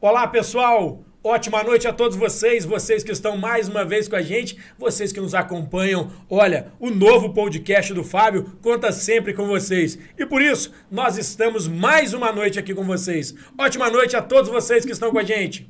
Olá, pessoal! Ótima noite a todos vocês, vocês que estão mais uma vez com a gente, vocês que nos acompanham. Olha, o novo podcast do Fábio conta sempre com vocês. E por isso, nós estamos mais uma noite aqui com vocês. Ótima noite a todos vocês que estão com a gente.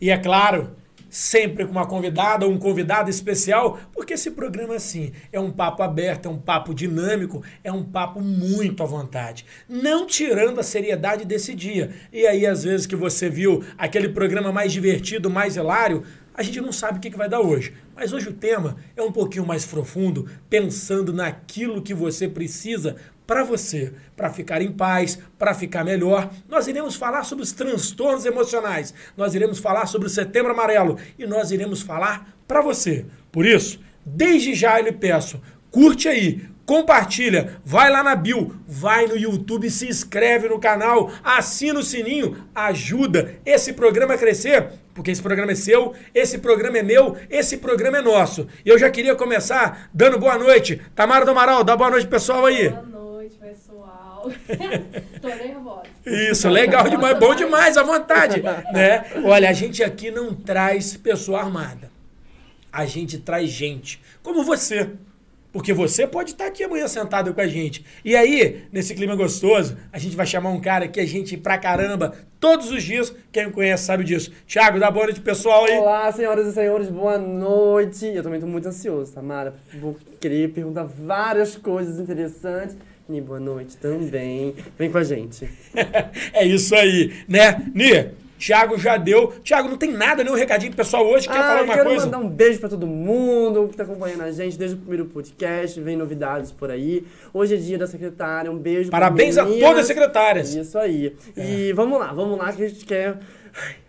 E é claro, sempre com uma convidada ou um convidado especial, porque esse programa, assim, é um papo aberto, é um papo dinâmico, é um papo muito à vontade. Não tirando a seriedade desse dia. E aí, às vezes, que você viu aquele programa mais divertido, mais hilário, a gente não sabe o que vai dar hoje. Mas hoje o tema é um pouquinho mais profundo, pensando naquilo que você precisa para você, para ficar em paz, para ficar melhor. Nós iremos falar sobre os transtornos emocionais, nós iremos falar sobre o Setembro Amarelo e nós iremos falar para você. Por isso, desde já eu lhe peço, curte aí, compartilha, vai lá na bio, vai no YouTube, se inscreve no canal, assina o sininho, ajuda esse programa a crescer, porque esse programa é seu, esse programa é meu, esse programa é nosso. E eu já queria começar dando boa noite. Tamara do Amaral, dá boa noite pessoal aí. Pessoal. Tô nervosa. Isso, legal demais, bom demais, à vontade, né? Olha, a gente aqui não traz pessoa armada. A gente traz gente, como você. Porque você pode estar aqui amanhã sentado com a gente. E aí, nesse clima gostoso, a gente vai chamar um cara que a gente pra caramba todos os dias. Quem me conhece sabe disso. Thiago, dá boa noite pessoal aí. Olá, senhoras e senhores, boa noite. Eu também tô muito ansioso, Tamara. Vou querer perguntar várias coisas interessantes. Ni, boa noite também. Vem com a gente. é isso aí, né? Ni, Thiago já deu. Thiago, não tem nada, nenhum recadinho pro pessoal hoje. Quer ah, falar alguma quero coisa? mandar um beijo pra todo mundo que tá acompanhando a gente desde o primeiro podcast. Vem novidades por aí. Hoje é dia da secretária. Um beijo Parabéns a todas as secretárias. Isso aí. E vamos lá, vamos lá que a gente quer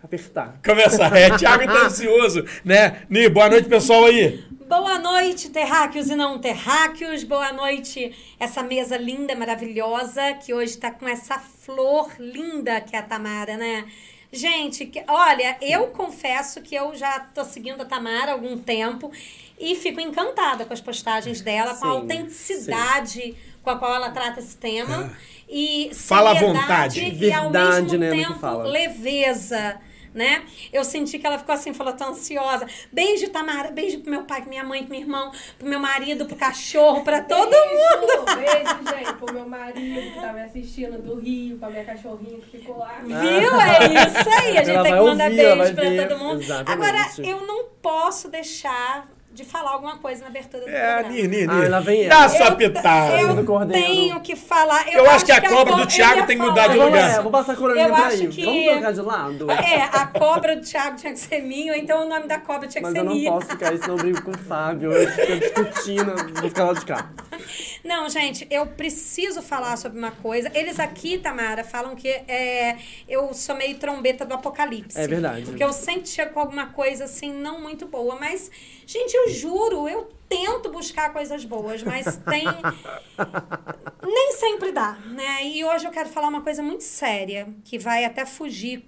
apertar. Começar. É, Thiago tá ansioso, né? Ni, boa noite, pessoal aí. Boa noite, terráqueos e não terráqueos. Boa noite, essa mesa linda, maravilhosa, que hoje tá com essa flor linda que é a Tamara, né? Gente, que- olha, eu confesso que eu já tô seguindo a Tamara há algum tempo e fico encantada com as postagens dela, com a Sim, autenticidade com a qual ela trata esse tema. E Fala à vontade. E ao Verdade, mesmo né, que tempo leveza. Né? Eu senti que ela ficou assim, falou, tô ansiosa. Beijo, Tamara. Beijo pro meu pai, pro minha mãe, pro meu irmão, pro meu marido, pro cachorro, pra todo mundo. mundo. Beijo, gente, pro meu marido que tá me assistindo do Rio, pra minha cachorrinha que ficou lá. Viu? É isso aí. A gente Ela tem que mandar ouvir, beijo pra ver. todo mundo. Exatamente. Agora, eu não posso deixar de falar alguma coisa na abertura do É, programa. Ni, Ni, Ni. Ah, lá vem Dá ela. sua Eu- pitada. Eu do Cordeiro. tenho que falar. Eu acho que a cobra do Thiago eu ia tem que mudar de isso. lugar. É, vou passar a coroinha Eu pra acho aí. que- Vamos trocar de lado? É, a cobra do Thiago tinha que ser minha, ou então o nome da cobra tinha que Mas ser eu não minha. posso ficar aí, senão eu brigo com o Fábio. Eu fico discutindo, vou ficar lá de cá. Não, gente, eu preciso falar sobre uma coisa. Eles aqui, Tamara, falam que é, eu sou meio trombeta do apocalipse. É verdade. Porque eu sempre chego com alguma coisa assim, não muito boa. Mas, gente, eu juro, eu tento buscar coisas boas, mas tem. Nem sempre dá, né? E hoje eu quero falar uma coisa muito séria, que vai até fugir,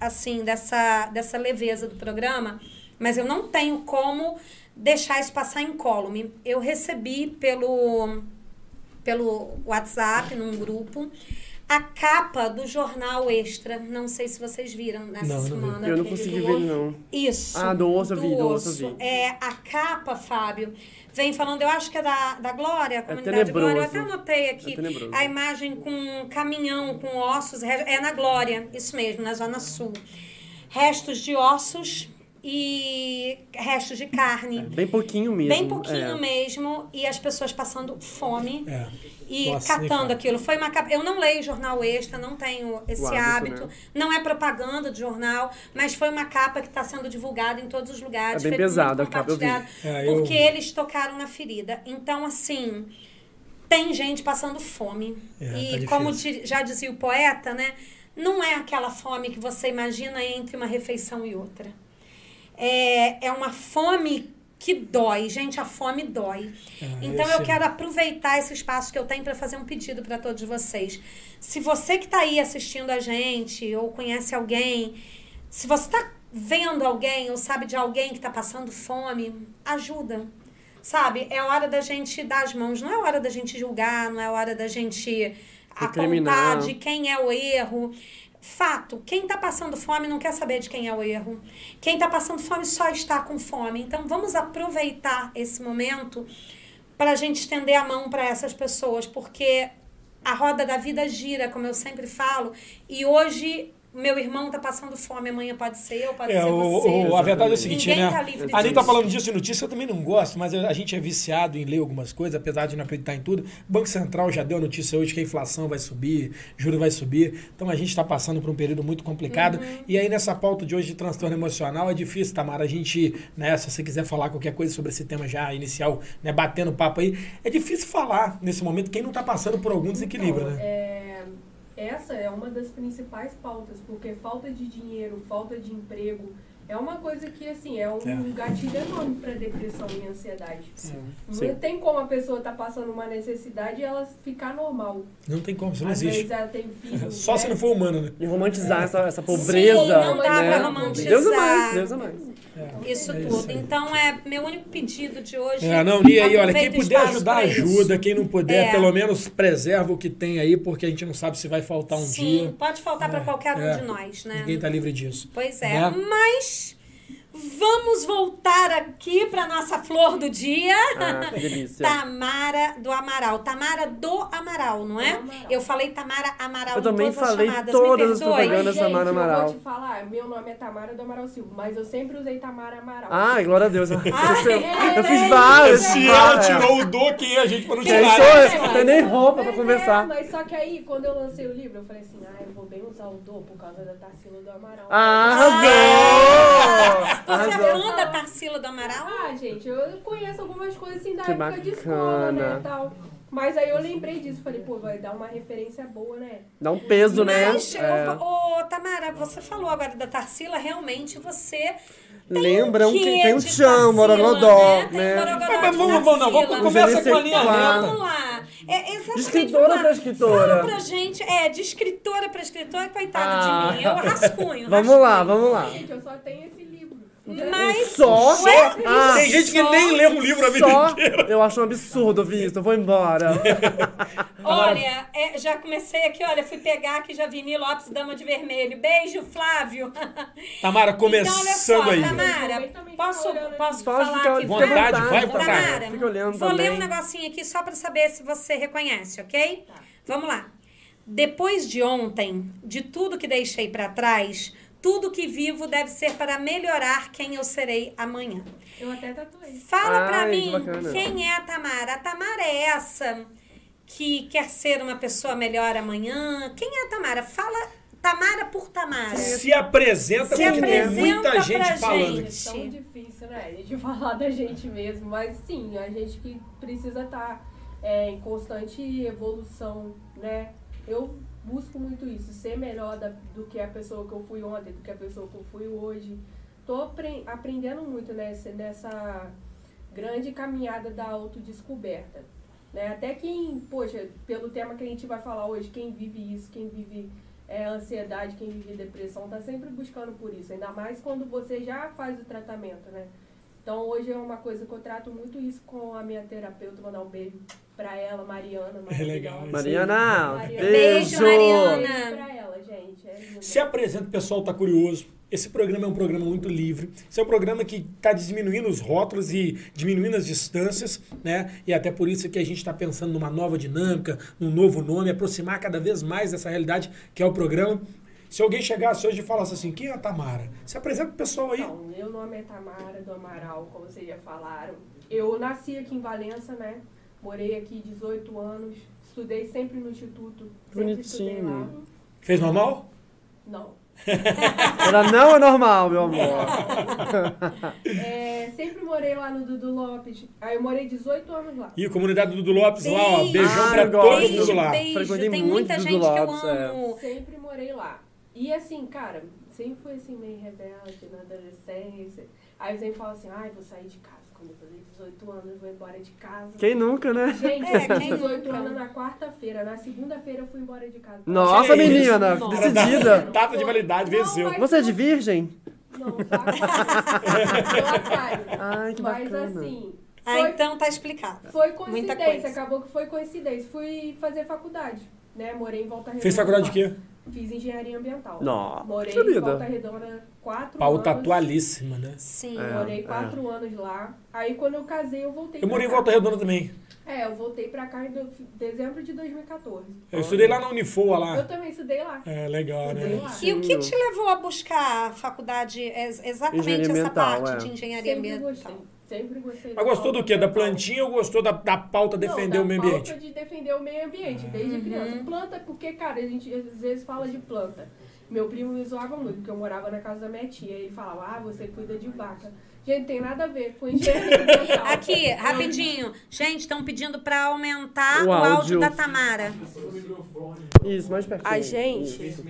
assim, dessa, dessa leveza do programa, mas eu não tenho como deixar isso passar incólume. Eu recebi pelo, pelo WhatsApp, num grupo, a capa do jornal Extra. Não sei se vocês viram nessa Não, não vi. semana. Eu não que consegui ver, não. Isso. Ah, do osso eu vi, do osso eu vi. É, a capa, Fábio, vem falando, eu acho que é da, da Glória, a comunidade tenebroso. Glória. Eu até anotei aqui É a imagem com um caminhão com ossos. É na Glória, isso mesmo, na Zona Sul. Restos de ossos e restos de carne. Bem pouquinho mesmo. Bem pouquinho é. mesmo, e as pessoas passando fome É. e Nossa, nem catando aquilo. Foi uma capa. Eu não leio jornal extra, não tenho esse hábito. hábito, né? Não é propaganda de jornal, mas foi uma capa que está sendo divulgada em todos os lugares. É bem foi muito pesada a capa, eu vi. É, eu- Porque eles tocaram na ferida. Então, assim, tem gente passando fome. É, tá e difícil. como ti- já dizia o poeta, né? Não é aquela fome que você imagina entre uma refeição e outra. É, é uma fome que dói. Gente, a fome dói. Ah, então esse- eu quero aproveitar esse espaço que eu tenho para fazer um pedido para todos vocês. Se você que está aí assistindo a gente ou conhece alguém, se você está vendo alguém ou sabe de alguém que está passando fome, ajuda. Sabe? É hora da gente dar as mãos, não é hora da gente julgar, não é hora da gente apontar de quem é o erro. Fato, quem tá passando fome não quer saber de quem é o erro. Quem tá passando fome só está com fome. Então vamos aproveitar esse momento para a gente estender a mão para essas pessoas, porque a roda da vida gira, como eu sempre falo, e hoje meu irmão tá passando fome, amanhã pode ser eu, pode É, ser o, você. o- a verdade é o seguinte, Ninguém né? tá livre a Anitta disso. falando disso de notícia, eu também não gosto, mas a gente é viciado em ler algumas coisas, apesar de não acreditar em tudo. O Banco Central já deu a notícia hoje que a inflação vai subir, juro vai subir. Então a gente está passando por um período muito complicado. Uhum. E aí, nessa pauta de hoje de transtorno emocional, é difícil, Tamara, a gente, né, se você quiser falar qualquer coisa sobre esse tema já inicial, né, batendo papo aí, é difícil falar nesse momento quem não está passando por algum desequilíbrio, Então, né? é, essa é uma das principais pautas, porque falta de dinheiro, falta de emprego, é uma coisa que, assim, é um É. gatilho enorme para depressão e ansiedade. Sim. Não tem como a pessoa estar passando uma necessidade e ela ficar normal. Não tem como, isso não Às existe. vezes ela tem filho. Só né? se não for humano, né? E romantizar essa, essa pobreza. Sim, não dá né? pra romantizar. Deus é mais, Deus é mais. É, Isso é tudo. Então é meu único pedido de hoje. É, não, e aí, olha, quem puder ajudar, ajuda. Quem não puder, É. pelo menos preserva o que tem aí, porque a gente não sabe se vai faltar um Sim, dia. pode faltar pra É, qualquer um é. de nós, né? Ninguém tá livre disso. Pois é. Né? Mas vamos voltar aqui pra nossa flor do dia. Ah, que delícia. Tamara do Amaral. Tamara do Amaral, não é? Do Amaral. Eu falei Tamara Amaral Eu em também todas falei as chamadas. todas Me as propagandas. Gente, Tamara eu Amaral. vou te falar, meu nome é Tamara do Amaral Silva, mas eu sempre usei Tamara Amaral. Ai, glória a Deus. Eu, é, eu fiz é, vários. Se ela tirou o do, quem é a gente pra não tirar? eu? Não tem nem roupa pra Mas conversar. É, mas só que aí, quando eu lancei o livro, eu falei assim, ah, eu vou bem usar o Dô por causa da Tarsila do Amaral. Ah, arrasou! Você é fã da Tarsila do Amaral? Ah, gente, eu conheço algumas coisas assim da Que época de escola, né, bacana. tal. Mas aí eu lembrei disso, falei, pô, vai dar uma referência boa, né? Dá um peso, né? Mas, É. ô, ô, Tamara, você falou agora da Tarsila, realmente você Lembram que tem um chão, Borogodó, né? Tem né? Borogodó Mas, mas vamos, vamos, não, vamos Tarsila. começa com a linha reta. Vamos lá. É, exatamente, De escritora vamos lá. pra escritora. Fala pra gente, é, de escritora pra escritora, coitada Ah. de mim. Eu rascunho. Vamos rascunho. lá, vamos lá. Gente, eu só tenho esse. Mas, Só? Ué? Ah, Tem gente que nem lê um livro a vida Só inteira. eu acho um absurdo ouvir isso. Eu vou embora. Olha, é, já comecei aqui, olha, fui pegar aqui já Vini Lopes, Dama de Vermelho. Beijo, Flávio. Tamara, Então, olha começando só, aí. Tamara, Eu também posso, posso Pode falar ficar aqui? Vontade, vai, vontade. Tamara, Fica olhando vou também. ler um negocinho aqui só pra saber se você reconhece, ok? Vamos lá. Depois de ontem, de tudo que deixei pra trás, tudo que vivo deve ser para melhorar quem eu serei amanhã. Eu até tatuei. Fala que mim, bacana. quem é a Tamara? A Tamara é essa que quer ser uma pessoa melhor amanhã? Quem é a Tamara? Fala Tamara por Tamara. Se apresenta, Se porque tem apresenta muita pra gente falando. gente. É tão difícil, né? A gente falar da gente mesmo. Mas sim, a gente que precisa estar em constante evolução, né? Eu busco muito isso, ser melhor da- do que a pessoa que eu fui ontem, do que a pessoa que eu fui hoje. Tô apre- aprendendo muito nessa, nessa grande caminhada da autodescoberta. Né? Até quem, poxa, pelo tema que a gente vai falar hoje, quem vive isso, quem vive é, ansiedade, quem vive depressão, tá sempre buscando por isso. Ainda mais quando você já faz o tratamento, né? Então hoje é uma coisa que eu trato muito isso com a minha terapeuta, mandar um beijo pra ela, Mariana. É legal, Mariana, Mariana. beijo! Beijo, Mariana. Beijo pra ela, gente. É. Se apresenta, o pessoal tá curioso. Esse programa é um programa muito livre. Esse é um programa que está diminuindo os rótulos e diminuindo as distâncias, né? E até por isso que a gente está pensando numa nova dinâmica, num novo nome, aproximar cada vez mais dessa realidade que é o programa. Se alguém chegasse hoje e falasse assim, quem é a Tamara? Se apresenta pro pessoal aí. Então, meu nome é Tamara do Amaral, como vocês já falaram. Eu nasci aqui em Valença, né? Morei aqui 18 anos. Estudei sempre no instituto. Sempre estudei lá. Bonitinho. Fez normal? Não. Ela não é normal, meu amor. É, sempre morei lá no Dudu Lopes. Aí eu morei 18 anos lá. E a comunidade do Dudu Lopes lá, ó. Beijo. Beijão Ah, pra todo mundo lá. Beijo, Frequentei tem muito muita Dudu gente que eu Lopes, é. amo. Sempre morei lá. E assim, cara, sempre fui assim meio rebelde na adolescência. Aí eu sempre falo assim, ai, vou sair de casa. Quando eu fazer 18 anos, eu vou embora de casa. Quem nunca, né? Gente, É, eu fiz quem 18 nunca? anos na quarta-feira. Na segunda-feira eu fui embora de casa. Nossa, menina, Nossa. decidida. Data de validade, Não, venceu. mas- Você é de virgem? Não, só aquário. Ai, que Mas bacana. assim, Ah, Foi- então tá explicado. Foi Muita coincidência, coisa. acabou que foi coincidência. Fui fazer faculdade, né? Morei em Volta Redonda. Fez faculdade de quê? Fiz engenharia ambiental. Nossa, Morei em Volta Redonda quatro Pauta anos. atualíssima, né? Sim. É. Morei quatro anos lá. Aí quando eu casei, eu voltei Eu morei em. Volta Redonda também. É, eu voltei pra cá em dezembro de 2014. Eu estudei lá na Unifor Eu lá. também estudei lá. É, legal, Estudei né? lá. E o que te levou a buscar a faculdade, ex- exatamente essa parte é. de engenharia Sempre ambiental? gostei. Sempre gostei. Mas gostou do quê? Da plantinha ou gostou da, da pauta defender Não, o meio da ambiente? pauta de defender o meio ambiente, desde criança. Planta, porque, cara, a gente às vezes fala de planta. Meu primo me zoava muito, porque eu morava na casa da minha tia. E ele falava, ah, você cuida de vaca. Gente, tem nada a ver com engenharia ambiental. Aqui, rapidinho. Gente, estão pedindo pra aumentar O o, áudio. áudio. da Tamara. Isso, mais pertinho. A gente... Isso.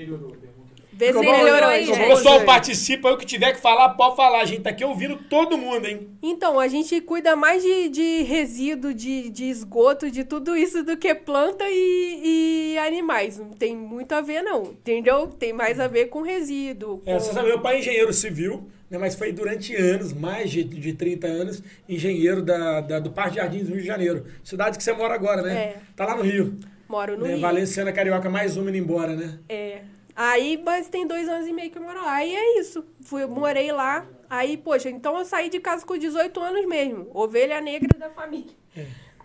Vê se melhorou né? aí, gente. bom, Pessoal, gente. participa. Eu que tiver que falar, pode falar. A gente tá aqui ouvindo todo mundo, hein? Então, a gente cuida mais de, de resíduo, de, de esgoto, de tudo isso do que planta e, e animais. Não tem muito a ver, não. Entendeu? Tem mais a ver com resíduo. É, com- você sabe, meu pai é engenheiro civil, né, mas foi durante anos, mais de, de 30 anos, engenheiro da, da- do Parque Jardins do Rio de Janeiro. Cidade que você mora agora, né? É. Tá lá no Rio. Moro no né? Rio. Valenciana Carioca, mais uma indo embora, né? É. Aí, mas tem dois anos e meio que eu moro lá. Aí é isso. Fui, morei lá. Aí, poxa, então eu saí de casa com 18 anos mesmo. Ovelha negra da família.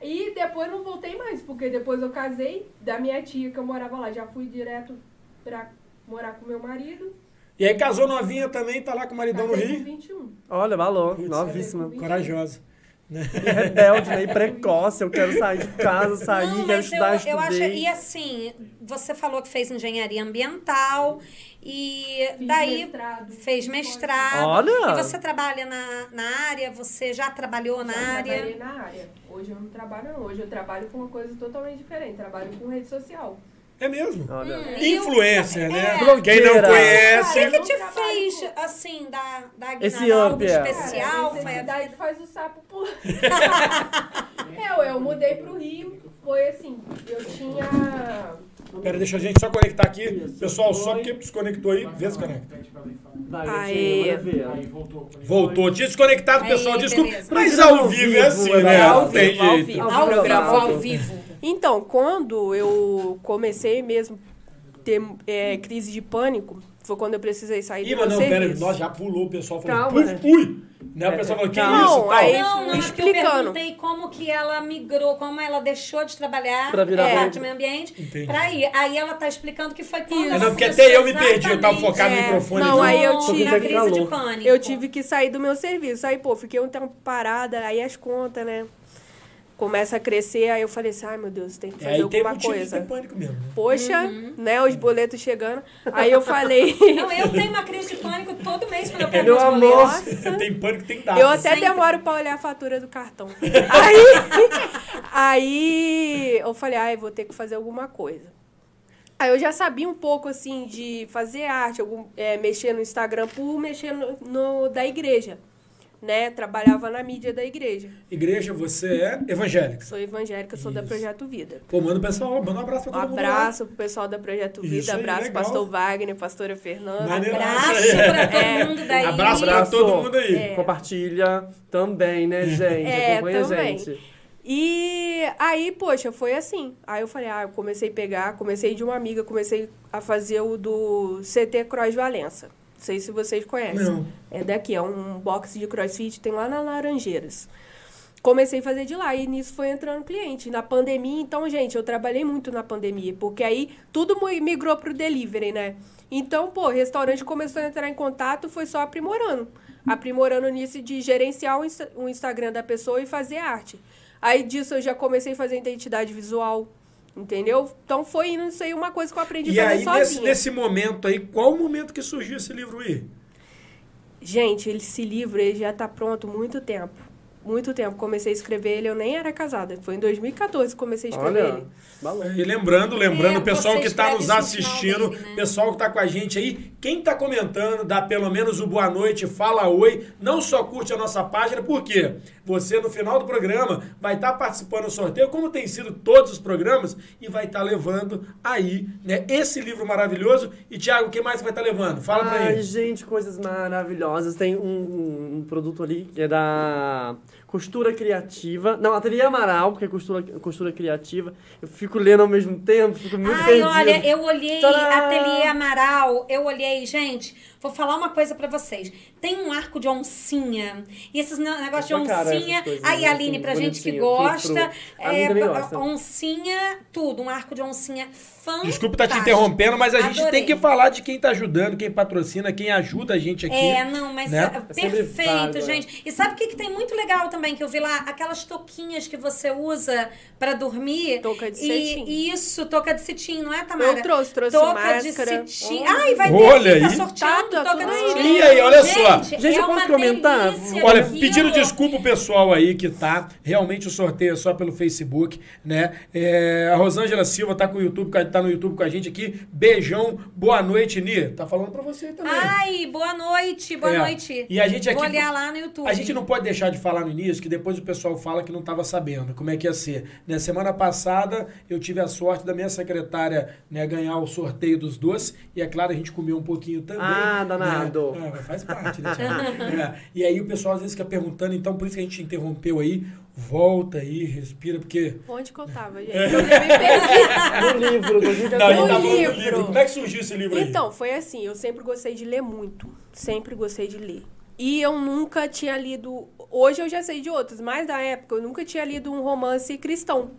E depois não voltei mais, porque depois eu casei da minha tia que eu morava lá. Já fui direto pra morar com meu marido. E aí casou novinha também, tá lá com o maridão no Casei com Rio. 21. Olha, valor, Putz, novíssima. Corajosa. Né? E rebelde, né? E precoce. Eu quero sair de casa, sair, Não, quero estudar, eu, eu acho. E assim, você falou que fez engenharia ambiental e Fiz daí mestrado. fez mestrado. Olha! E você trabalha na, na área? Você já trabalhou na Já área? trabalhei na área. Hoje eu não trabalho, não. Hoje eu trabalho com uma coisa totalmente diferente. Trabalho com rede social. É mesmo. Olha. O- Influencer, né? É. Quem não Blogueira. O conhece. que, que te fez, assim, da, da Esse up, é. especial? A Foi a faz o sapo pular. eu, eu mudei pro Rio, foi assim, eu tinha... Pera, deixa a gente só conectar aqui. Pessoal, só porque desconectou aí, vê se conecta. Manda ver. Voltou. Tinha desconectado, Aí, pessoal, desculpa. beleza. Mas ao vivo é assim, né? Ao Não tem vivo, ao jeito. vivo, ao vivo. Então, quando eu comecei mesmo ter é, crise de pânico, foi quando eu precisei sair Ih, do mas meu não, pera, nós já pulou, o pessoal falou, Calma, puf, ui. Né? O É, pessoal falou, que calma. isso, Não, tal. aí- Não, não, é porque eu explicando. perguntei como que ela migrou, como ela deixou de trabalhar Pra virar na parte de meio ambiente Entendi. pra ir. Aí ela tá explicando que foi quando. É, não, porque até eu me perdi, eu tava focado no É, microfone. não, aqui. aí eu tive- a crise de calor. pânico. Eu tive que sair do meu serviço. Aí, pô, fiquei um tempo parada, aí as contas, né? Começa a crescer, aí eu falei assim, ai meu Deus, tem que É, fazer aí tem alguma de coisa. ter pânico mesmo. né? Poxa, Uhum. né? Os boletos chegando. Aí eu falei. Não, eu tenho uma crise de pânico todo mês quando eu pego Meu meus amor. boletos. tem pânico, tem dados. Eu até Sempre. demoro pra olhar a fatura do cartão. Aí, aí eu falei, ai, vou ter que fazer alguma coisa. Aí eu já sabia um pouco, assim, de fazer arte, algum, é, mexer no Instagram por mexer no, no- da igreja, né? Trabalhava na mídia da igreja. Igreja, você é evangélica. Sou evangélica, sou da Isso. Projeto Vida. Pô, manda o pessoal, manda um abraço pra Um todo mundo. lá. abraço pro pessoal da Projeto Vida, Isso aí, abraço legal. pastor Wagner, pastora Fernanda. Maneiro. Abraço pra todo É. mundo daí. Abraço pra todo mundo aí. É. Compartilha também, né, gente? É, Acompanha a também. gente. E aí, poxa, foi assim. Aí eu falei, ah, eu comecei a pegar, comecei de uma amiga, comecei a fazer o do CT Cross Valença. Não sei se vocês conhecem. Não. É daqui, é um box de crossfit, tem lá na Laranjeiras. Comecei a fazer de lá e nisso foi entrando cliente. Na pandemia, então, gente, eu trabalhei muito na pandemia, porque aí tudo mi- migrou pro delivery, né? Então, pô, o restaurante começou a entrar em contato, foi só aprimorando. Aprimorando nisso de gerenciar o Instagram da pessoa e fazer arte. Aí disso eu já comecei a fazer identidade visual, entendeu? Então foi isso aí uma coisa que eu aprendi E aí, nesse, nesse momento aí, qual o momento que surgiu esse livro aí? Gente, esse livro ele já tá pronto há muito tempo. Muito tempo. Comecei a escrever ele, eu nem era casada. Foi em 2014 que comecei a escrever Olha, ele. E lembrando, lembrando, É, o pessoal que está nos assistindo, dele, né? pessoal que está com a gente aí, quem está comentando, dá pelo menos o boa noite, fala oi, não só curte a nossa página, porque você no final do programa vai estar participando do sorteio, como tem sido todos os programas, e vai estar levando aí, né, esse livro maravilhoso. E Tiago, o que mais vai estar levando? Fala pra Ai, ele. gente, coisas maravilhosas. Tem um, um- um produto ali que é da Costura Criativa. Não, Ateliê Amaral, porque é costura, costura criativa. Eu fico lendo ao mesmo tempo, fico muito Ai, olha, eu olhei Tcharam! Ateliê Amaral, eu olhei, gente, vou falar uma coisa pra vocês. Tem um arco de oncinha, e esses ne- negócios de É oncinha, coisas, aí né, Aline, assim, pra gente que gosta, é, gosta. oncinha, tudo, um arco de oncinha fantástico. Desculpa estar te interrompendo, mas a gente Adorei. tem que falar de quem tá ajudando, quem patrocina, quem ajuda a gente aqui. É, não, mas né? é É perfeito, válido, é. gente. E sabe o que, que tem muito legal também que eu vi lá? Aquelas touquinhas que você usa pra dormir. Touca de e, cetim. e Isso, touca de cetim, não é, Tamara? Eu trouxe, trouxe touca máscara. de cetim. Ai, vai Olha ter, tá aí. sorteando Aí. E aí, olha só. Gente, Gente, é eu posso comentar? Olha, aquilo. pedindo desculpa o pessoal aí que tá. Realmente o sorteio é só pelo Facebook, né? É, a Rosângela Silva tá com o YouTube, tá no YouTube com a gente aqui. Beijão, boa noite, Ni. Tá falando pra você também. Ai, boa noite, boa É. noite. E a gente aqui- Vou olhar lá no YouTube. A gente não pode deixar de falar no início, que depois o pessoal fala que não estava sabendo como é que ia ser. Né, semana passada eu tive a sorte da minha secretária né, ganhar o sorteio dos doces e é claro a gente comeu um pouquinho também. Ah, danado. Né? É, faz parte, né? É, E aí o pessoal às vezes fica perguntando, então por isso que a gente interrompeu aí. Volta aí, respira, porque. Onde que eu tava, gente? Eu me perdi. No livro, do Não, tá do livro. livro. Como é que surgiu esse livro aí? Então, foi assim, eu sempre gostei de ler muito. Sempre gostei de ler. E eu nunca tinha lido. Hoje eu já sei de outros, mas na época eu nunca tinha lido um romance cristão,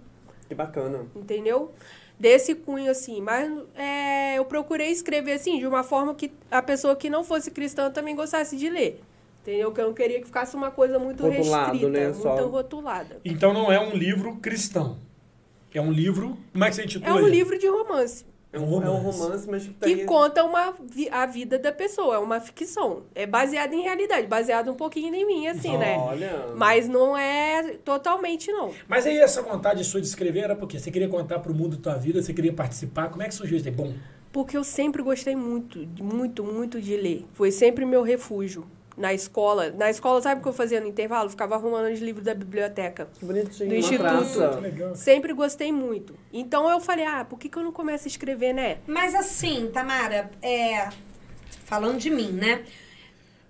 Que bacana. entendeu? Desse cunho, assim. Mas é, eu procurei escrever assim, de uma forma que a pessoa que não fosse cristã também gostasse de ler. Entendeu? Que eu não queria que ficasse uma coisa muito Rotulado, restrita, né? muito Só- rotulada. Então não é um livro cristão. É um livro. Como é que você intitula É um aí? livro de romance. É um É um romance. romance, mas que tá que aí- conta uma vi- a vida da pessoa, é uma ficção. É baseado em realidade, baseado um pouquinho em mim, assim, né? Olha. Mas não é totalmente, não. Mas aí essa vontade sua de escrever era porque você queria contar pro mundo tua vida, você queria participar. Como é que surgiu isso? aí? Bom, Porque eu sempre gostei muito, de- muito, muito de ler. Foi sempre meu refúgio. Na escola. Na escola, sabe o que eu fazia no intervalo? Ficava arrumando os livros da biblioteca. Que bonitinho, Do uma Instituto. praça. que legal. Sempre gostei muito. Então eu falei, ah, por que, que eu não começo a escrever, né? Mas assim, Tamara, é, falando de mim, né?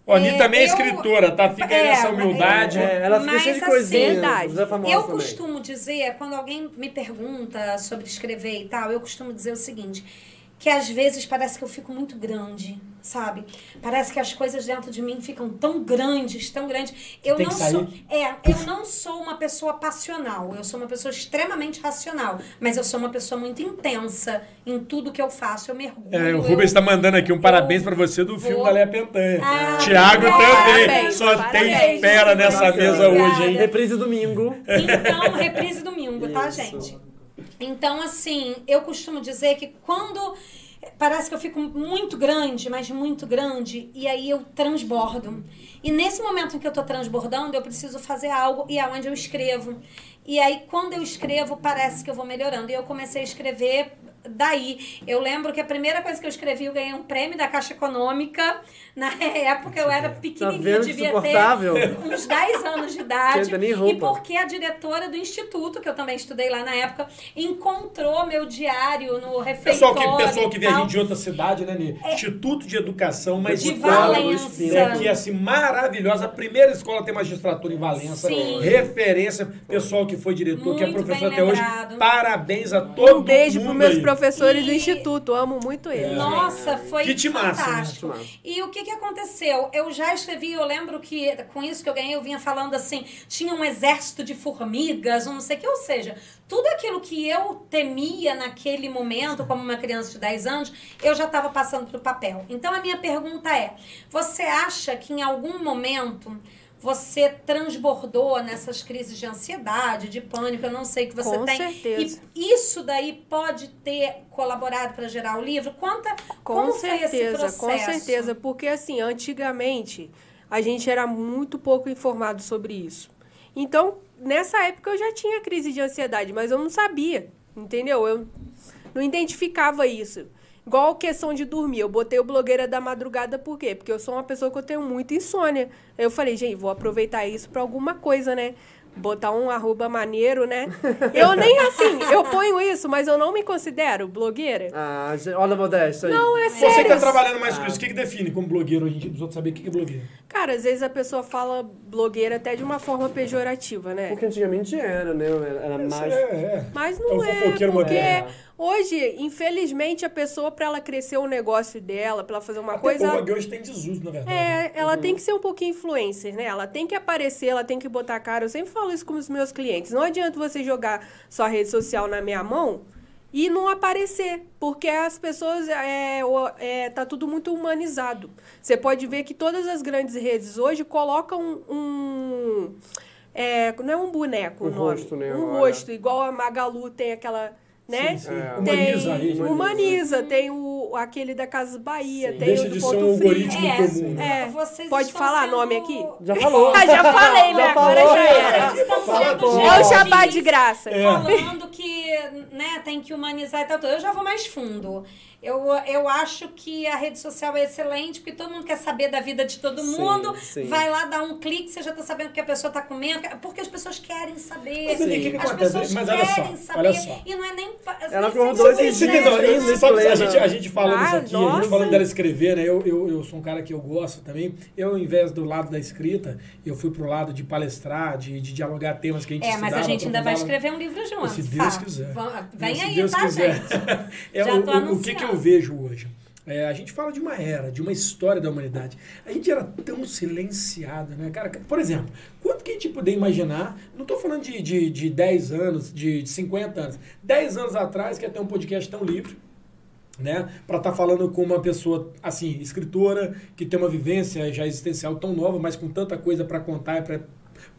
A Ani É, também é escritora, tá? Fica aí É, nessa humildade. É, ela fica Mas, cheia de assim, coisinhas. verdade. Você é famosa Eu também. costumo dizer, quando alguém me pergunta sobre escrever e tal, eu costumo dizer o seguinte, que às vezes parece que eu fico muito grande, sabe? Parece que as coisas dentro de mim ficam tão grandes, tão grandes. Eu Tem não que sair. sou, é, eu não sou uma pessoa passional, eu sou uma pessoa extremamente racional, mas eu sou uma pessoa muito intensa em tudo que eu faço, eu mergulho. É, o eu- Rubens está mandando aqui um parabéns pra você do filme vou- da Léa Pentanha. Ah, Tiago obrigada. também. Parabéns, Só tem parabéns. fera nessa Obrigada. mesa hoje, hein? Reprise domingo. Então, reprise domingo, tá, Isso. gente? Então, assim, eu costumo dizer que quando parece que eu fico muito grande, mas muito grande, e aí eu transbordo. E nesse momento em que eu tô transbordando, eu preciso fazer algo e é onde eu escrevo. E aí, quando eu escrevo, parece que eu vou melhorando. E eu comecei a escrever daí. Eu lembro que a primeira coisa que eu escrevi, eu ganhei um prêmio da Caixa Econômica. Na época eu era Tá pequenininha, que devia ter insuportável? uns 10 anos de idade. E porque a diretora do instituto, que eu também estudei lá na época, encontrou meu diário no Pessoal refeitório. que, pessoal que e a tal. gente de outra cidade, né, Nê? Instituto de Educação, uma De escola Valença. né, que é assim, maravilhosa. A primeira escola tem magistratura em Valença. Sim. Referência. Pessoal que foi diretor, que é Muito professor até hoje. lembrado. Parabéns a todo Um beijo mundo pros meus aí. professores do E- instituto. Amo muito eles. Nossa, foi Que né? fantástico. Que timaço. E o que, que aconteceu? Eu já escrevi, eu lembro que com isso que eu ganhei, eu vinha falando assim: tinha um exército de formigas, não sei o que, ou seja, tudo aquilo que eu temia naquele momento, como uma criança de 10 anos, eu já estava passando para o papel. Então a minha pergunta é: você acha que em algum momento. Você transbordou nessas crises de ansiedade, de pânico, eu não sei que você Com tem. certeza. E isso daí pode ter colaborado para gerar o livro? Conta Com como foi esse certeza, processo. com certeza. Porque, assim, antigamente, a gente era muito pouco informado sobre isso. Então, nessa época, eu já tinha crise de ansiedade, mas eu não sabia, entendeu? Eu não identificava isso. Igual a questão de dormir. Eu botei o blogueira da madrugada por quê? Porque eu sou uma pessoa que eu tenho muita insônia. Aí eu falei, gente, vou aproveitar isso para alguma coisa, né? botar um arroba maneiro, né? Eu nem assim, eu ponho isso, mas eu não me considero blogueira. Ah, olha a modéstia aí. Não, é Você que sério. tá trabalhando mais com isso, o que, que define como blogueiro hoje em dia? Dos outros saber o que que é blogueiro. Cara, às vezes a pessoa fala blogueira até de uma forma pejorativa, né? Porque antigamente era, né? Era, mais... É, é. Mas É não é, fofoqueiro porque moderno. Hoje, infelizmente, a pessoa, pra ela crescer o negócio dela, pra ela fazer uma Até coisa... o hoje tem desuso, na verdade. É, ela tem que ser um pouquinho influencer, né? Ela tem que aparecer, ela tem que botar a cara. Eu sempre falo isso com os meus clientes. Não adianta você jogar sua rede social na minha mão e não aparecer, porque as pessoas é, é, tá tudo muito humanizado. Você pode ver que todas as grandes redes hoje colocam um é, não é um boneco Um o nome, rosto, né, um rosto igual a Magalu tem aquela né? Sim, sim. É. Humaniza tem, humaniza, tem o, aquele da Casa Bahia, Sim. tem Deixa o do de ser Ponto um Frio. algoritmo É, comum. É. Vocês Pode falar sendo- nome aqui? Já falou. Ah, já falei, né? Agora já era. É o jabá de graça. É. Falando que né, tem que humanizar e tal. Eu já vou mais fundo. Eu, eu acho que a rede social é excelente, porque todo mundo quer saber da vida de todo Sim, mundo. sim. Vai lá, dá um clique, você já tá sabendo o que a pessoa tá comendo, porque as pessoas querem saber. Mas, que que as pessoas Mas olha só, querem saber. olha só. E não é nem. Ela? Gente, Você sabe, a, gente, a gente falando Ah, isso aqui, a nossa. gente falando dela escrever, né? Eu, eu, eu sou um cara que eu gosto também. Eu, ao invés do lado da escrita, eu fui pro lado de palestrar, de, de dialogar temas que a gente É, mas a gente ainda vai escrever um livro junto. Se Deus tá? quiser. Vamos- Vem aí, Deus tá, quiser. gente? É, Já o, tô o- o que, que eu vejo hoje? É, a gente fala de uma era, de uma história da humanidade. A gente era tão silenciado, né, cara? Por exemplo, quanto que a gente poderia imaginar? Não estou falando de, de, de 10 anos, de, de 50 anos. 10 anos atrás, que ia ter um podcast tão livre, né? Para estar falando com uma pessoa, assim, escritora, que tem uma vivência já existencial tão nova, mas com tanta coisa para contar e para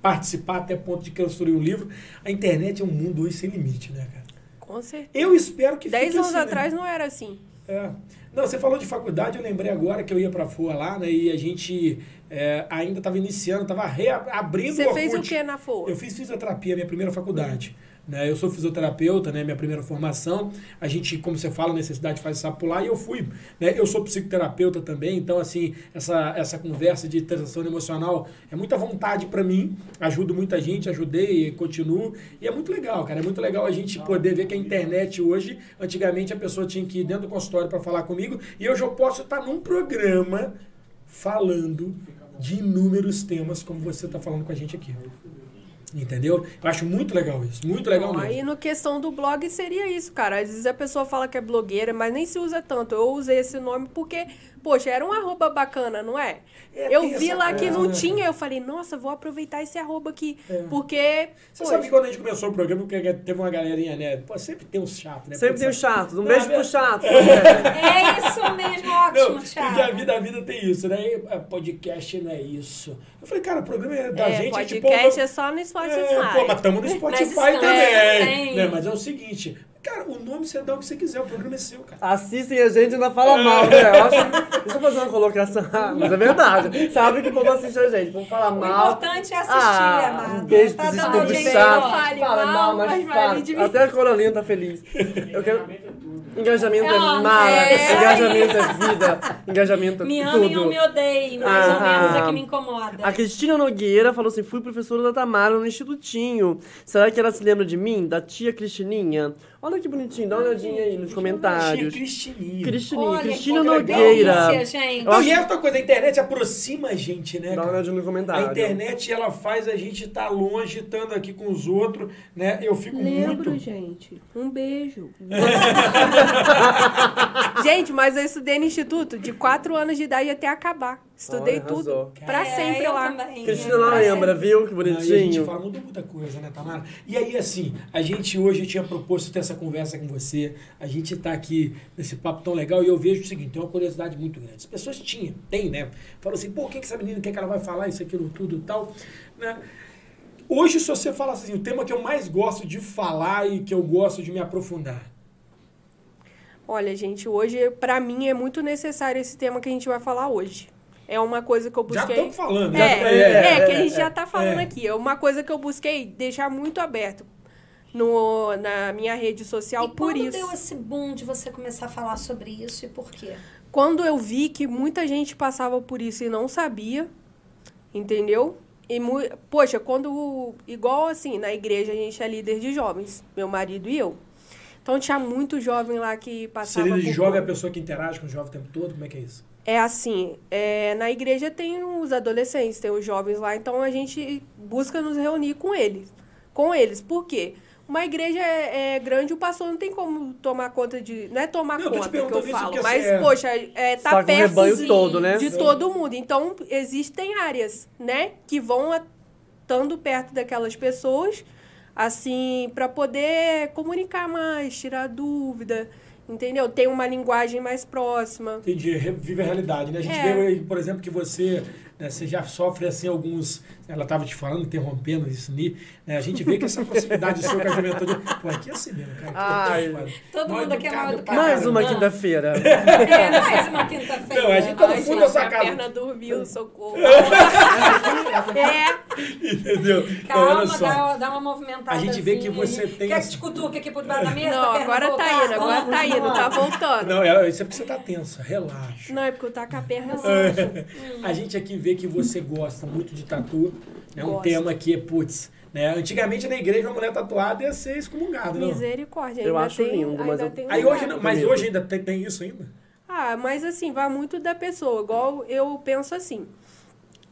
participar até ponto de construir um livro. A internet é um mundo hoje sem limite, né, cara? Com certeza. Eu espero que Dez anos assim, né? atrás não era assim. É. Não, você falou de faculdade, eu lembrei agora que eu ia pra FOA lá, né? E a gente é, ainda estava iniciando, estava reabrindo Você o fez o que na FOA? Eu fiz fisioterapia, minha primeira faculdade. Né? Eu sou fisioterapeuta, né? minha primeira formação. A gente, como você fala, necessidade faz sapo pular e eu fui. Né? Eu sou psicoterapeuta também, então, assim, essa, essa conversa de transação emocional é muita vontade para mim. Ajudo muita gente, ajudei e continuo. E é muito legal, cara. É muito legal a gente poder ver que a internet hoje, antigamente a pessoa tinha que ir dentro do consultório para falar comigo e hoje eu posso estar num programa falando de inúmeros temas, como você está falando com a gente aqui. Entendeu? Eu acho muito legal isso, muito legal Bom, mesmo. aí no questão do blog seria isso, cara. Às vezes a pessoa fala que é blogueira, mas nem se usa tanto. Eu usei esse nome porque, poxa, era um arroba bacana, não é? É, eu vi lá que coisa, não né, tinha, eu falei, nossa, vou aproveitar esse arroba aqui. É. Porque, Você poxa, sabe que quando a gente começou o programa, porque teve uma galerinha, né? Pô, sempre tem uns chatos, né? Sempre Pô, tem os sabe? chatos. Um beijo é- pro chato. É isso mesmo, Não, ótimo, porque a vida, a vida tem isso, né? E, é, podcast não é isso. Eu falei, cara, o programa é da é, gente. podcast pô, é só no Spotify. É, pô, mas estamos no Spotify também. Né? Mas é o seguinte, cara, o nome você dá o que você quiser, o programa é seu, cara. Assistem a gente e ainda fala mal, né? Eu acho... Deixa eu fazer uma colocação. Ah, mas é verdade. Sabe que o povo assiste a gente. O povo fala O mal. importante é assistir, Ah, amado. um beijo Tá pros ó. Fale Fala mal, mal, mas mas vai fala. mim. Até a Corolinha tá feliz. Eu quero... Engajamento é Ah, mara. é. Engajamento é vida. Engajamento é Me tudo. amem ou me odeiem, mais ou Ah. menos é que me incomoda. A Cristina Nogueira falou assim: fui professora da Tamara no Institutinho. Será que ela se lembra de mim? Da tia Cristininha? Olha que bonitinho, dá uma olhadinha aí nos comentários. Cristininho. Cristininha, Olha, Cristina Nogueira. delícia, gente. Não, acho- e outra coisa, a internet aproxima a gente, né? Dá uma olhadinha no comentário. A internet, ela faz a gente estar longe, estando aqui com os outros, né? Eu fico Lembro, muito... gente. Um beijo. gente, mas eu estudei no instituto de 4 anos de idade até acabar. Estudei Olha, tudo. arrasou. Pra É, sempre eu lá. também. Cristina não Pra lembra, sempre. viu? Que Não, e a gente bonitinho. fala muita coisa, né, Tamara? E aí, assim, a gente hoje tinha proposto ter essa conversa com você. A gente tá aqui nesse papo tão legal e eu vejo o seguinte: tem uma curiosidade muito grande. As pessoas tinham, tem, né? Falam assim, pô, o que, que essa menina quer que ela vai falar, isso, aquilo, tudo e tal. Né? Hoje, se você falar assim, o tema que eu mais gosto de falar e que eu gosto de me aprofundar. Olha, gente, hoje, pra mim, é muito necessário esse tema que a gente vai falar hoje. É uma coisa que eu Já busquei. estamos falando, É, já- é, que a é, gente é, já tá falando é. aqui. É uma coisa que eu busquei deixar muito aberto no, na minha rede social E por quando isso. deu esse boom de você começar a falar sobre isso e por quê? Quando eu vi que muita gente passava por isso e não sabia, entendeu? E, poxa, quando. Igual assim, na igreja a gente é líder de jovens, meu marido e eu. Então tinha muito jovem lá que Se passava. ele por- jovem é a pessoa que interage com o jovem o tempo todo, como é que é isso? É assim, é, na igreja tem os adolescentes, tem os jovens lá, então a gente busca nos reunir com eles. Com eles. Por quê? Uma igreja é, é grande, o pastor não tem como tomar conta de. Não é tomar Não, conta que eu falo, mas, assim, é- poxa, é, Tá tá perto de, todo, né? de todo mundo. Então, existem áreas, né, que vão estando perto daquelas pessoas, assim, para poder comunicar mais, tirar dúvida, entendeu? Tem uma linguagem mais próxima. Entendi, vive a realidade, né? A gente É. vê, aí, por exemplo, que você, né, você já sofre, assim, alguns... Ela estava te falando, interrompendo isso, Ni, né? A gente vê que essa proximidade sua com a juventude... Pô, aqui é assim mesmo, cara. Ai. É. Todo Mal mundo aqui é mal educado Mais uma quinta-feira. É, mais uma quinta-feira. Não, a gente tá no fundo minha casa. perna dormiu, socorro. é, Entendeu? Calma, só. dá, dá uma movimentada. A gente vê que assim, você tem Quer que te cutuque aqui por debaixo da mesa? não, agora tá indo, agora tá indo, tá voltando. Não, é, isso é porque você tá tensa, relaxa. Não, é porque eu tá com a perna assim. A gente aqui vê que você gosta muito de tatu. É um Gosto. tema que, putz, né? Antigamente na igreja uma mulher tatuada ia ser excomungada, não? Misericórdia. Eu ainda acho tem, lindo, mas ainda eu- tem Aí hoje não, mas hoje ainda tem, tem isso ainda? Ah, mas assim, vai muito da pessoa. Igual eu penso assim.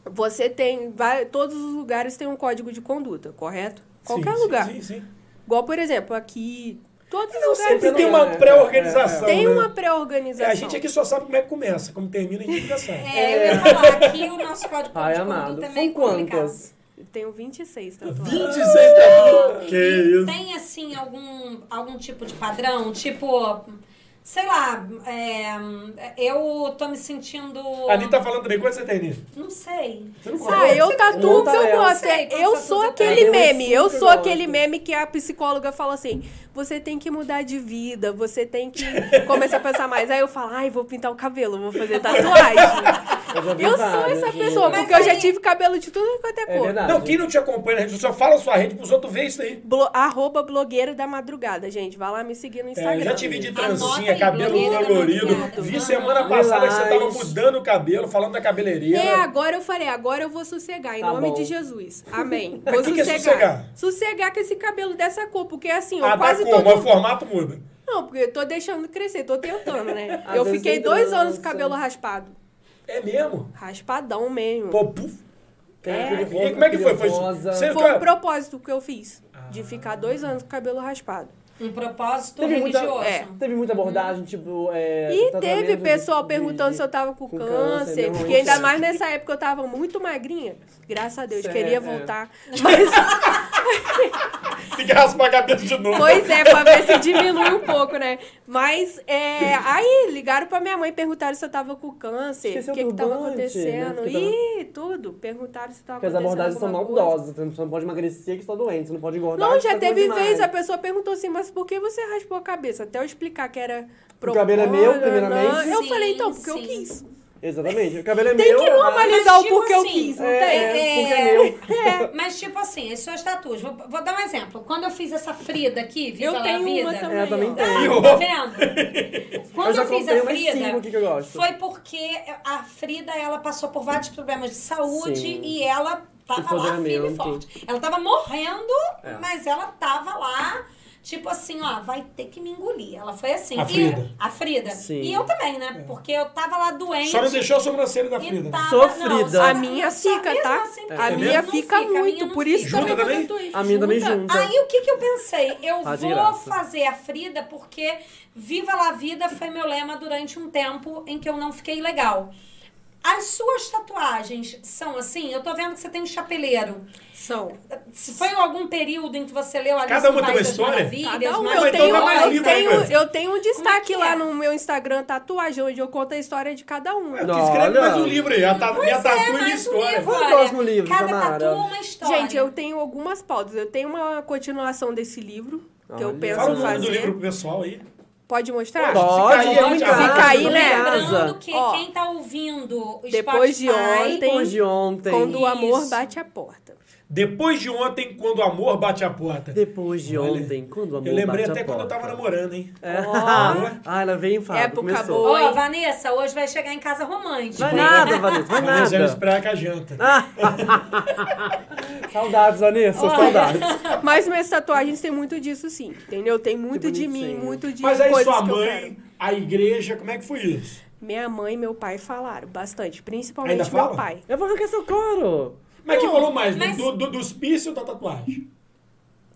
Você tem. Vai, todos os lugares têm um código de conduta, correto? Qualquer Sim, lugar. Sim, sim, sim. Igual, por exemplo, aqui. Todos os lugares sempre tem uma é, pré-organização. tem né? uma É, pré-organização. a gente aqui só sabe como é que começa, como termina a gente nunca sabe. É, eu ia falar aqui o nosso código Ai, de amado. conduta é meio complicado. quantas? Eu tenho 26 tatuagens. 26 tatu. Que isso? Tem, assim, algum, algum tipo de padrão? Tipo, sei lá, é, eu tô me sentindo... A Anitta tá falando também, quanto você tem, Anitta? Não sei. Você não Ah, eu tatuo o que eu gosto. Sei Eu sou tem. aquele Eu meme. Eu super sou gosto. aquele meme que a psicóloga fala assim: você tem que mudar de vida, você tem que começar a pensar mais. Aí eu falo, ai, vou pintar o cabelo, vou fazer tatuagem. Eu sou essa pessoa, Mas porque eu já tive cabelo de tudo quanto é É cor. Não, quem não te acompanha na rede social, fala a sua rede pros outros ver isso aí. Blo- arroba blogueira da madrugada, gente. Vai lá me seguir no É, Instagram. eu já te vi de trancinha, cabelo colorido. Vi semana passada que você tava mudando o cabelo, falando da cabeleireira. É, agora eu falei, agora eu vou sossegar, em Tá nome bom. de Jesus. Amém. Mas Vou que que é sossegar. sossegar? Sossegar com esse cabelo dessa cor, porque assim, eu Ah, tá quase todo Mas o formato muda. Não, porque eu tô deixando crescer, tô tentando, né? Às eu fiquei dois anos com cabelo raspado. É mesmo? Raspadão mesmo. Pô, puf. É. E como é que foi? Foi, Foi um propósito que eu fiz. Ah. De ficar dois anos com cabelo raspado. Um propósito Teve muita- religioso. é. Teve muita abordagem, tipo. É, E teve de- pessoal de- perguntando se eu tava com, com câncer. câncer, não, porque ainda mais nessa época eu tava muito magrinha. Graças a Deus, Isso é- queria é. voltar. Mas, Tem que raspar a cabeça de novo. pois é, pra ver se diminui um pouco, né? Mas, é, aí ligaram pra minha mãe, perguntaram se eu tava com câncer. O que que tava né? acontecendo. Tava- Ih, tudo. Perguntaram se tava Porque as abordagens são maldosas. Você não pode emagrecer que você tá doente. Você não pode engordar. Não, já tá teve vez, a pessoa perguntou assim, mas por que você raspou a cabeça? Até eu explicar que era O cabelo é meu, primeiramente. Eu Sim, falei, então, porque eu sim. quis. Exatamente. O cabelo é Tem meu. que ah, normalizar Mas, o tipo porquê eu assim, quis, não É, tem? é, porque é meu. Mas, tipo assim, as suas tatuas. Vou, vou dar um exemplo. Quando eu fiz essa Frida aqui, Viva Eu tenho Vida. uma também. É, eu também ó. tenho. Tá vendo? Quando Eu eu, fiz a Frida, cinco aqui que eu gosto. foi porque a Frida ela passou por vários problemas de saúde Sim. e ela tava lá firme e forte. Ela tava morrendo, É. mas ela tava lá. Tipo assim, ó, vai ter que me engolir. Ela foi assim. A E- Frida. a Frida. Sim. E eu também, né? Porque eu tava lá doente. Só não deixou a sobrancelha da e Frida. tava- Sofrida. não, A minha fica, tá? assim, porque A É minha fica não a minha muito, por isso fica. Junta também. A minha também Junta. junta. Aí o que que eu pensei? Eu de vou graça. fazer a Frida porque Viva la Vida foi meu lema durante um tempo em que eu não fiquei legal. As suas tatuagens são assim? Eu tô vendo que você tem um chapeleiro. São. Se foi em algum período em que você leu Alice Cada uma tem uma história? Cada um, mas- Não, eu, então tenho, mais eu, aí, tenho, eu tenho um destaque que lá é? no meu Instagram, tatuagem, onde eu conto a história de cada um. É, porque escreve Olha. mais um livro aí. A ta- minha tatu e minha um história. livro, Qual é o próximo livro, Cada Tamara? tatu uma história. Gente, eu tenho algumas pautas. Eu tenho uma continuação desse livro, que eu Olha. penso Fala o em nome fazer. do livro pro pessoal aí. Pode mostrar? Pode. Se cair, Se cair, vamos né? em Lembrando que Ó, quem tá ouvindo o depois de Spotify, ontem- Depois de ontem. Quando o amor Isso. bate a porta. Depois de ontem, quando o amor bate a porta. Depois de Olha, ontem, quando o amor Eu lembrei bate até a quando eu porta. tava namorando, hein? É. Ó. ah, ela veio, Fábio. Época começou. boa. Ô, Oi. Vanessa, hoje vai chegar em casa romântico. Vai nada, Vanessa, vai nada. esperar com a janta. Saudades, Vanessa, Olha. saudades. Mas minhas tatuagens tem muito disso, sim. Entendeu? Tem muito de mim, muito de Mas aí sua mãe, a igreja, como é que foi isso? Minha mãe e meu pai falaram bastante. Principalmente Ainda meu fala? pai. Eu vou arrancar seu couro. Mas quem Não, falou mais? mas- Do, do, dos piercing ou da tatuagem?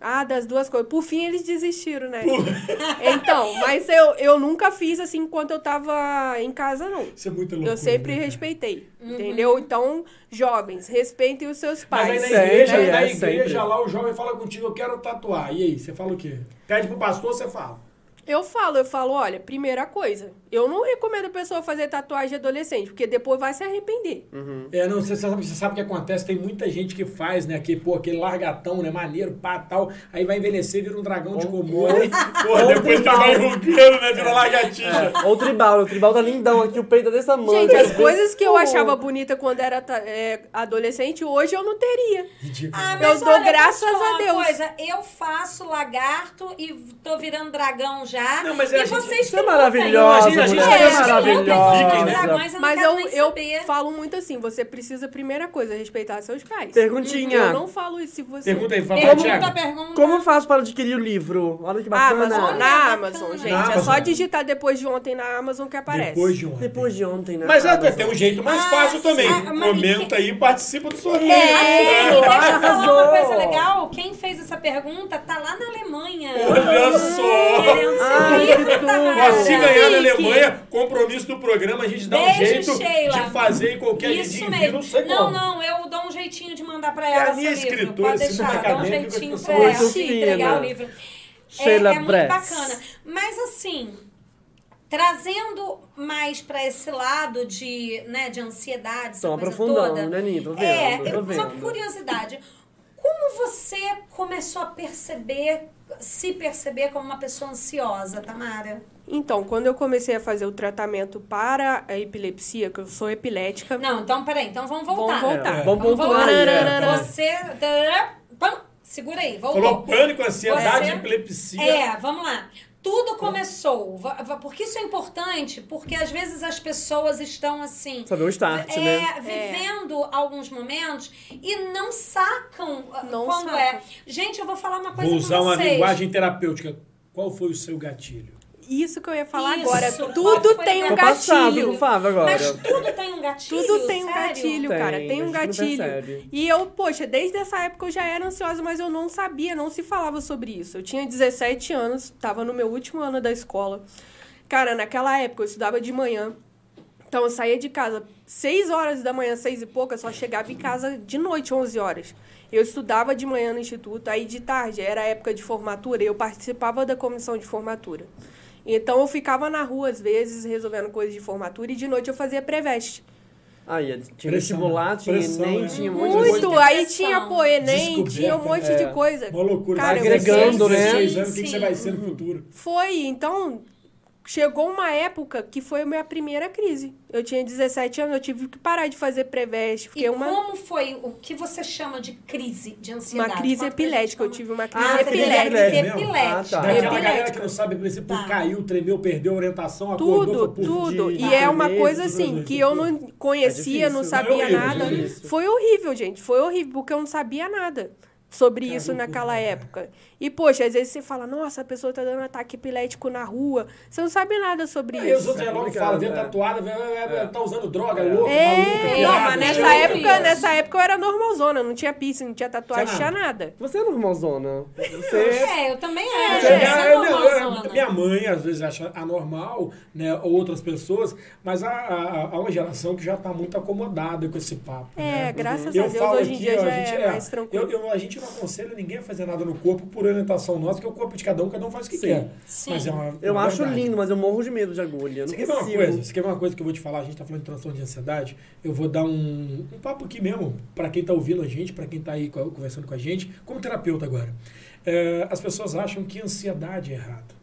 Ah, das duas coisas. Por fim, eles desistiram, né? Então, mas eu, eu nunca fiz assim enquanto eu tava em casa, não. Isso é muito loucura. Eu sempre né, respeitei, entendeu? Então, jovens, respeitem os seus Mas aí pais. na Sempre, igreja, é, na igreja sempre. lá o jovem fala contigo, eu quero tatuar. E aí, você fala o quê? Pede pro pastor, você fala. Eu falo, eu falo, olha, primeira coisa, eu não recomendo a pessoa fazer tatuagem de adolescente, porque depois vai se arrepender. É, não, você sabe, você sabe o que acontece? Tem muita gente que faz, né? Que, pô, aquele largatão, né? Maneiro, pá, tal. Aí vai envelhecer, vira um dragão de Ou- Komodo. Ou depois tribal. vai enrugando, né? Vira lagartixa. É, ou o tribal, o tribal tá lindão aqui, o peito é desse tamanho. Gente, as coisas que eu Pô. achava bonita quando era é, adolescente, hoje eu não teria. Ridículo. Ah, Eu dou olha, graças a uma Deus. Coisa, eu faço lagarto e tô virando dragão já. Não, mas e a gente- vocês Você é maravilhosa, a gente- é gente- maravilhosa. Dragões, eu Mas eu, eu saber. falo muito assim, você precisa, primeira coisa, respeitar seus pais. Perguntinha. Eu não falo isso se você... Pergunta aí, fala, Pergunta, Thiago. pergunta. Como eu faço para adquirir o livro? Olha que bacana. Amazon, na. Amazon, gente. Na É Amazon. só digitar depois de ontem na Amazon que aparece. Depois de ontem. Depois de ontem, né? Mas é, Amazon. tem um jeito mais Ah, fácil também. ah, Comenta aí e participa do sorteio. É. E deixa eu falar uma coisa legal. Quem fez essa pergunta tá lá na Alemanha. Olha só! Tamara. Ó, se ganhar na. Alemanha, compromisso do programa, a gente dá um Beijo, jeito Sheila. de fazer em qualquer Isso mesmo. Não sei não, como. não, eu dou um jeitinho de mandar pra É ela a minha escritora, Pode deixar, dá um jeitinho pra ela Muito entregar o livro. É, Sheila é muito Bretz. bacana. Mas assim, trazendo mais pra esse lado de, né, de ansiedade, essa Estão coisa aprofundando, toda. né, Ninho? Tô vendo, É, tô eu- uma vendo. curiosidade. Como você começou a perceber, se perceber como uma pessoa ansiosa, Tamara? Então, quando eu comecei a fazer o tratamento para a epilepsia, que eu sou epilética, Não, então peraí, então vamos voltar. Vamos voltar. É, vamos pontuar voltar. é. Você. Pam, segura aí, voltou. Falou pânico, ansiedade, Você- epilepsia. É, vamos lá. Tudo começou. Porque isso é importante, porque às vezes as pessoas estão assim. Saber o start, é, né? vivendo alguns momentos e não sacam ah, Não quando sacam. é. Gente, eu vou falar uma coisa Vou usar uma vocês. linguagem terapêutica. Qual foi o seu gatilho? Isso que eu ia falar Isso. agora. Tudo tem um passado gatilho. com o Fábio agora. Mas tudo tem um gatilho. Tudo tem um sério? gatilho, Tem, cara. Tem gente um gatilho. E eu, poxa, desde essa época eu já era ansiosa, mas eu não sabia, não se falava sobre isso. Eu tinha 17 anos, tava no meu último ano da escola. Cara, naquela época eu estudava de manhã. Então eu saía de casa 6 horas da manhã, 6 e pouca, só chegava em casa de noite, 11 horas. Eu estudava de manhã no instituto, aí de tarde era a época de formatura, e eu participava da comissão de formatura. Então eu ficava na rua às vezes resolvendo coisas de formatura e de noite eu fazia pré-veste. Aí, tinha Pressão, vestibular, tinha Pressão, Enem, né? tinha um monte de Muito, coisa. aí Depressão. tinha pô, Enem, tinha um monte é. de coisa. Uma loucura. Cara, Você eu agregando, né? 16 anos, o que, que você vai ser no futuro? Foi, então chegou uma época que foi a minha primeira crise. Eu tinha 17 anos, eu tive que parar de fazer pré-veste, E uma como foi o que você chama de crise de ansiedade? uma crise gente epilética, eu tive uma crise Ah, você teve epilética. Crise epilética. Ah, tá. Epilética. galera que não sabe, por exemplo, Tá. caiu, tremeu, perdeu a orientação, acordou, Tudo, tudo. E é uma coisa assim que eu não conhecia, É não sabia É horrível, nada. é difícil. Foi horrível, gente. Foi horrível, porque eu não sabia nada sobre isso naquela né, época. E, poxa, às vezes você fala, nossa, a pessoa tá dando ataque epilético na rua. Você não sabe nada sobre Aí os isso. outros já logo falam, vê é. tatuada, É. tá usando droga, É. louco, É, maluco, não, mas nessa cheio. época, nessa época eu era normalzona, não tinha piercing, não tinha tatuagem, Tinha tinha nada. Você é normalzona. Você... É, eu também acho. É, Você é, é não, eu- minha mãe às vezes acha anormal, né, ou outras pessoas, mas há, há, há uma geração que já está muito acomodada com esse papo. É, né? graças a Eu Deus, falo hoje em aqui, dia já a gente, é mais tranquilo. Eu, eu- a gente não aconselha ninguém a fazer nada no corpo por orientação nossa, porque o corpo de cada um, cada um faz o que Sim. quer. Sim. Mas é uma, Eu uma acho verdade. lindo, mas eu morro de medo de agulha. Eu Você não quer ver uma coisa? Você quer ver uma coisa que eu vou te falar? A gente tá falando de transtorno de ansiedade. Eu vou dar um, um papo aqui mesmo, para quem tá ouvindo a gente, para quem tá aí co- conversando com a gente, como terapeuta agora. É, as pessoas acham que ansiedade é errado.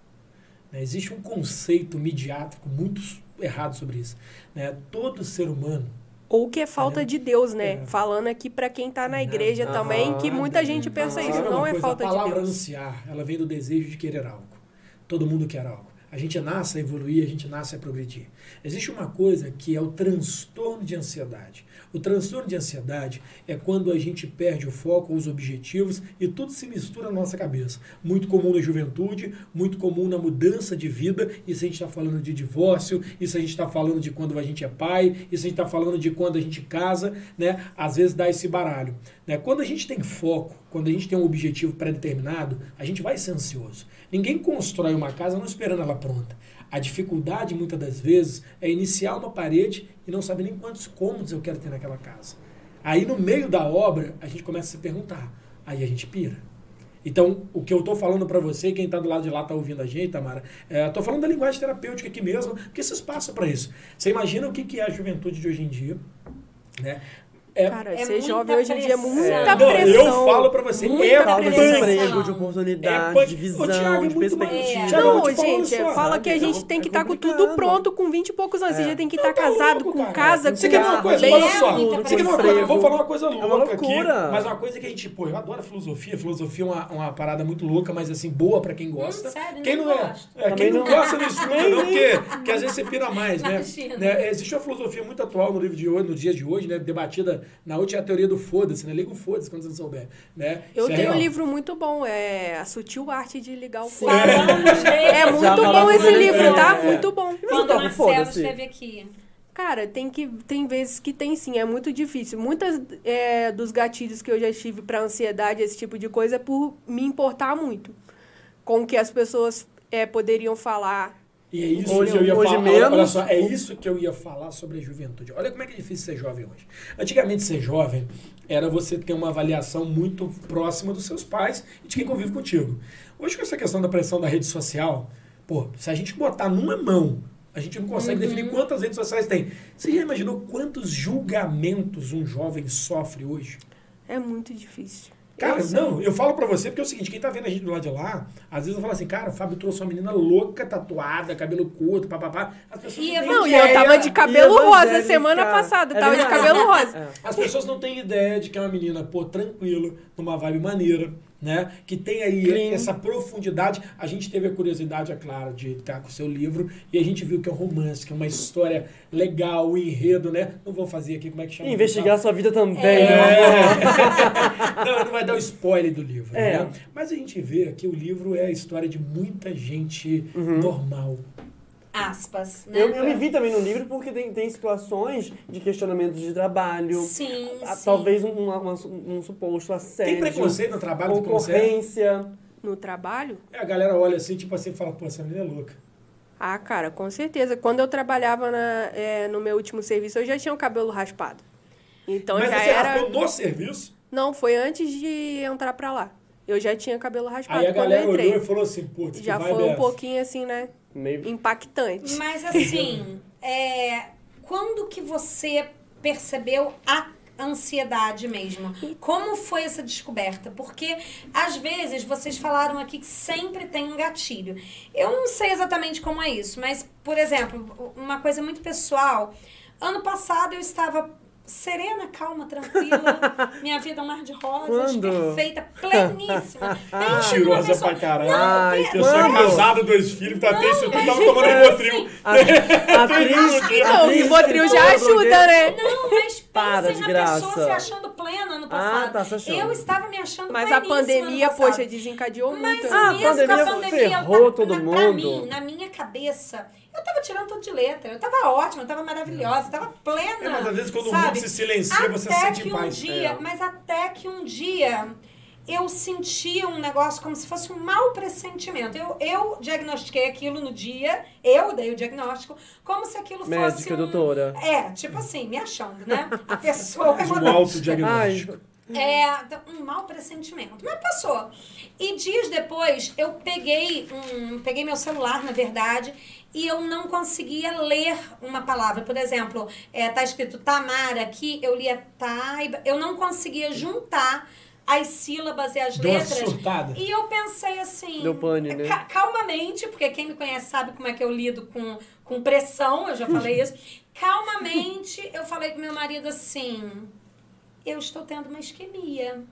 né? Existe um conceito midiátrico muito errado sobre isso. né? Todo ser humano Ou que é falta de Deus, né? Falando aqui pra quem tá na igreja Não, também, que muita gente pensa Você isso. Não é coisa? falta A de palavra Deus. anunciar, ela vem do desejo de querer algo. Todo mundo quer algo. A gente nasce a evoluir, a gente nasce a progredir. Existe uma coisa que é o transtorno de ansiedade. O transtorno de ansiedade é quando a gente perde o foco, os objetivos e tudo se mistura na nossa cabeça. Muito comum na juventude, muito comum na mudança de vida. Isso a gente está falando de divórcio, isso a gente está falando de quando a gente é pai, isso a gente está falando de quando a gente casa, né? Às vezes dá esse baralho. Né? Quando a gente tem foco, quando a gente tem um objetivo pré-determinado, a gente vai ser ansioso. Ninguém constrói uma casa não esperando ela pronta. A dificuldade, muitas das vezes, é iniciar uma parede e não saber nem quantos cômodos eu quero ter naquela casa. Aí, no meio da obra, a gente começa a se perguntar. Aí a gente pira. Então, o que eu estou falando para você, quem está do lado de lá está ouvindo a gente, Tamara, estou falando da linguagem terapêutica aqui mesmo, porque vocês passam para isso. Você imagina o que, que é a juventude de hoje em dia, né? É, Cara, É ser jovem hoje em dia é muita não, pressão. eu falo para você, muita é emprego, de É oportunidade, punk- de visão, Thiago, é de perspectiva. Thiago, Não, gente, só. fala que a É gente tem que estar com tudo pronto com 20 e poucos anos. Você É. já tem que estar tá casado, louco, com cara. casa, Você com quer uma carro, coisa? bem- Olha só. Você quer uma coisa? Eu vou falar uma coisa uma louca aqui. Mas uma coisa que a gente, pô, eu adoro filosofia. Filosofia é uma, uma parada muito louca, mas assim, boa pra quem gosta. Sério, quem não é? é quem não, gosta não escuta, não, porque, porque às vezes você pira mais, né? Né? Existe uma filosofia muito atual no livro de hoje, no dia de hoje, né? Debatida na última é a teoria do foda-se, né? Liga o foda-se quando você não souber. Né? Eu Isso é tenho um real. livro muito bom, é A Sutil Arte de Ligar o Fogo. Falamos dele. É muito Já bom esse livro, é, tá? é. Muito bom. Quando o foda-se? Marcelo esteve aqui. Cara, tem que tem vezes que tem sim, é muito difícil. Muitas é, dos gatilhos que eu já tive pra ansiedade, esse tipo de coisa, é por me importar muito com o que as pessoas é, poderiam falar. E é isso Hoje- que eu ia hoje falar. Olha, olha menos. só, é isso que eu ia falar sobre a juventude. Olha como é que é difícil ser jovem hoje. Antigamente, ser jovem era você ter uma avaliação muito próxima dos seus pais e de quem convive contigo. Hoje, com essa questão da pressão da rede social, pô, se a gente botar numa mão, a gente não consegue definir quantas redes sociais tem. Você já imaginou quantos julgamentos um jovem sofre hoje? É muito difícil. Cara, não, eu falo pra você porque é o seguinte, quem tá vendo a gente do lado de lá, às vezes eu falo assim, cara, o Fábio trouxe uma menina louca, tatuada, cabelo curto, papapá. As pessoas E não e eu tava de cabelo rosa evangélica. semana passada, É tava de verdade. cabelo rosa. É. As pessoas não têm ideia de que é uma menina, pô, tranquila, numa vibe maneira, né? Que tem aí Clean. essa profundidade. A gente teve a curiosidade, é claro, de estar com o seu livro e a gente viu que é um romance, que é uma história legal, o enredo, né? Não vou fazer aqui como é que chama. Investigar sua vida também, É. amor. não, não vai dar o spoiler do livro, É. né? Mas a gente vê que o livro é a história de muita gente normal. Aspas, né? Eu, eu me vi também no livro porque tem, tem situações de questionamento de trabalho. Sim, a- sim. Talvez um, uma- uma- um suposto assédio. Tem preconceito no trabalho é? Concorrência. No trabalho? É, A galera olha assim, tipo assim, fala, pô, essa menina é louca. Ah, cara, com certeza. Quando eu trabalhava na- é, no meu último serviço, eu já tinha o cabelo raspado. Então Mas já você era. raspou no serviço? Não, foi antes de entrar pra lá. Eu já tinha cabelo raspado Aí a quando galera eu entrei. olhou e falou assim, putz, que Já foi é um essa? pouquinho assim, né? Meio... Impactante. Mas assim, é, quando que você percebeu a ansiedade mesmo? Como foi essa descoberta? Porque às vezes vocês falaram aqui que sempre tem um gatilho. Eu não sei exatamente como é isso, mas por exemplo, uma coisa muito pessoal. Ano passado eu estava serena, calma, tranquila. Minha vida é um mar de rosas, Quando? perfeita, pleníssima. Mentirosa pra caralho. Ai, eu sou casado, dois filhos, tá tendo isso tudo, tava tomando Rivotril. A, a atriz, Não, o Rivotril já ajuda, né? Não, mas Para pense de na graça. pessoa se achando plena ano Ah, passado. tá se achando. Eu estava me achando Mas a pandemia, poxa, desencadeou Mas muito. Ah, a mesmo com a pandemia pandemia, ferrou todo na, Pra mundo. mim, na minha cabeça, eu tava tirando tudo de letra. Eu tava ótima, eu tava maravilhosa, eu tava plena. É, mas às vezes quando o sabe? mundo se silencia, você até se sente que um paz. dia, É. Mas até que um dia eu sentia um negócio como se fosse um mau pressentimento. Eu, eu diagnostiquei aquilo no dia, eu dei o diagnóstico, como se aquilo fosse Médica, um... doutora. É, tipo assim, me achando, né? A pessoa... Um autodiagnóstico. É, um mau pressentimento. Mas passou. E dias depois, eu peguei um, peguei meu celular, na verdade, e eu não conseguia ler uma palavra. Por exemplo, é, tá escrito Tamara aqui, eu lia Taiba, eu não conseguia juntar as sílabas e as Deu letras. E eu pensei assim. Deu pane, né? ca- calmamente, porque quem me conhece sabe como é que eu lido com, com pressão, eu já falei isso. calmamente, eu falei com meu marido assim: eu estou tendo uma isquemia.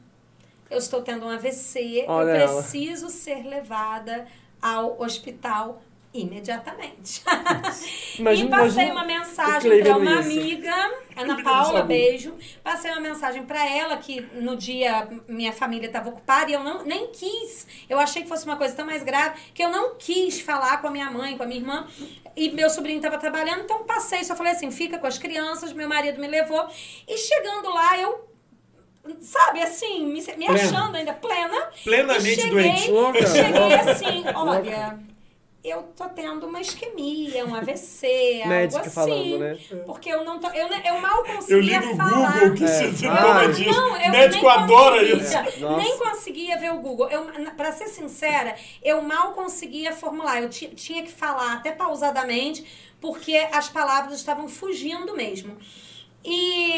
Eu estou tendo um AVC, Olha eu ela. preciso ser levada ao hospital imediatamente. Imagina- e passei imagina uma mensagem para uma isso. amiga, Ana Paula, beijo. Passei uma mensagem para ela que no dia minha família estava ocupada e eu não, nem quis. Eu achei que fosse uma coisa tão mais grave que eu não quis falar com a minha mãe, com a minha irmã. E meu sobrinho estava trabalhando, então passei. Só falei assim: fica com as crianças. Meu marido me levou. E chegando lá, eu. Sabe, assim, me, me achando ainda plena. Plenamente e cheguei, doente. Cheguei assim, olha, eu tô tendo uma isquemia, um AVC, Médica algo assim. falando, né? Porque eu não tô, eu, eu mal Eu conseguia li no falar. Google que É. Ah. sintoma disso. Não, eu Médico nem adora isso. Nem conseguia ver o Google. Eu, pra ser sincera, eu mal conseguia formular. Eu ti- tinha que falar até pausadamente, porque as palavras estavam fugindo mesmo. E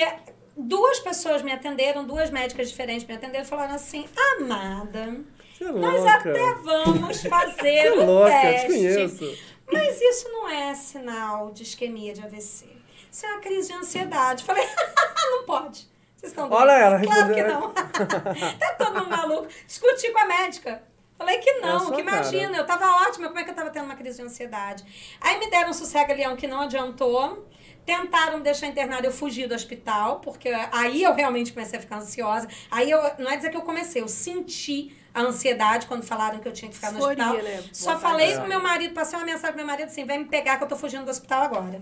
duas pessoas me atenderam, duas médicas diferentes me atenderam e falaram assim: Amada, é nós até vamos fazer é o louca, te teste. Mas isso não é sinal de isquemia de AVC. Isso é uma crise de ansiedade. Falei, não pode. Vocês estão doidos? Olha ela Claro que não. tá todo mundo maluco. Discuti com a médica. Falei que É não, sua que imagina, eu tava ótima, como é que eu tava tendo uma crise de ansiedade? Aí me deram um sossega-leão que não adiantou. Tentaram me deixar internada, eu fugi do hospital, porque aí eu realmente comecei a ficar ansiosa. Aí eu, não é dizer que eu comecei, eu senti a ansiedade quando falaram que eu tinha que ficar no hospital. né? Só Vontade. falei com meu marido, passei uma mensagem pro meu marido assim: vem me pegar que eu tô fugindo do hospital agora.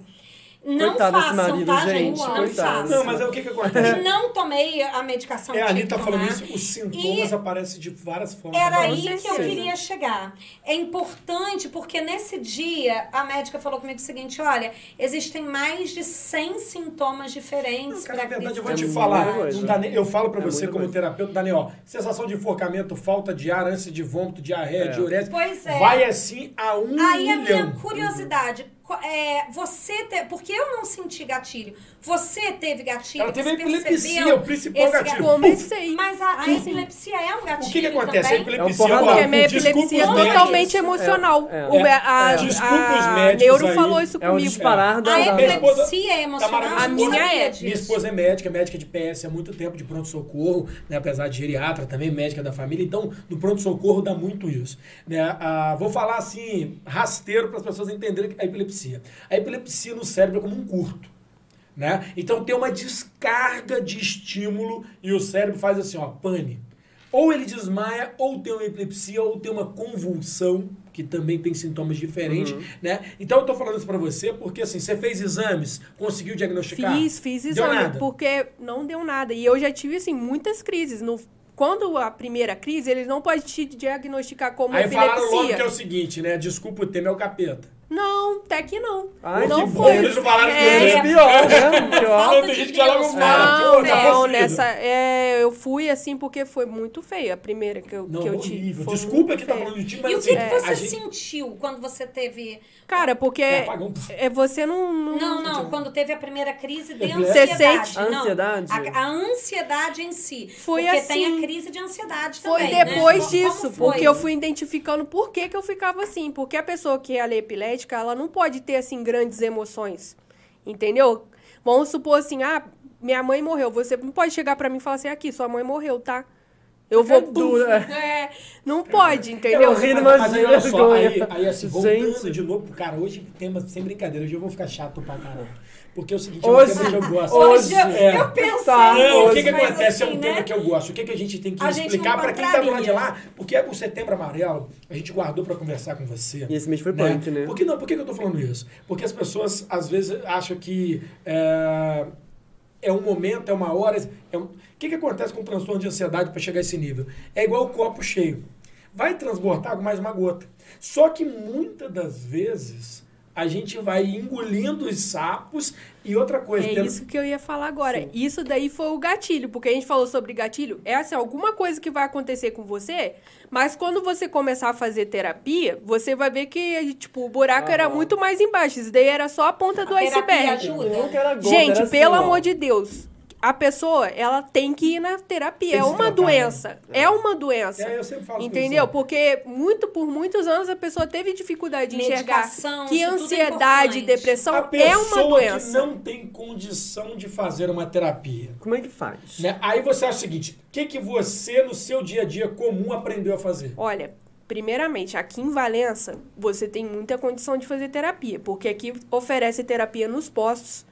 Não Coitado façam, marido, tá, gente? Não coitado. façam. Não, mas é o que que acontece? Não tomei a medicação É, que a tinha Anitta que falando isso, os sintomas E- aparecem de várias formas. Era aí que eu queria chegar. É importante porque nesse dia a médica falou comigo o seguinte: olha, existem mais de 100 sintomas diferentes Cara, na para verdade, eu vou É te muita falar. coisa. Não dá nem- eu falo pra É você como coisa. terapeuta, ó, sensação de enforcamento, falta de ar, ânsia de vômito, diarreia, É. diurese. Pois é. Vai assim a um Aí a milhão. minha curiosidade, é, você te, porque eu não senti gatilho. Você teve gatilho? Ela teve você epilepsia, percebeu o principal esse gatilho. Comecei. Mas a, a epilepsia é um gatilho O que que acontece? A também? epilepsia, É um porradão. ó, Porque a minha desculpa epilepsia é os médicos. totalmente emocional. É, é. O- a, É. Desculpa os a médicos neuro aí. falou isso É um comigo. disparar da... A epilepsia é emocional? Tamara, A minha é. disso. Minha esposa é médica, médica de PS há muito tempo, de pronto-socorro, né? apesar de geriatra também, médica da família. Então, no pronto-socorro dá muito isso. Né? Ah, vou falar assim, rasteiro, para as pessoas entenderem a epilepsia. A epilepsia no cérebro é como um curto. Né? Então, tem uma descarga de estímulo e o cérebro faz assim, ó, pane. Ou ele desmaia, ou tem uma epilepsia, ou tem uma convulsão, que também tem sintomas diferentes, né? Então eu tô falando isso pra você porque assim, você fez exames, conseguiu diagnosticar? Fiz, fiz exame, porque não deu nada. E eu já tive, assim, muitas crises. No, quando a primeira crise, eles não podem te diagnosticar como Aí falaram logo epilepsia. que é o seguinte, né? Desculpa o tema, é o capeta. Não, até que não. Ai, não que foi. bom. Eles não falaram que É, É pior, né? Pior. Falta Tem de gente que logo Deus. fala. Não, tá não, nessa. É, eu fui assim porque foi muito feia a primeira que eu, Não, que eu tive. Foi Desculpa que tá feia. falando de ti, mas E o assim, que, que a você gente- sentiu quando você teve. Cara, porque É, é, você não. não, Não, não, quando teve a primeira crise de Você ansiedade. sente- Não, Ansiedade? A, a ansiedade em si. Foi porque assim. tem a crise de ansiedade Foi também. né? depois Como- disso, foi? porque eu fui identificando por que, que eu ficava assim. Porque a pessoa que ela é epilética, ela não pode ter, assim, grandes emoções. Entendeu? Vamos supor assim, ah, minha mãe morreu. Você não pode chegar pra mim e falar assim, aqui, sua mãe morreu, tá? Eu vou... Fica dura. É, não pode, Eu entendeu? ri, Mas, mas mas aí, olha só, aí, aí assim, voltando Gente. de novo, cara, hoje tema sem brincadeira, hoje eu vou ficar chato pra caramba. Porque é o seguinte, é Hoje- um tema que eu gosto. Hoje, eu, É. eu pensei. Tá, Não, o que, que acontece? é assim, um tema né? que eu gosto. O que, que a gente tem que A explicar para quem tá do lado de lá? Porque o Setembro Amarelo, a gente guardou para conversar com você. E esse mês foi punk, né? Por que, não, por que, que eu tô falando isso? Porque as pessoas, às vezes, acham que é, é um momento, é uma hora. É um... O que, que acontece com o transtorno de ansiedade para chegar a esse nível? É igual o copo cheio. Vai transbordar mais uma gota. Só que muitas das vezes a gente vai engolindo os sapos e outra coisa. É tendo- isso que eu ia falar agora. Sim. Isso daí foi o gatilho, porque a gente falou sobre gatilho. É assim, alguma coisa que vai acontecer com você, mas quando você começar a fazer terapia, você vai ver que, tipo, o buraco era Aham. muito mais embaixo. Isso daí era só a ponta do A terapia iceberg. ajuda. Era gota, Gente, era assim, pelo ó. amor de Deus. A pessoa, ela tem que ir na terapia. Tem É uma tratar, doença. É uma doença. É, eu sempre falo isso Entendeu? Porque muito, por muitos anos a pessoa teve dificuldade de enxergar que é ansiedade e importante. depressão A é pessoa uma doença. que não tem condição de fazer uma terapia. Como é que faz? Né? Aí você acha o seguinte: o que, que você, no seu dia a dia comum, aprendeu a fazer? Olha, primeiramente, aqui em Valença, você tem muita condição de fazer terapia, porque aqui oferece terapia nos postos,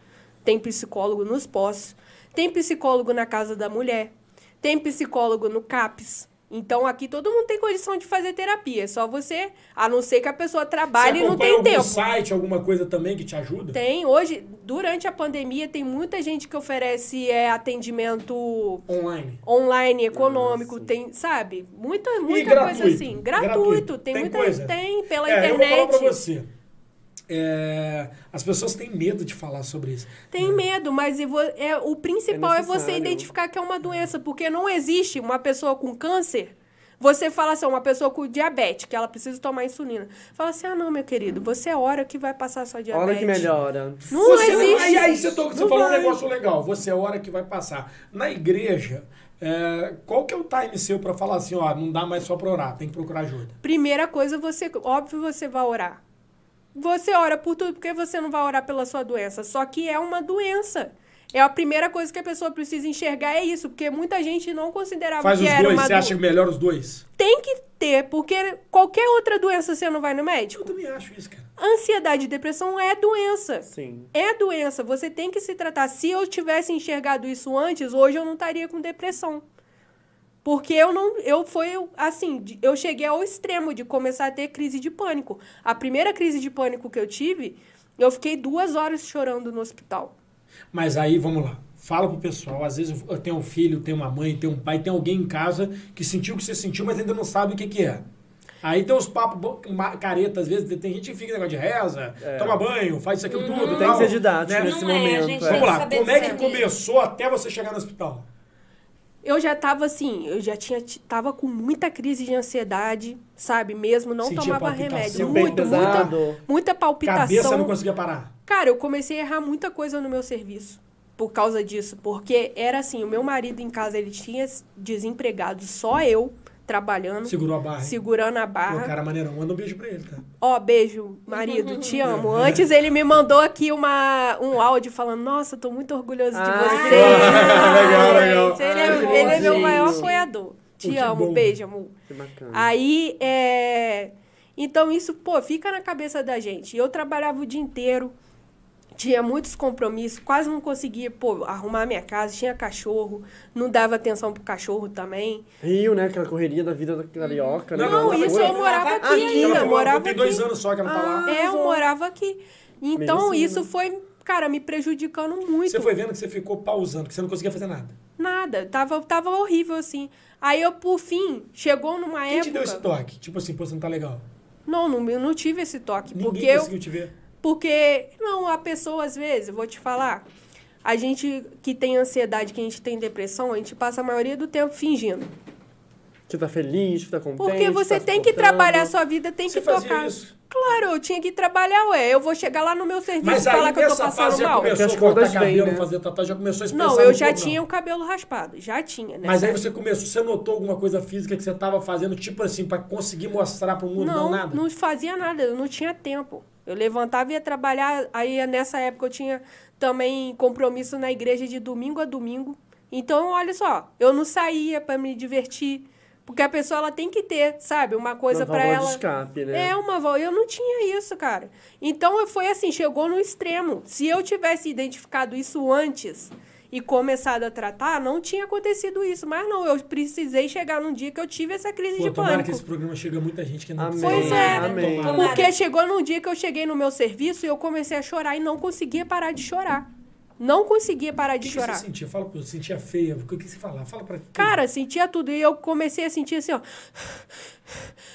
tem psicólogo nos postos, tem psicólogo na casa da mulher, tem psicólogo no CAPS. Então aqui todo mundo tem condição de fazer terapia, é só você, a não ser que a pessoa trabalhe você e não tem algum tempo. site, alguma coisa também que te ajuda? Tem, hoje, durante a pandemia, tem muita gente que oferece é, atendimento Online. online, econômico, Ah, tem, sabe? Muita, muita coisa gratuito? assim. Gratuito. Gratuito. Tem, Tem muita coisa? Tem, pela É, eu vou falar internet. pra você. É, as pessoas têm medo de falar sobre isso. Tem medo, mas é, o principal é, você necessário. identificar que é uma doença, porque não existe uma pessoa com câncer. Você fala assim, uma pessoa com diabetes, que ela precisa tomar insulina. Fala assim: ah, não, meu querido, você é hora que vai passar a sua diabetes. Olha que melhora. Não Você- existe. Aí, aí você, tô- você Não falou um vai. negócio legal. Você é a hora que vai passar. Na igreja, é, qual que é o time seu pra falar assim, ó, não dá mais só pra orar, tem que procurar ajuda? Primeira coisa, você, óbvio, você vai orar. Você ora por tudo, porque você não vai orar pela sua doença. Só que é uma doença. É a primeira coisa que a pessoa precisa enxergar é isso, porque muita gente não considerava Faz que os era dois, uma você do- acha melhor os dois? Tem que ter, porque qualquer outra doença você não vai no Eu médico. também acho isso, cara. Ansiedade e depressão é doença. Sim. É doença, você tem que se tratar. Se eu tivesse enxergado isso antes, hoje eu não estaria com depressão. Porque eu não, eu foi assim, eu cheguei ao extremo de começar a ter crise de pânico. A primeira crise de pânico que eu tive, eu fiquei duas horas chorando no hospital. Mas aí, vamos lá. Fala pro pessoal. Às vezes eu tenho um filho, tenho uma mãe, tenho um pai, tem alguém em casa que sentiu o que você sentiu, mas ainda não sabe o que, que é. Aí tem uns papos bo- ma- careta, às vezes tem gente que fica com negócio de reza, É. toma banho, faz isso, aquilo tudo. Tem que tal, ser didático né? nesse Não é, a momento. gente é. tem Vamos lá, como é que começou até você chegar no hospital? Eu já tava assim, eu já tinha tava com muita crise de ansiedade, sabe? Mesmo não Sentia tomava remédio, muito, muita, muita palpitação. Cabeça não conseguia parar. Cara, eu comecei a errar muita coisa no meu serviço por causa disso, porque era assim, o meu marido em casa ele tinha desempregado, só eu trabalhando, Segurou a barra. hein? segurando a Pô, barra. cara maneirão. Manda um beijo pra ele, tá? Ó, beijo, marido, te amo. Antes ele me mandou aqui uma, um áudio falando, nossa, tô muito orgulhoso de Ah, você. legal, legal. Ele, é, Ai, ele é meu maior apoiador. Te Pô, amo, bom. beijo, amor. Que bacana. Aí, é... Então, isso, pô, fica na cabeça da gente. Eu trabalhava o dia inteiro, tinha muitos compromissos, quase não conseguia, pô, arrumar minha casa, tinha cachorro, não dava atenção pro cachorro também. Rio, né? Aquela correria da vida da carioca, né? Não, Não, ela isso eu morava Aqui, aqui ainda, morava tem aqui. dois anos só que ela tá lá. É, eu morava aqui. Então, assim, isso né? foi, cara, me prejudicando muito. Você foi vendo que você ficou pausando, que você não conseguia fazer nada. Nada, tava, tava horrível, assim. Aí eu, por fim, chegou numa Quem época... te deu esse toque? Tipo assim, pô, você não tá legal. Não, não, eu não tive esse toque. Ninguém porque eu, conseguiu te ver. Porque, não, a pessoa, às vezes, eu vou te falar, a gente que tem ansiedade, que a gente tem depressão, a gente passa a maioria do tempo fingindo. Que tá feliz, que tá contente. Porque você tá tem que trabalhar a sua vida, tem Você que tocar. isso? Claro, eu tinha que trabalhar, ué. Eu vou chegar lá no meu serviço Mas e falar que eu tô passando fase já mal. começou Porque a cortar cabelo, né? fazer tatuagem, já começou a expressar Não, eu já tinha não. o cabelo raspado, já tinha. Mas nessa aí você começou, você notou alguma coisa física que você tava fazendo, tipo assim, pra conseguir mostrar pro mundo, não, Não, nada? não fazia nada, eu não tinha tempo. Eu levantava e ia trabalhar, aí nessa época eu tinha também compromisso na igreja de domingo a domingo. Então, olha só, eu não saía para me divertir, porque a pessoa ela tem que ter, sabe, uma coisa para válvula de ela. escape, né? É uma válvula. Eu não tinha isso, cara. Então foi assim, chegou no extremo. Se eu tivesse identificado isso antes e começado a tratar, não tinha acontecido isso. Mas não, eu precisei chegar num dia que eu tive essa crise Pô, de tomara que pânico. esse programa chega muita gente que não Amém. Pois é. Amém. Porque chegou num dia que eu cheguei no meu serviço e eu comecei a chorar e não conseguia parar de chorar. Não conseguia parar O de que, que chorar. você sentia? Fala pra eu, sentia feia. O que, que você fala? Fala pra Cara, sentia tudo. E eu comecei a sentir assim, ó.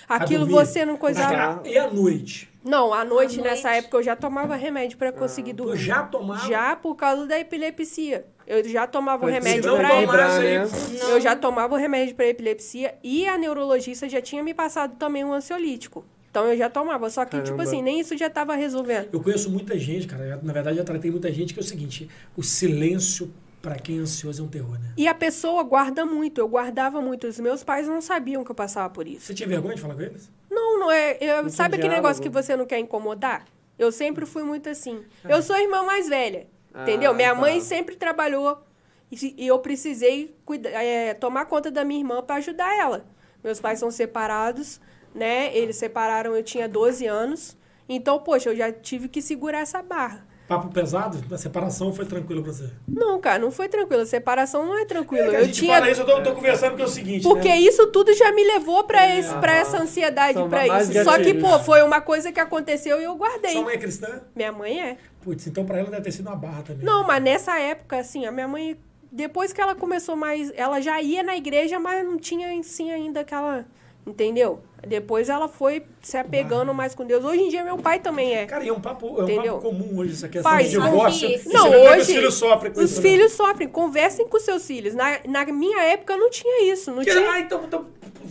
Aquilo você não coisava. E à noite? Não, à noite, À nessa noite. época, eu já tomava remédio pra conseguir Tu dormir. já tomava? Já por causa da epilepsia. Eu já tomava o Pra remédio lembrar, aí, né? Não. Eu já tomava o remédio para epilepsia e a neurologista já tinha me passado também um ansiolítico. Então eu já tomava, só que, tipo Caramba. assim, nem isso já tava resolvendo. Eu conheço muita gente, cara. Na verdade, já tratei muita gente que é o seguinte: o silêncio Pra quem é ansioso é um terror, né? E a pessoa guarda muito. Eu guardava muito. Os meus pais não sabiam que eu passava por isso. Você tinha vergonha de falar com eles? Não, não é. eu- Não sabe aquele negócio que diálogo. você não quer incomodar? Eu sempre fui muito assim. Eu sou a irmã mais velha. Ah, entendeu? Minha tá. mãe sempre trabalhou. E, e eu precisei cuida- é, tomar conta da minha irmã para ajudar ela. Meus pais são separados, né? Eles separaram, eu tinha 12 anos. Então, poxa, eu já tive que segurar essa barra. Papo pesado? A separação foi tranquilo pra você? Não, cara, não foi tranquilo. Separação não é tranquilo. É, a eu tinha fala isso, eu tô, tô conversando porque é o seguinte, Porque né? isso tudo já me levou pra, esse, pra essa ansiedade, São pra isso. Só que, pô, foi uma coisa que aconteceu e eu guardei. Sua mãe é cristã? Minha mãe é. Putz, então pra ela deve ter sido uma barra também. Não, mas nessa época, assim, a minha mãe, depois que ela começou mais. Ela já ia na igreja, mas não tinha si ainda aquela. Entendeu? Depois ela foi se apegando mais com Deus. Hoje em dia, meu pai também é. Cara, e é um papo, é um papo comum hoje, essa questão Faz, de divórcio. Não, que hoje. Os filhos sofrem com os isso. né? filhos sofrem. Conversem com seus filhos. Na, na minha época não tinha isso. Não Que- tinha. Ah, então, então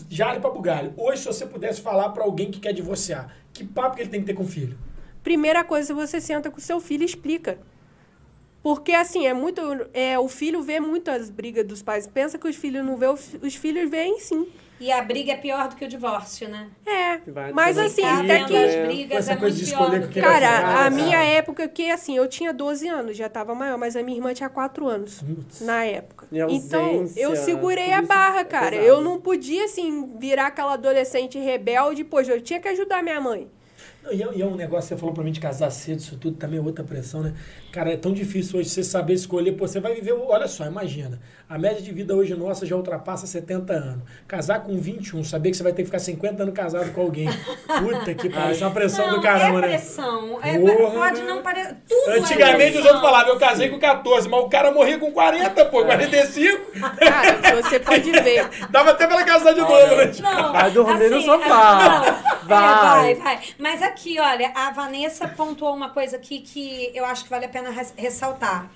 já para bugalho. Hoje, se você pudesse falar pra alguém que quer divorciar, que papo que ele tem que ter com o filho? Primeira coisa, você senta com seu filho e explica. Porque, assim, é muito. É, o filho vê muito as brigas dos pais. Pensa que os filhos não vê, os, os filhos veem sim. E a briga é pior do que o divórcio, né? É. Vai Mas, assim, até vendo que. as É. brigas Essa é coisa muito de pior escolher que Cara, ficar, a minha época, que assim, eu tinha 12 anos, já tava maior, mas a minha irmã tinha 4 anos Putz. na época. E Então, eu segurei a isso barra, é cara. pesado. Eu não podia, assim, virar aquela adolescente rebelde, poxa, eu tinha que ajudar minha mãe. Não, e, é, e é um negócio, você falou pra mim de casar cedo, isso tudo também é outra pressão, né? Cara, é tão difícil hoje você saber escolher. Pô, você vai viver, olha só, imagina. A média de vida hoje nossa já ultrapassa 70 anos. Casar com 21, saber que você vai ter que ficar 50 anos casado com alguém. Puta que pariu, isso é uma pressão não, do caramba, é né? pressão. É, Porra, pode né? não parecer. Tudo Antigamente é os pressão. outros falavam, eu casei com 14, mas o cara morria com 40, pô, 45. Cara, você pode ver. Dava até pra casar de novo, né? Não, Vai dormir no assim, sofá. não, Vai. É, vai, vai. Mas aqui, olha, a Vanessa pontuou uma coisa aqui que eu acho que vale a pena res- ressaltar.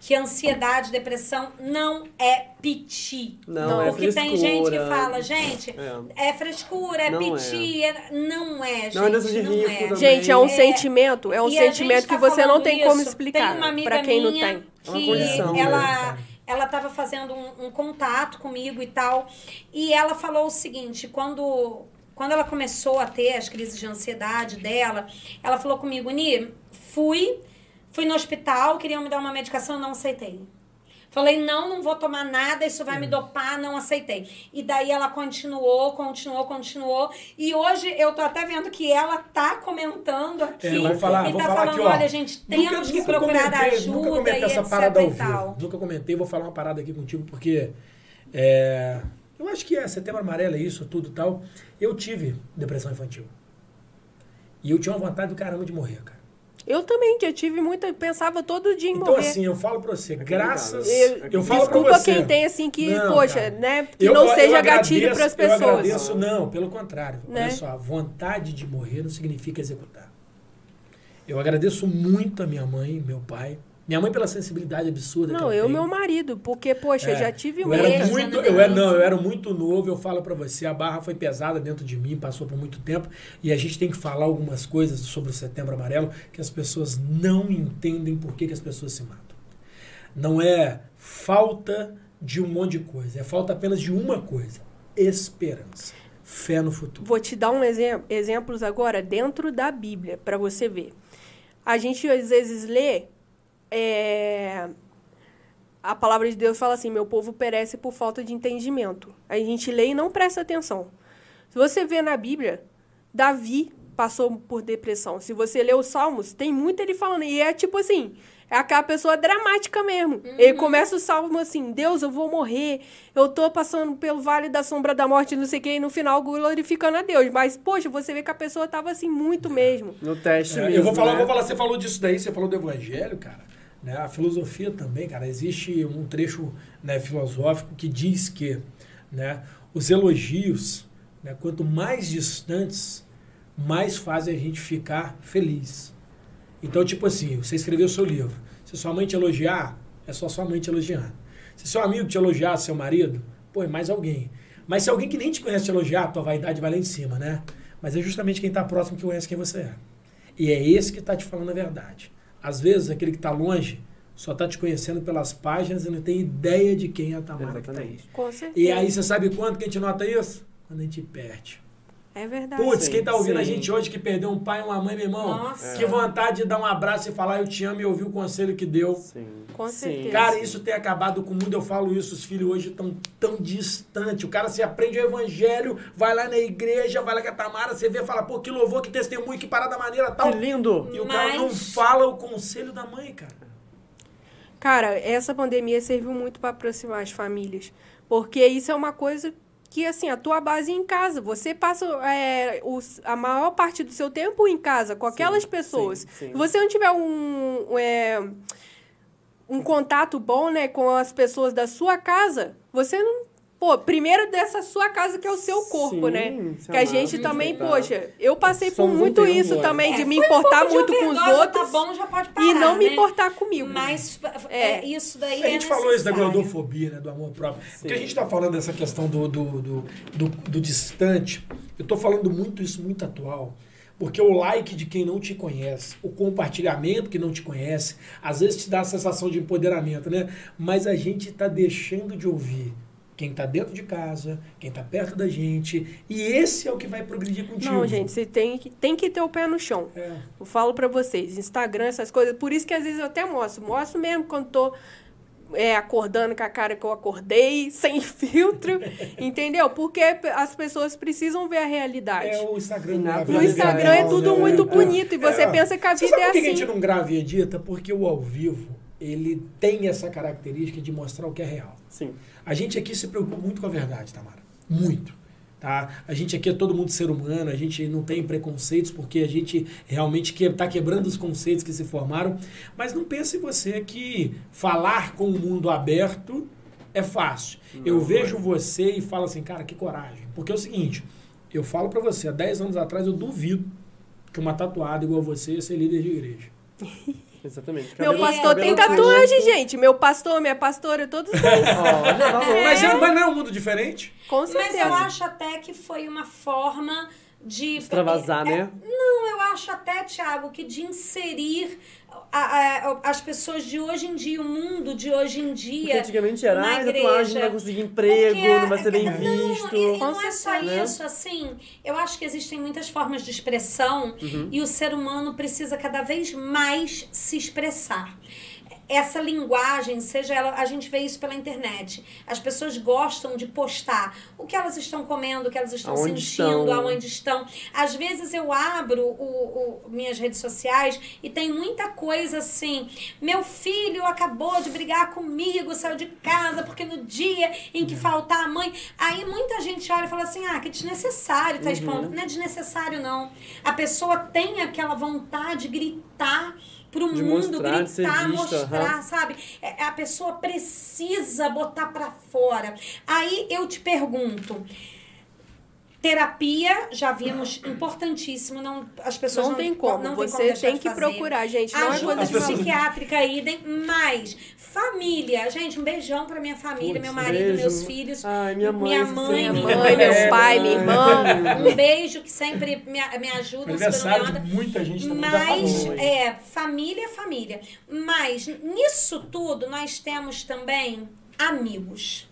Que ansiedade, depressão não é piti. Não, é Porque tem gente que fala, gente, é, frescura, é Não piti. É... Não é, gente. Não é de não rico é. também. Gente, é um É, sentimento, é um E sentimento tá que você não tem como isso. explicar Tem uma amiga pra quem não tem. É que condição ela mesmo, ela estava fazendo um, um contato comigo e tal, e ela falou o seguinte, quando quando ela começou a ter as crises de ansiedade dela, ela falou comigo, Ni, fui, fui no hospital, queriam me dar uma medicação, não aceitei. Falei, não, não vou tomar nada, isso vai me dopar, não aceitei. E daí ela continuou, continuou, continuou. E hoje eu tô até vendo que ela tá comentando aqui. É, vou falar, e tá falar falando, aqui, ó. olha, gente, temos que procurar comentei, ajuda Nunca comentei e essa parada ao vivo. Nunca comentei, vou falar uma parada aqui contigo, porque é, eu acho que é setembro amarelo, é isso, tudo e tal. Eu tive depressão infantil. E eu tinha uma vontade do caramba de morrer, cara. Eu também, já tive muita. Pensava todo dia em Então, morrer. assim, eu falo pra você, graças. Eu- Eu, falo pra Desculpa você. quem tem, assim, que, Não, poxa, cara. né? Que Eu- não eu seja agradeço- gatilho pras Eu pessoas. agradeço, não, pelo contrário. Né? Olha só, a vontade de morrer não significa executar. Eu agradeço muito a minha mãe, meu pai. Minha mãe pela sensibilidade absurda Não, eu tem. meu marido, porque, poxa, É, eu já tive eu era muito, eu era, não, eu era muito novo, eu falo pra você, a barra foi pesada dentro de mim, passou por muito tempo, e a gente tem que falar algumas coisas sobre o Setembro Amarelo que as pessoas não entendem por que, que as pessoas se matam. Não é falta de um monte de coisa, é falta apenas de uma coisa: esperança, fé no futuro. Vou te dar um exemplo, exemplos agora dentro da Bíblia, para você ver. A gente às vezes lê. É, a palavra de Deus fala assim: meu povo perece por falta de entendimento. A gente lê e não presta atenção. Se você vê na Bíblia, Davi passou por depressão. Se você lê os Salmos, tem muito ele falando. E é tipo assim, é aquela pessoa dramática mesmo. Ele começa o salmo assim, Deus, eu vou morrer. Eu tô passando pelo vale da sombra da morte, não sei o quê, e no final glorificando a Deus. Mas, poxa, você vê que a pessoa tava assim, muito mesmo. No teste É, mesmo, eu vou falar, né? vou falar, você falou disso daí, você falou do evangelho, cara. Né? A filosofia também, cara, existe um trecho né, filosófico que diz que né, os elogios, né, quanto mais distantes, mais fazem a gente ficar feliz. Então, tipo assim, você escreveu seu livro. Se sua mãe te elogiar, é só sua mãe te elogiando. Se seu amigo te elogiar, seu marido, pô, é mais alguém. Mas se alguém que nem te conhece te elogiar, tua vaidade vai lá em cima, né? Mas é justamente quem está próximo que conhece quem você é. E é esse que está te falando a verdade. Às vezes, aquele que está longe só tá te conhecendo pelas páginas e não tem ideia de quem é a Tamara que tá aí. Exatamente. Com certeza. E aí, você sabe quando que a gente nota isso? Quando a gente perde. É verdade. Putz, quem tá ouvindo a sim. gente hoje que perdeu um pai e uma mãe, meu irmão, Nossa. que vontade de dar um abraço e falar eu te amo e ouvir o conselho que deu. Sim. Com Sim. certeza. Cara, isso tem acabado com o mundo, eu falo isso, os filhos hoje estão tão distantes. O cara se aprende o evangelho, vai lá na igreja, vai lá com a Tamara, você vê e fala, pô, que louvor, que testemunho, que parada maneira tal. Que lindo! E o cara não Mas- fala o conselho da mãe, cara. Cara, essa pandemia serviu muito para aproximar as famílias. Porque isso é uma coisa que, assim, a tua base é em casa. Você passa é, os- a maior parte do seu tempo em casa, com aquelas Sim, pessoas. sim, sim. Se você não tiver um, é, um contato bom, né, com as pessoas da sua casa, você não... Pô, primeiro dessa sua casa que é o seu corpo, Sim, né? Que a gente também, respeitar. poxa, eu passei por Somos um muito tempo, isso também, de É, me foi um importar de muito com os overdose, outros Tá bom, já pode parar, e não me né? importar comigo. Mas é. É. isso daí A gente é falou isso da gordofobia, né, do amor próprio. Porque a gente está falando dessa questão do, do, do, do, do distante. Eu estou falando muito isso, muito atual. Porque o like de quem não te conhece, o compartilhamento que não te conhece, às vezes te dá a sensação de empoderamento, né? Mas a gente está deixando de ouvir quem está dentro de casa, quem está perto da gente. E esse é o que vai progredir contigo. Não, gente, você tem que, tem que ter o pé no chão. É. Eu falo pra vocês, Instagram, essas coisas. Por isso que às vezes eu até mostro. Mostro mesmo quando tô é, acordando com a cara que eu acordei, sem filtro. entendeu? Porque as pessoas precisam ver a realidade. É o Instagram. Não é No Instagram é tudo né? muito É. bonito. E você É. pensa que a Você vida sabe é por que assim. a gente não grava e edita? Porque o ao vivo, ele tem essa característica de mostrar o que é real. Sim. A gente aqui se preocupa muito com a verdade, Tamara. Muito. Tá? A gente aqui é todo mundo ser humano, a gente não tem preconceitos, porque a gente realmente está quebrando os conceitos que se formaram. Mas não pense você que falar com o mundo aberto é fácil. eu Não, vejo não você e falo assim, cara, que coragem. Porque é o seguinte, eu falo pra você, há 10 anos atrás eu duvido que uma tatuada igual você ia ser líder de igreja. Exatamente. Meu Cabelo- pastor tem tatuagem, curto. gente. Meu pastor, minha pastora, todos eles. Olha, tá bom. Mas, é, mas não é um mundo diferente? Com Mas certeza. eu acho até que foi uma forma de. Extravasar, É, né? Não, eu acho até, Thiago, que de inserir a- a- as pessoas de hoje em dia, o mundo de hoje em Porque dia. antigamente era, na ai, igreja. tatuagem não vai conseguir emprego, Porque- não vai ser bem não, visto. E, e não é só certeza. isso, assim, eu acho que existem muitas formas de expressão Uhum. e o ser humano precisa cada vez mais se expressar. Essa linguagem, seja ela, a gente vê isso pela internet. As pessoas gostam de postar o que elas estão comendo, o que elas estão Aonde sentindo, estão. aonde estão. Às vezes eu abro o, o- minhas redes sociais e tem muita coisa assim. Meu filho acabou de brigar comigo, saiu de casa porque no dia em que faltar a mãe. Aí muita gente olha e fala assim: ah, que desnecessário, tá expondo. Não é desnecessário, não. A pessoa tem aquela vontade de gritar pro De mundo, mostrar, gritar, mostrar, sabe? É, A pessoa precisa botar pra fora. Aí eu te pergunto. Terapia, já vimos, importantíssimo. Não, as pessoas Não não, tem como. não você deixar tem de que fazer. procurar, gente. Não é Ajuda pessoas- psiquiátrica, idem, mas família. Gente, um beijão pra minha família, Putz, meu marido, beijo. meus filhos. Ai, minha mãe. Minha mãe, é Minha minha mãe, meu É, pai, minha irmã. Um beijo que sempre me, me ajuda, Aniversário de muita gente também Mas, é, família é família. Mas, nisso tudo, nós temos também amigos.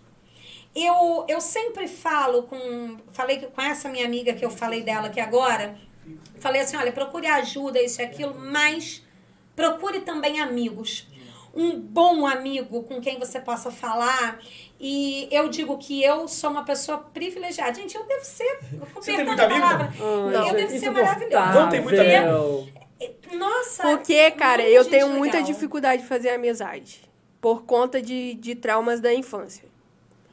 Eu, eu sempre falo com. Falei com essa minha amiga que eu falei dela aqui agora. Falei assim: olha, procure ajuda, isso e aquilo, mas procure também amigos. Um bom amigo com quem você possa falar. E eu digo que eu sou uma pessoa privilegiada. Gente, eu devo ser. Você tem perdão muito a amigo, palavra, Ai, eu gente, devo ser maravilhosa. Não tem muito insuportável. Nossa! Porque, cara, muita eu tenho muita legal. dificuldade de fazer amizade. Por conta de, de traumas da infância.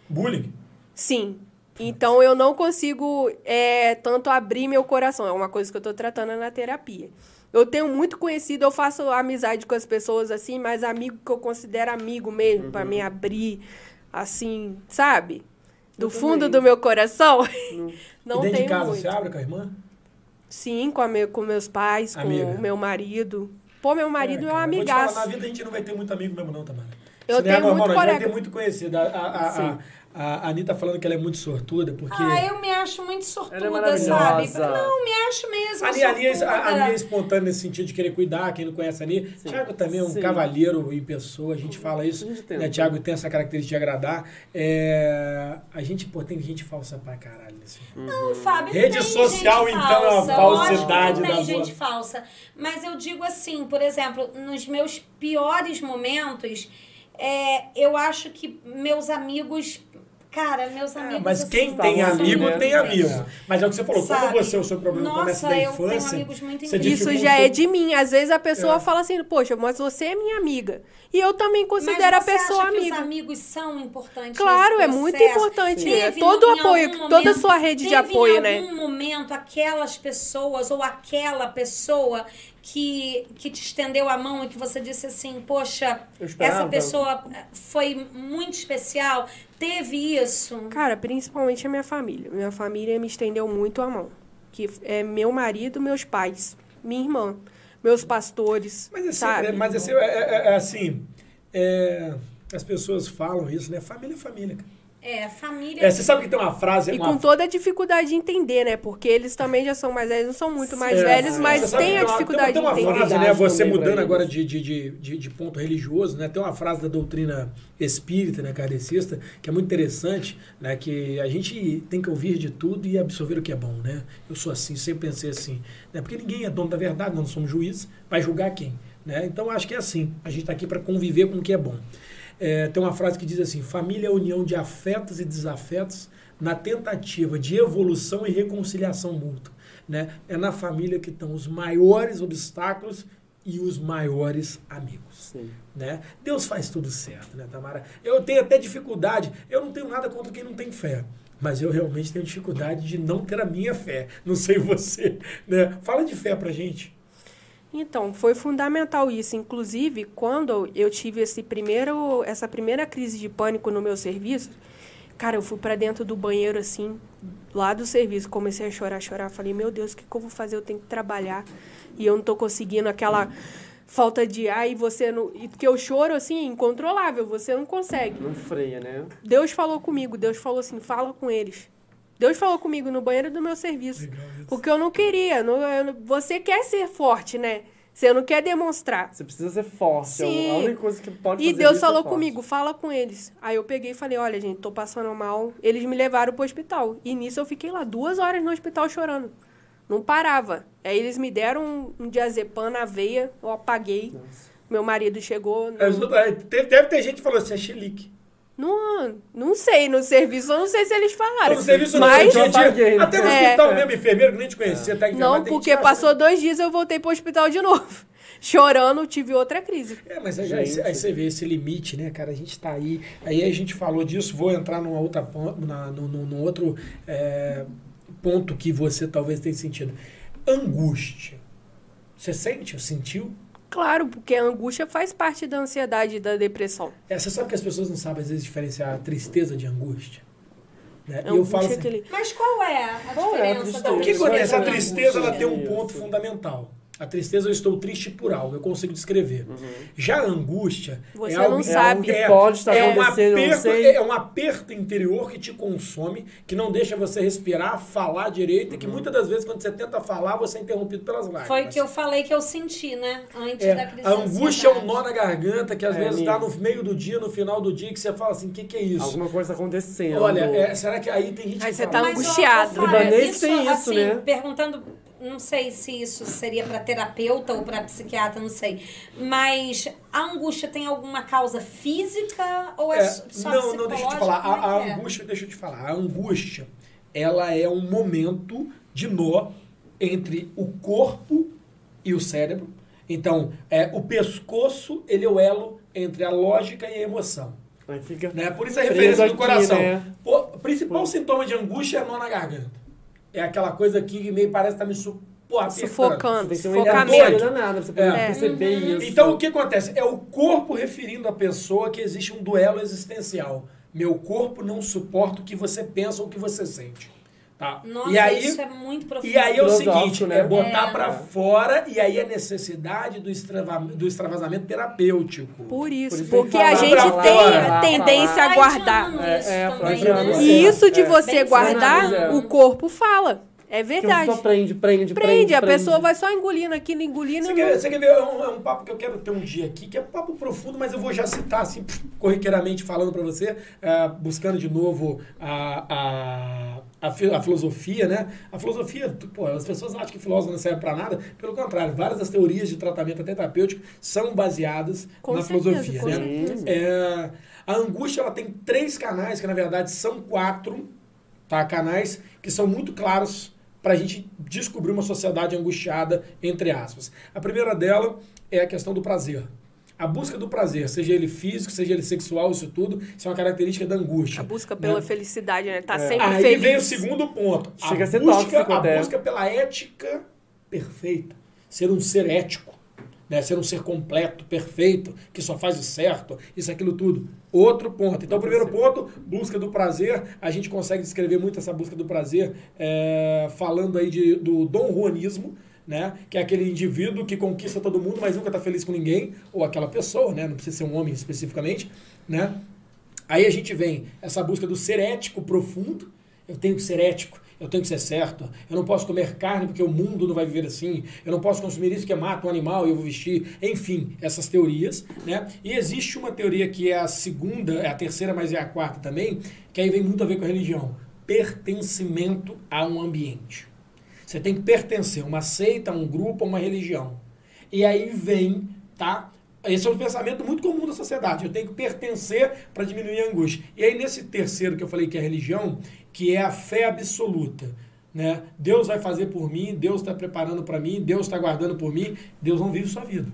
Bullying. Sim. Então eu não consigo é, tanto abrir meu coração. É uma coisa que eu tô tratando na terapia. Eu tenho muito conhecido, eu faço amizade com as pessoas assim, mas amigo que eu considero amigo mesmo, pra me abrir, assim, sabe? Do Eu fundo também. do meu coração. não e dentro tenho de casa muito. você abre com a irmã? Sim, com, a meu, com meus pais, com o meu marido. Pô, meu marido é, um vou te amigaço. falar, na vida a gente não vai ter muito amigo mesmo não, Tamara. Eu é tenho normal, muito não. A gente vai colega. ter muito conhecido. A, a, a. A Anitta falando que ela é muito sortuda, porque. Ah, eu me acho muito sortuda, é sabe? Não, me acho mesmo A Ani, a Ani é- sortuda. a Ani é espontânea nesse sentido de querer cuidar, quem não conhece a Ani. Sim. Tiago também é um Sim. cavalheiro em pessoa, a gente fala isso. A gente. Né? Tiago tem essa característica de agradar. É, A gente, pô, tem gente falsa pra caralho nesse filme. Não, Fábio, Rede tem social, gente então, é uma falsa. falsidade da tem gente boa. falsa. Mas eu digo assim, por exemplo, nos meus piores momentos, é, eu acho que meus amigos... Cara, meus amigos... É, Mas assim, quem tem amigo, né? tem amigo. Mas é o que você falou, como Sabe? você, o seu problema começa Nossa, da eu tenho infância. Isso já é de mim. Às vezes a pessoa É. fala assim, poxa, mas você é minha amiga. E eu também considero Mas a pessoa acha que amiga. os amigos são importantes Claro, é muito importante. Teve É todo em o apoio, algum toda a momento- sua rede de apoio, em né? algum momento aquelas pessoas ou aquela pessoa que, que te estendeu a mão e que você disse assim, poxa, essa pessoa foi muito especial. Teve isso? Cara, principalmente a minha família. Minha família me estendeu muito a mão. Que é meu marido, meus pais, minha irmã, meus pastores, Mas, assim, sabe? é, mas assim, é, é- é assim, é, as pessoas falam isso, né? Família é família. cara. É, família. É, você sabe que tem uma frase... E uma com toda a dificuldade de entender, né? Porque eles também já são mais velhos, não são muito mais É, velhos, você mas tem a uma- dificuldade tem uma, de tem uma entender. frase, né? Você mudando agora de, de, de, de, de ponto religioso, né? Tem uma frase da doutrina espírita, né, kardecista, que é muito interessante, né? Que a gente tem que ouvir de tudo e absorver o que é bom, né? Eu sou assim, sempre pensei assim, né? Porque ninguém é dono da verdade, nós não somos juízes, vai julgar quem, né? Então acho que é assim. A gente está aqui para conviver com o que é bom. É, tem uma frase que diz assim: família é a união de afetos e desafetos na tentativa de evolução e reconciliação mútua. Né? É na família que estão os maiores obstáculos e os maiores amigos. Sim. Né? Deus faz tudo certo, né, Tamara? Eu tenho até dificuldade, eu não tenho nada contra quem não tem fé. Mas eu realmente tenho dificuldade de não ter a minha fé. Não sei você. Né? Fala de fé pra gente. Então, foi fundamental isso. Inclusive, quando eu tive esse primeiro, essa primeira crise de pânico no meu serviço, cara, eu fui pra dentro do banheiro assim, lá do serviço, comecei a chorar, chorar. Falei, meu Deus, o que, que eu vou fazer? Eu tenho que trabalhar e eu não tô conseguindo aquela falta de ar e você não. E que eu choro assim, incontrolável, você não consegue. Não freia, né? Deus falou comigo, Deus falou assim, fala com eles. Deus falou comigo no banheiro do meu serviço. Porque eu não queria. não- eu você quer ser forte, né? Você não quer demonstrar. Você precisa ser forte. é Sim. A única coisa que pode E Deus isso é falou comigo, fala com eles. Aí eu peguei e falei, olha, gente, tô passando mal. Eles me levaram pro hospital. E nisso eu fiquei lá duas horas no hospital chorando. Não parava. Aí eles me deram um, um diazepam na veia, eu apaguei. Nossa. Meu marido chegou. É, Não, Deve, deve ter gente que falou assim, é chilique. Não, não sei, no serviço eu não sei se eles falaram. No serviço não, mas, no dia a dia, né? Até no É. hospital mesmo, enfermeiro que nem te conhecia. Tá, Não, porque acha- passou dois dias eu voltei pro hospital de novo. Chorando, tive outra crise. É, mas aí, aí, Gente. aí você vê esse limite, né, cara? A gente tá aí. Aí a gente falou disso, vou entrar numa outra, na, num outro é, ponto que você talvez tenha sentido. Angústia. Você sente, sentiu? Claro, porque a angústia faz parte da ansiedade e da depressão. É, você sabe que as pessoas não sabem, às vezes, diferenciar a tristeza de angústia? Né? Angústia eu falo é assim, aquele... Mas qual é a Qual é a diferença tristeza? da o que acontece? A tristeza ela tem um ponto fundamental. A tristeza, eu estou triste por algo, eu consigo descrever. Uhum. Já a angústia Você é algo, não é sabe. que pode estar é um aperto, sei. É um aperto interior que te consome, que não deixa você respirar, falar direito, Uhum. e que muitas das vezes, quando você tenta falar, você é interrompido pelas lágrimas. Foi o que eu falei que eu senti, né? Antes É, da crise a angústia é um nó na garganta que às É, vezes está no meio do dia, no final do dia, que você fala assim: o que, que é isso? Alguma coisa tá acontecendo. Olha, é, será que aí tem gente Aí que você tá ó, angustiado. Libanês tem isso, assim, né? Perguntando, não sei se isso seria para terapeuta ou para psiquiatra, não sei. Mas a angústia tem alguma causa física ou é, É, só não, não, deixa eu te falar. É A, a que é? angústia, deixa eu te falar. A angústia, ela é um momento de nó entre o corpo e o cérebro. Então, é, o pescoço, ele é o elo entre a lógica e a emoção. Aí fica... Né? Por isso a Preso referência do aqui, coração. né? Pô, o principal Pô. sintoma de angústia é nó na garganta. É aquela coisa aqui que meio parece estar me su porra. Sufocando, tem sufocamento. você poder É. perceber isso. Então o que acontece? É o corpo referindo à pessoa que existe um duelo existencial. Meu corpo não suporta o que você pensa ou o que você sente. Tá? Nossa, e aí, isso é muito profundo. e aí é o seguinte, né? é botar É. pra fora e aí a necessidade do, extrava, do extravasamento terapêutico. Por isso, Por isso porque que a gente tem falar, tendência a guardar. isso É, é, também, né? E isso de É. você Bem guardar, sinalizado. o corpo fala. É Que verdade. só prende, prende, prende. Prende, a prende. pessoa vai só engolindo aquilo, engolindo. Você e quer, não- você quer ver? É um, é um papo que eu quero ter um dia aqui, que é um papo profundo, mas eu vou já citar, assim, corriqueiramente falando pra você, ah, buscando de novo a, a, a, a filosofia, né? A filosofia, pô, as pessoas acham que filósofo não serve pra nada, pelo contrário, várias das teorias de tratamento até terapêutico são baseadas Com na certeza, filosofia, com né? certeza. É, a angústia, ela tem três canais, que na verdade são quatro, tá? Canais que são muito claros para a gente descobrir uma sociedade angustiada, entre aspas. A primeira dela é a questão do prazer. A busca do prazer, seja ele físico, seja ele sexual, isso tudo, isso é uma característica da angústia. A busca pela né? felicidade, né? Tá É. sempre Aí feliz. vem o segundo ponto. Chega a ser busca, tóxico a até. busca pela ética perfeita. Ser um ser ético. Né? Ser um ser completo, perfeito, que só faz o certo, isso, aquilo tudo. Outro ponto. Então, o primeiro ponto, busca do prazer. A gente consegue descrever muito essa busca do prazer é, falando aí de, do Dom Juanismo, né? Que é aquele indivíduo que conquista todo mundo, mas nunca está feliz com ninguém, ou aquela pessoa, né? Não precisa ser um homem especificamente, né? Aí a gente vem essa busca do ser ético profundo. Eu tenho que ser ético, eu tenho que ser certo. Eu não posso comer carne porque o mundo não vai viver assim. Eu não posso consumir isso que mata um animal e eu vou vestir. Enfim, essas teorias, né? E existe uma teoria que é a segunda, é a terceira, mas é a quarta também, que aí vem muito a ver com a religião. Pertencimento a um ambiente. Você tem que pertencer a uma seita, a um grupo, a uma religião. E aí vem, tá? Esse é um pensamento muito comum da sociedade. Eu tenho que pertencer para diminuir a angústia. E aí, nesse terceiro que eu falei que é a religião, que é a fé absoluta. Né? Deus vai fazer por mim, Deus está preparando para mim, Deus está guardando por mim, Deus não vive sua vida.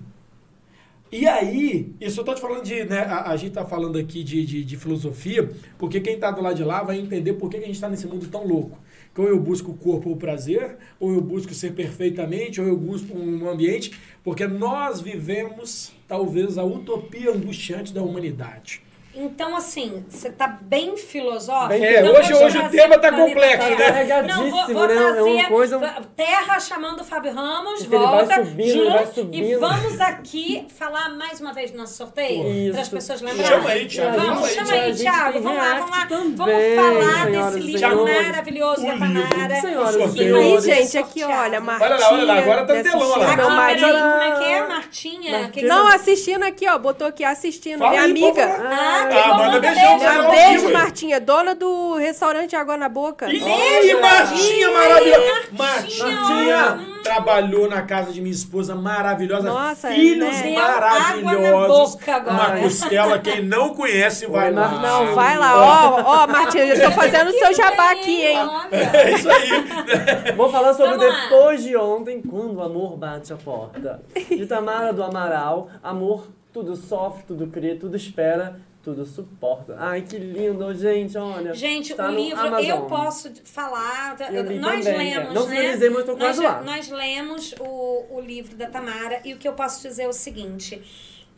E aí, isso eu tô te falando de, né, a, a gente tá falando aqui de, de, de filosofia, porque quem tá do lado de lá vai entender por que, que a gente tá nesse mundo tão louco. Ou eu busco o corpo ou o prazer, ou eu busco ser perfeitamente, ou eu busco um ambiente, porque nós vivemos, talvez, a utopia angustiante da humanidade. Então, assim, você tá bem filosófico. Bem É, Então, hoje- hoje o trazer tema tá complexo, Terra. né? Carregadíssimo, Não, vou, vou né? É uma trazer coisa- Terra chamando o Fábio Ramos, Porque ele vai volta, subindo, ele Jun, e vamos aqui falar mais uma vez do nosso sorteio, para as pessoas lembrarem. Chama aí, Thiago, Vamos, chama Thiago. aí, A gente Thiago. Vamos lá, vamos lá. react Vamos também, falar desse livro senhores. maravilhoso O da Tamara. Senhoras e aí, gente, aqui, olha, Olha Martinha. lá, olha lá, agora tá telão, olha lá. marido. peraí, como é que é, Martinha? Martinha. Não, assistindo aqui, ó. Botou aqui, assistindo. Minha amiga. Ah, Ah, manda manda beijão beijo. pra ela. Um beijo? Martinha, dona do restaurante Água na Boca. Ih, Beijo, Martinha Martinha. maravilhosa! Martinha, Martinha hum. trabalhou na casa de minha esposa maravilhosa. Nossa, Filhos né? Deu água na maravilhosos. boca agora. Uma costela, quem não conhece, vai Oi, lá. Não, vai lá, ó, ó, Martinha, eu tô fazendo o seu jabá aqui, hein? É isso aí. Vou falar sobre Vamos lá. depois de ontem, quando o amor bate a porta. De Tamara do Amaral, amor, tudo sofre, tudo crê, tudo espera, tudo suporta. Ai, que lindo, gente, olha. Gente, Está o livro, Amazon. eu posso falar. Eu nós também, é. lemos, Não né? finalizei, mas tô nós, quase lá. nós lemos o, o livro da Tamara e o que eu posso dizer é o seguinte.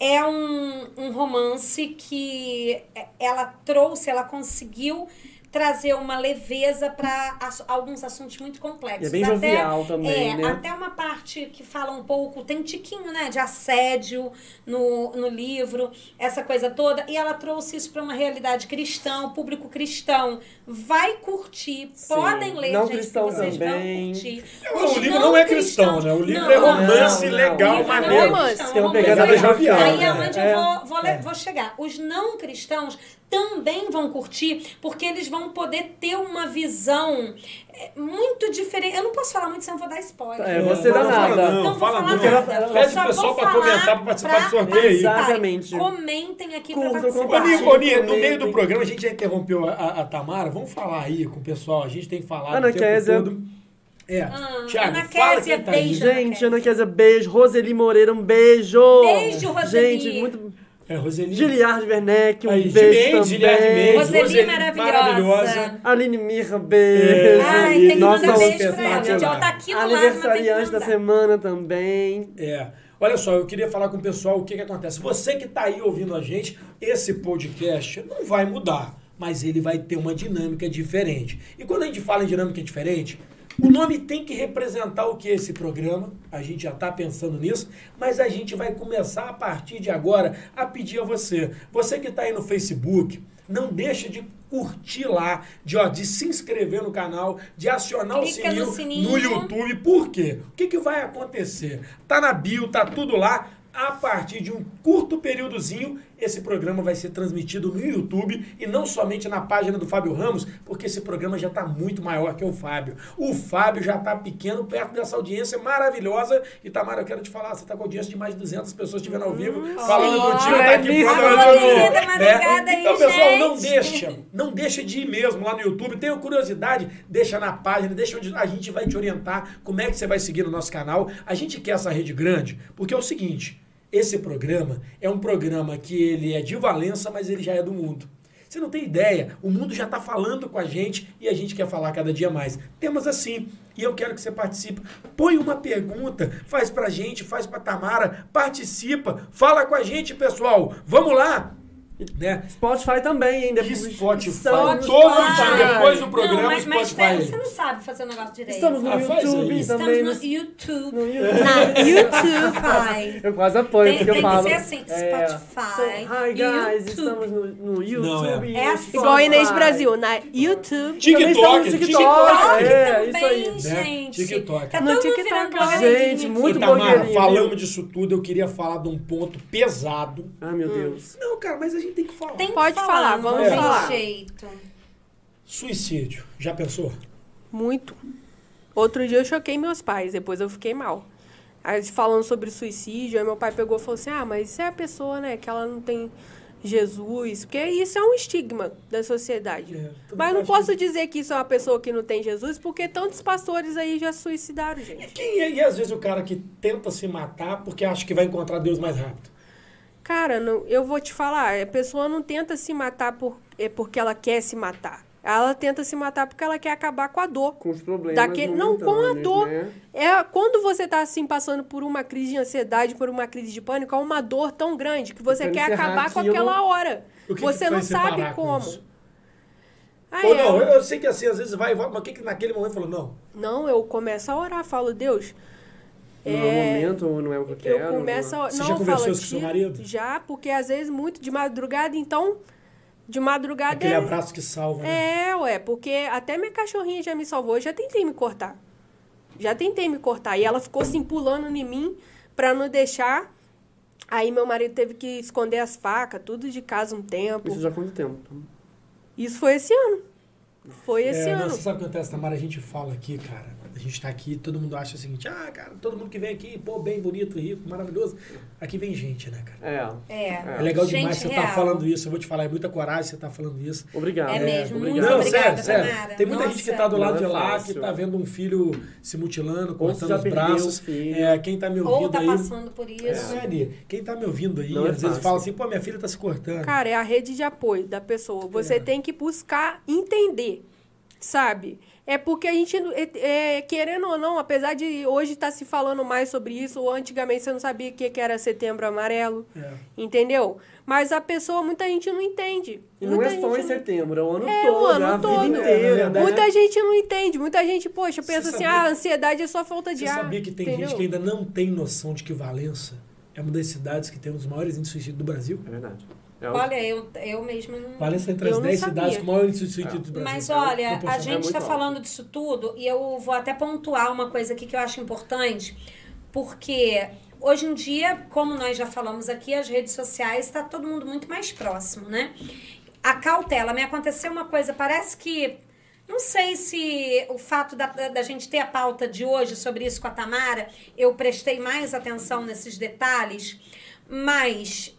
É um, um romance que ela trouxe, ela conseguiu trazer uma leveza para alguns assuntos muito complexos. E é bem Até- jovial também, é, né? até uma parte que fala um pouco, tem um tiquinho, né, de assédio no, no livro, essa coisa toda, e ela trouxe isso para uma realidade cristã, o público cristão vai curtir, Sim. podem ler, Não gente, cristão que vocês também. vão curtir. O Os livro não é cristão, né? O livro não, é romance não, não. legal, o não é maneiro. Romance. cristão, Tem uma romance pegada jovial, Aí né? é onde É. eu vou, vou, le- vou chegar. Os não cristãos também vão curtir, porque eles vão poder ter uma visão é, muito diferente. Eu não posso falar muito, senão eu vou dar spoiler. É, você Não, dá não fala nada. não, Então, vou fala não. Ela- nada. ela- Eu Pede pro pessoal falar comentar, pra participar do sorteio. Exatamente. Comentem aqui pra participar. Ni, no meio do programa a gente já interrompeu a, a- a Tamara. Vamos falar aí com o pessoal. A gente tem falado Ana o tempo Kézia. todo. É, Ah, Tiago, Ana fala Kézia, tá beijo. Ana Gente. Ana Kézia, beijo. Roseli Moreira, um beijo. Beijo, Roseli. Gente, muito... É, Roseli. Giliard Werneck, um Aí, beijo Mendes, também. Roseli Roseli maravilhosa. maravilhosa. Aline Mirra, beijo. Ai, tem que Nossa, mandar beijo pra ela. Gente, ela tá aqui no Aniversariante da semana também. É. Olha só, eu queria falar com o pessoal o que, que acontece. Você que está aí ouvindo a gente, esse podcast não vai mudar. mas ele vai ter uma dinâmica diferente. E quando a gente fala em dinâmica diferente, o nome tem que representar o que é esse programa. A gente já está pensando nisso, mas a gente vai começar a partir de agora a pedir a você. Você que está aí no Facebook, não deixa de curtir lá, de, ó, de se inscrever no canal, de acionar o Clica no sininho, sininho. no YouTube. Por quê? O que, que vai acontecer? Tá na bio, tá tudo lá. A partir de um curto períodozinho, esse programa vai ser transmitido no YouTube e não somente na página do Fábio Ramos, porque esse programa já está muito maior que o Fábio. O Fábio já está pequeno perto dessa audiência maravilhosa. E Tamara, eu quero te falar, você está com audiência de mais de 200 pessoas te vendo ao vivo, falando Ó, contigo, tá aqui ouvir, querida, né? Então, pessoal, não gente. deixa, não deixa de ir mesmo lá no YouTube. Tenha curiosidade, deixa na página, deixa onde a gente vai te orientar como é que você vai seguir no nosso canal. A gente quer essa rede grande, porque é o seguinte, esse programa é um programa que ele é de Valença, mas ele já é do mundo. Você não tem ideia, o mundo já está falando com a gente e a gente quer falar cada dia mais. Temas assim, e eu quero que você participe. Põe uma pergunta, faz pra gente, faz pra Tamara, participa, fala com a gente, pessoal. Vamos lá, né? Spotify também, hein? Depois- Spotify, Estamos- todo Spotify. dia depois do programa, não, mas, mas Spotify. pera, você não sabe fazer o negócio direito. Estamos no Ah, YouTube. Estamos também. no YouTube. no YouTube. Na YouTube. Eu quase apoio, Tem, porque tem eu falo. que ser assim, é, Spotify, so- Hi guys, YouTube. estamos no, no YouTube. Não, é. É assim. Igual Inês. Brasil, na YouTube. TikTok, no TikTok. TikTok. É, também, isso aí. né? gente. TikTok. Tá No TikTok, Gente, muito falamos viu? disso tudo, eu queria falar de um ponto pesado. Ai, meu Deus. Não, cara, mas a gente tem que falar. Tem que Pode falar, não vamos tem falar. jeito. Suicídio, já pensou? Muito. Outro dia eu choquei meus pais, depois eu fiquei mal. Aí falando sobre suicídio, aí meu pai pegou e falou assim: Ah, mas isso é a pessoa, né? Que ela não tem Jesus. Porque isso é um estigma da sociedade. É, mas eu não posso dizer que isso é uma pessoa que não tem Jesus, porque tantos pastores aí já suicidaram, gente. Quem é, e às vezes o cara que tenta se matar porque acha que vai encontrar Deus mais rápido? Cara, não- eu vou te falar, a pessoa não tenta se matar por, é porque ela quer se matar. Ela tenta se matar porque ela quer acabar com a dor. Com os problemas. Daquele, não, com a dor. Né? É, quando você está assim passando por uma crise de ansiedade, por uma crise de pânico, é uma dor tão grande que você quer acabar com aquela hora. O que você que não sabe com como. isso? Ah, Ou é. não, eu sei que assim, às vezes vai e volta, mas o que, que naquele momento falou? Não, Não, eu começo a orar, falo, Deus. Não é o momento, ou não é o que eu quero. Eu começo a. Você não, já eu conversou falo, isso com seu marido? Já, porque às vezes muito de madrugada, então. De madrugada aquele é. abraço que salva, né? É, ué, porque até minha cachorrinha já me salvou, eu já tentei me cortar. Já tentei me cortar. E ela ficou assim pulando em mim pra não deixar. Aí meu marido teve que esconder as facas, tudo de casa um tempo. Isso já há quanto tempo? Isso foi esse ano. Foi esse É, não, ano. você sabe o que acontece, Tamara? A gente fala aqui, cara. A gente tá aqui, todo mundo acha o seguinte: ah, cara, todo mundo que vem aqui, pô, bem bonito, rico, maravilhoso. Aqui vem gente, né, cara? É. É. É legal Gente demais você real. tá falando isso. Eu vou te falar, é muita coragem você tá falando isso. Obrigado. É mesmo, muito obrigado. Não, obrigada, sério, sério. Tamara. Tem muita gente que Nossa. tá do lado Não de é lá, fácil. que tá vendo um filho se mutilando, Ou cortando os braços. É, quem tá me ouvindo Ou tá aí. passando por isso. É, sério, quem tá me ouvindo aí, Não é às vezes fala assim, pô, minha filha tá se cortando. Cara, é a rede de apoio da pessoa. Você É. tem que buscar entender, sabe? É porque a gente, é, é, querendo ou não, apesar de hoje estar se falando mais sobre isso, ou antigamente você não sabia o que que era setembro amarelo, É. entendeu? Mas a pessoa, muita gente não entende. E não Muita é só em setembro, é o ano É, todo, o ano é a todo. vida inteira. Muita gente não entende. Muita gente, poxa, Você pensa assim, sabia ah, que- a ansiedade é só falta de Você ar. sabia que tem entendeu? gente que ainda não tem noção de que Valença é uma das cidades que tem um dos maiores índices de suicídio do Brasil? É verdade. É Olha, eu, eu mesma não. Valença é entre as Eu não 10 sabia. cidades com maior índice de suicídio do Brasil. Mas É olha, a gente está falando disso tudo e eu vou até pontuar uma coisa aqui que eu acho importante, porque hoje em dia, como nós já falamos aqui, as redes sociais está todo mundo muito mais próximo, né? A cautela, me aconteceu uma coisa, parece que não sei se o fato da, da gente ter a pauta de hoje sobre isso com a Tamara, eu prestei mais atenção nesses detalhes, mas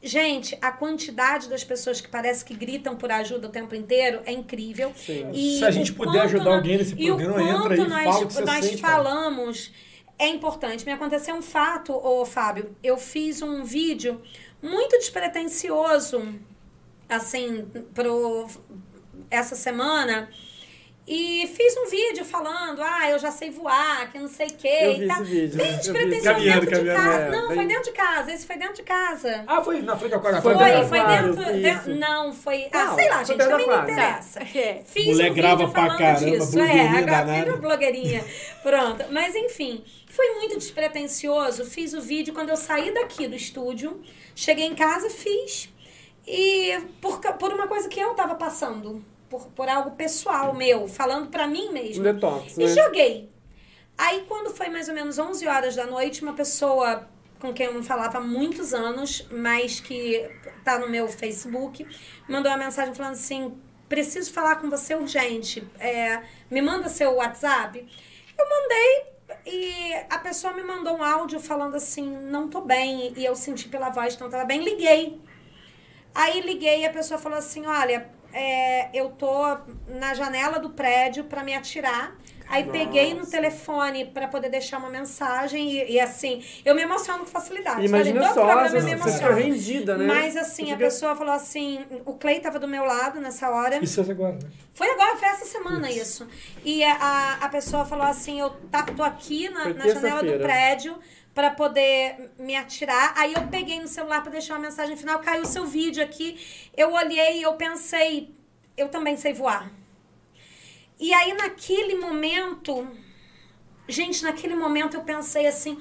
Gente, a quantidade das pessoas que parece que gritam por ajuda o tempo inteiro é incrível. Sim. E Se a gente puder ajudar nó- alguém nesse o programa, entra e nós, fala o que você nós sente, cara. falamos é importante. Me aconteceu um fato, ô Fábio. Eu fiz um vídeo muito despretensioso, assim, pro essa semana. E fiz um vídeo falando, ah, eu já sei voar, que não sei o quê. Eu e vi tal. esse vídeo. Bem despretensioso Caminhando, dentro de caminhando, casa. é, não, foi bem- dentro de casa. Esse foi dentro de casa. Ah, foi na frente da Aquário. Foi, Foi foi dentro. não, foi. Ah, Não, sei lá, foi gente, também não interessa. É. Fiz Mulher um grava vídeo pra falando caramba, disso. É, blogueirinha agora vira blogueirinha. Pronto. Mas enfim, foi muito despretensioso. Fiz o vídeo quando eu saí daqui do estúdio. Cheguei em casa, fiz. E por, por uma coisa que eu tava passando. Por, por algo pessoal meu, falando pra mim mesmo. detox, né? E joguei. Aí, quando foi mais ou menos 11 horas da noite, uma pessoa com quem eu não falava há muitos anos, mas que tá no meu Facebook, mandou uma mensagem falando assim: preciso falar com você urgente. É, me manda seu WhatsApp. Eu mandei e a pessoa me mandou um áudio falando assim: não tô bem. E eu senti pela voz que não tava bem. Liguei. Aí liguei e a pessoa falou assim: olha, é, eu tô na janela do prédio para me atirar. Aí peguei no Nossa. telefone para poder deixar uma mensagem e, e, assim, eu me emociono com facilidade. Imagina Todo só, programa eu você, me você emociono. rendida, né? Mas assim, Você a fica- pessoa falou assim, o Clay tava do meu lado nessa hora. Isso é agora, né? Foi agora, foi essa semana isso. E a, a, pessoa falou assim: eu tá, tô aqui na, na janela do prédio pra poder me atirar. Aí eu peguei no celular pra deixar uma mensagem final, caiu o seu vídeo aqui. Eu olhei e eu pensei, eu também sei voar. E aí naquele momento, gente, naquele momento eu pensei assim.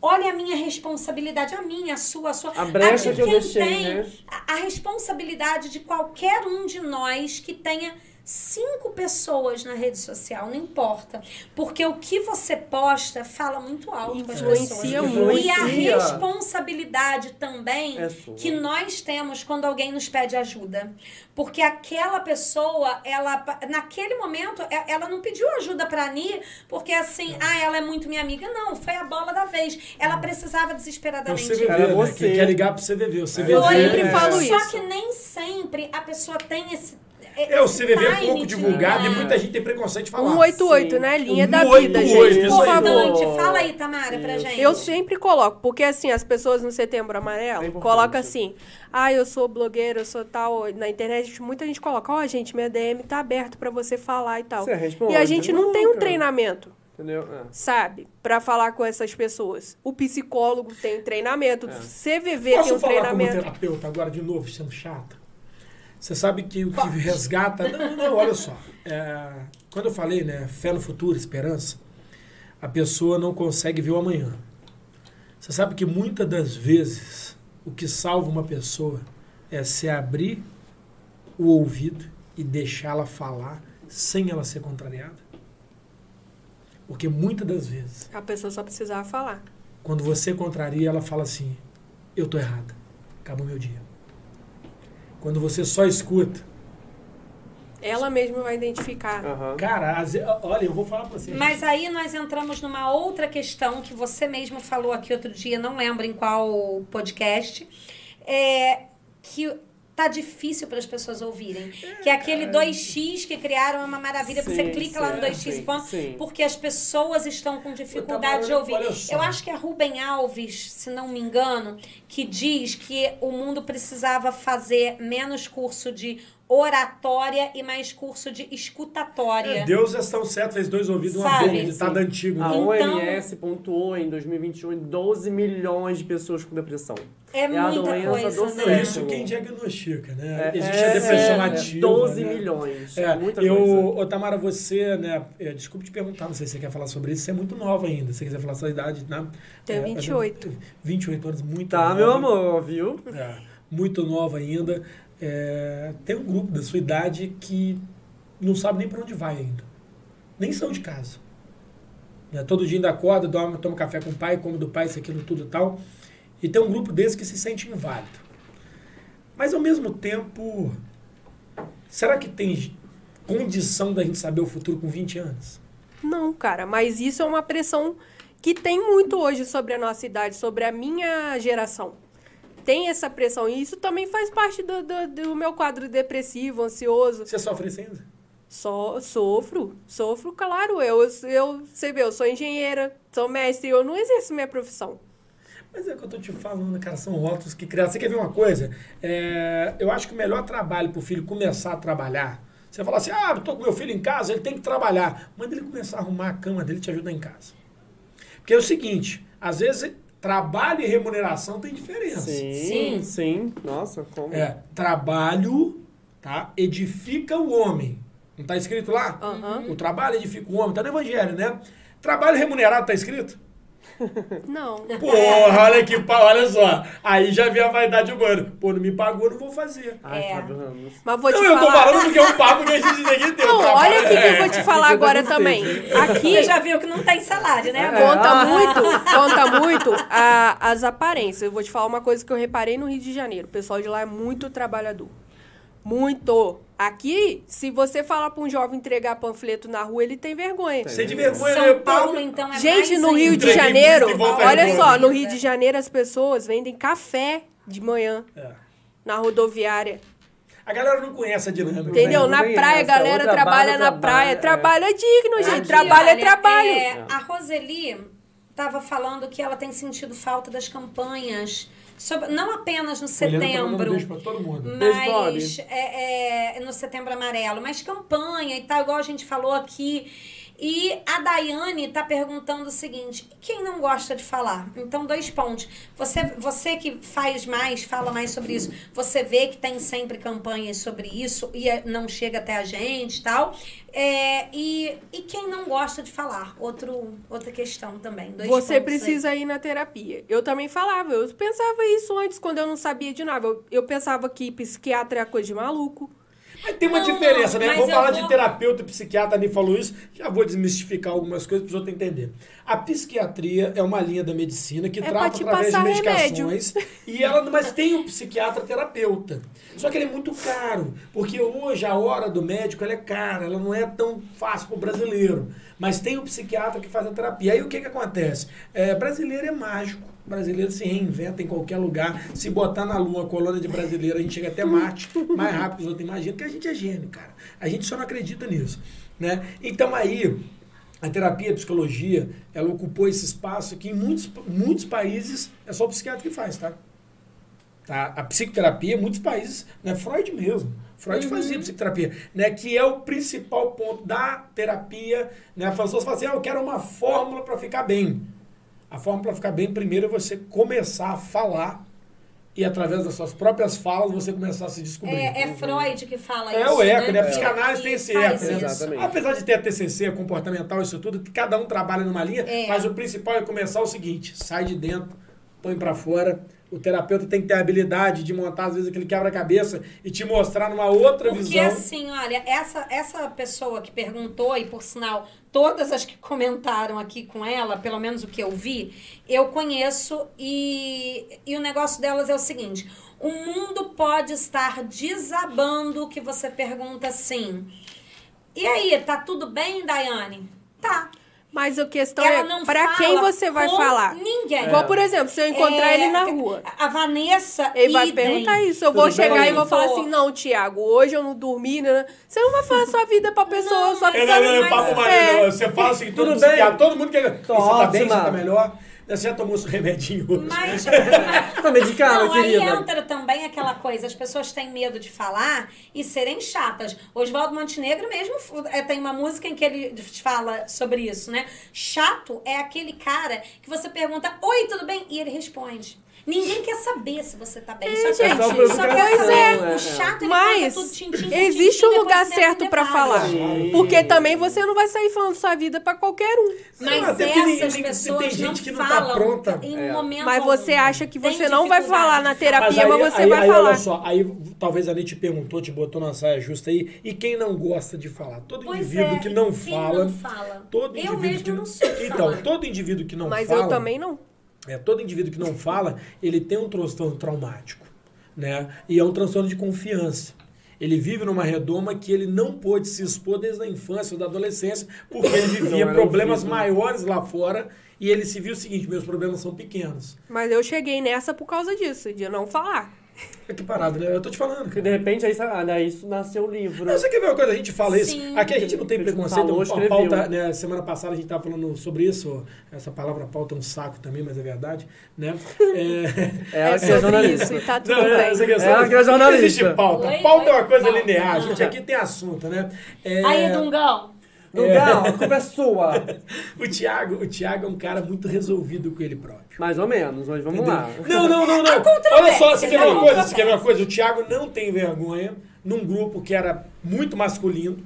Olha a minha responsabilidade, a minha, a sua, a sua. A brecha de que eu quem deixei, tem né? a, a responsabilidade de qualquer um de nós que tenha cinco pessoas na rede social, não importa. Porque o que você posta fala muito alto com as Influencia pessoas. muito. E a responsabilidade também É que nós temos quando alguém nos pede ajuda. Porque aquela pessoa, ela naquele momento, e- ela não pediu ajuda pra Ani, porque assim, ah, ela é muito minha amiga. Não, foi a bola da vez. Ela precisava É o desesperadamente CVV, Era né? você. Quem quer ligar pro CVV. O CVV Eu sempre É. falo Só isso. que nem sempre a pessoa tem esse. É, o esse CVV é pouco divulgado e muita gente tem preconceito de falar. 188, Sim. né? Linha Um da 188, vida, gente. Por favor. Importante. Fala aí, Tamara, pra gente. Eu sempre coloco, porque assim, as pessoas no Setembro Amarelo É colocam assim, ah, eu sou blogueira, eu sou tal. Na internet, muita gente coloca, ó, gente, minha DM tá aberto pra você falar e tal. Você responde? E a gente não, Não, tem um cara. treinamento, Entendeu? É. sabe? Pra falar com essas pessoas. O psicólogo tem um treinamento, É. o CVV tem Posso um falar como treinamento. terapeuta agora de novo, sendo chato? Você sabe que o que resgata. Não, não, olha só. É, quando eu falei, né, fé no futuro, esperança, a pessoa não consegue ver o amanhã. Você sabe que muitas das vezes o que salva uma pessoa é se abrir o ouvido e deixá-la falar sem ela ser contrariada? Porque muitas das vezes, A pessoa só precisava falar. quando você contraria, ela fala assim: Eu tô errada. Acabou meu dia. Quando você só escuta, Ela mesma vai identificar. Aham. cara, olha, eu vou falar pra você. Mas aí nós entramos numa outra questão que você mesmo falou aqui outro dia, não lembro em qual podcast, é que tá difícil para as pessoas ouvirem. que é aquele 2x que criaram é uma maravilha, porque você Sim, clica sim, lá no 2x e sim, ponto, sim. porque as pessoas estão com dificuldade de ouvir. Eu acho que é Rubem Alves, se não me engano, que diz que o mundo precisava fazer menos curso de oratória e mais curso de escutatória. É, Deus é tão certo, fez dois ouvidos uma boca, ditado antigo. A né? Então- OMS pontuou em 2021 em 12 milhões de pessoas com depressão. É, a muita coisa, do né? Isso quem diagnostica, né? É, Existe é, a depressão é, ativa. 12 né? milhões. É, muita eu, coisa. ô, Tamara, você, né? é, Desculpe te perguntar, não sei se você quer falar sobre isso, você é muito nova ainda. Se você quiser falar sua idade, né? Tenho É, 28. 28 anos, muito Tá, nova. meu amor, viu? É, muito nova ainda. É, tem um grupo da sua idade que não sabe nem para onde vai ainda. Nem são de casa. Né, Todo dia ainda acorda, dorme, toma café com o pai, come do pai, isso, aquilo, tudo e tal. E tem um grupo desse que se sente inválido. Mas ao mesmo tempo, será que tem condição da gente saber o futuro com 20 anos? Não, cara, mas isso é uma pressão que tem muito hoje sobre a nossa idade, sobre a minha geração. Tem essa pressão. E isso também faz parte do, do, do meu quadro depressivo, ansioso. Você sofre isso ainda? Só sofro, sofro, claro. Eu, eu, você vê, eu sou engenheira, sou mestre, eu não exerço minha profissão. Mas é o que eu tô te falando, cara, são rótulos que criaram. Você quer ver uma coisa? É, eu acho que o melhor trabalho pro filho começar a trabalhar Você fala assim, ah, tô com meu filho em casa, ele tem que trabalhar. Manda ele começar a arrumar a cama dele e te ajudar em casa. Porque é o seguinte, às vezes trabalho e remuneração tem diferença. Sim, Sim. sim. Nossa, como? É, trabalho, tá? Edifica o homem. Não tá escrito lá? O trabalho edifica o homem, tá no evangelho, né? Trabalho remunerado tá escrito? Não. Porra, olha que pau, olha só. Aí já vem a vaidade humana. Pô, não me pagou, não vou fazer. Ai, É. Fábio Ramos. Mas vou te Não, eu tô falar. falando porque é um papo que a gente tem que ter. o Não, trabalho olha aqui que eu é- vou te falar agora também. Aqui Você já viu que não tem salário, né? É. conta Ah. muito, conta muito a- as aparências. Eu vou te falar uma coisa que eu reparei no Rio de Janeiro. O pessoal de lá é muito trabalhador. Muito. Aqui, se você falar pra um jovem entregar panfleto na rua, ele tem vergonha. Tem. Você de vergonha, São né? Paulo, então, é Gente, mais no Rio de Janeiro, olha só, no Rio de Janeiro as pessoas vendem café de manhã É. na rodoviária. A galera não conhece a dinâmica. Entendeu? né? Na praia, a galera trabalha, na trabalha, praia. é. Trabalho é digno, gente. Aqui, trabalho é olha, trabalho. é, a Roseli estava falando que ela tem sentido falta das campanhas, sobre- não apenas no setembro, beijo pra todo mundo. Beijo, mas é, é, no setembro amarelo, mas campanha e tal, igual a gente falou aqui. E a Daiane tá perguntando o seguinte: quem não gosta de falar? Então, dois pontos. Você, você que faz mais, fala mais sobre isso, você vê que tem sempre campanhas sobre isso e é- não chega até a gente e tal. É, e, e quem não gosta de falar? Outro, outra questão também. Dois Você pontos aí. precisa ir na terapia. Eu também falava, eu pensava isso antes, quando eu não sabia de nada. Eu, eu pensava que psiquiatra é coisa de maluco. Mas tem uma Não, diferença, não, né? Vou falar vou- de terapeuta e psiquiatra, Ani falou isso, já vou desmistificar algumas coisas para os outros entenderem. A psiquiatria é uma linha da medicina que É trata através de medicações. E ela, mas tem um psiquiatra terapeuta. Só que ele é muito caro, porque hoje a hora do médico ela é cara, ela não é tão fácil para o brasileiro. Mas tem o psiquiatra que faz a terapia. Aí o que, que acontece? É, brasileiro é mágico. Brasileiro se reinventa em qualquer lugar. Se botar na Lua a colônia de brasileiro, a gente chega até Marte mais rápido que os outros imaginam, porque a gente é gênio, cara. A gente só não acredita nisso. Né? Então aí, a terapia, a psicologia, ela ocupou esse espaço que em muitos, muitos países é só o psiquiatra que faz, tá? Tá? A psicoterapia, em muitos países, né? Freud mesmo. Freud fazia psicoterapia, né? Que é o principal ponto da terapia, né? As pessoas falam assim, ah, eu quero uma fórmula para ficar bem. A fórmula para ficar bem, primeiro é você começar a falar e através das suas próprias falas você começar a se descobrir. É, é Freud que fala É isso. o eco, né? A Que- psicanálise tem que esse eco, né? Exatamente. Apesar de ter a TCC, a comportamental, isso tudo, cada um trabalha numa linha, É. mas o principal é começar o seguinte, sai de dentro, põe pra fora. O terapeuta tem que ter a habilidade de montar, às vezes, aquele quebra-cabeça e te mostrar numa outra Porque visão. assim, olha, essa, essa pessoa que perguntou, e por sinal, todas as que comentaram aqui com ela, pelo menos o que eu vi, eu conheço e, e o negócio delas é o seguinte: o mundo pode estar desabando que você pergunta assim. E aí, tá tudo bem, Daiane? Tá. Mas a questão Ela é não pra fala quem você vai falar. Ninguém. Igual, por exemplo, se eu encontrar É, ele na rua. A Vanessa. Ele vai idem. perguntar isso. Eu vou Tudo bem? chegar e vou falar assim: não, Tiago, hoje eu não dormi. Né? Você não vai falar sua vida pra pessoa, Não, só É, que não, não, sabe é. É. Você fala assim, todo, Tudo mundo bem? psiquiatra, todo mundo quer. Tô você tá bem, você ótima. tá melhor. Você já tomou seu remedinho hoje. Mas. Tá medicada, Não, aí querida. entra também aquela coisa, as pessoas têm medo de falar e serem chatas. Oswaldo Montenegro mesmo é, tem uma música em que ele fala sobre isso, né? Chato é aquele cara que você pergunta, oi, tudo bem? E ele responde. Ninguém quer saber se você tá bem. só, É, gente, quer- só só provocação, quer saber. é, O chato, ele Mas tudo tintim, por existe tintim, um lugar certo pra detalhe. falar. Sim. Porque também você não vai sair falando sua vida pra qualquer um. Mas Não, tem- essas tem- pessoas tem gente não que não tá falam pronta. em É. momento Mas você acha que você não vai falar na terapia, aí- mas você aí- vai aí, falar. Olha só, aí talvez a gente perguntou, te botou na saia justa aí, e quem não gosta de falar? Todo Pois indivíduo é, que não quem fala. não fala? Todo Eu indivíduo mesmo que não sou Então, falar. todo indivíduo que não Mas fala. eu também não. É, todo indivíduo que não fala, ele tem um transtorno traumático, né? E é um transtorno de confiança. Ele vive numa redoma que ele não pôde se expor desde a infância ou da adolescência, porque ele vivia problemas ouvido. maiores lá fora e ele se viu o seguinte: meus problemas são pequenos. Mas eu cheguei nessa por causa disso, de não falar. É que parado, né? Eu tô te falando, de repente aí, daí isso nasceu o livro. Não, você quer ver uma coisa? A gente fala isso. Sim. Aqui a gente não tem preconceito. falou, a pauta, né, semana passada a gente tava falando sobre isso. Essa palavra pauta é um saco também, mas é verdade. Né? É, Ela É que é sobre jornalista. isso e tá tudo Não, bem. essa questão- Ela que é Não jornalista. existe pauta. Pauta é uma oi, coisa linear. A gente aqui tem assunto, né? É, Aí, Dungão. Lugar, a culpa é sua. o, Thiago, o Thiago é um cara muito resolvido com ele próprio. Mais ou menos, mas vamos lá. Não, não, não, não. Olha só, você quer ver uma coisa? Você quer ver uma coisa? O Thiago não tem vergonha num grupo que era muito masculino.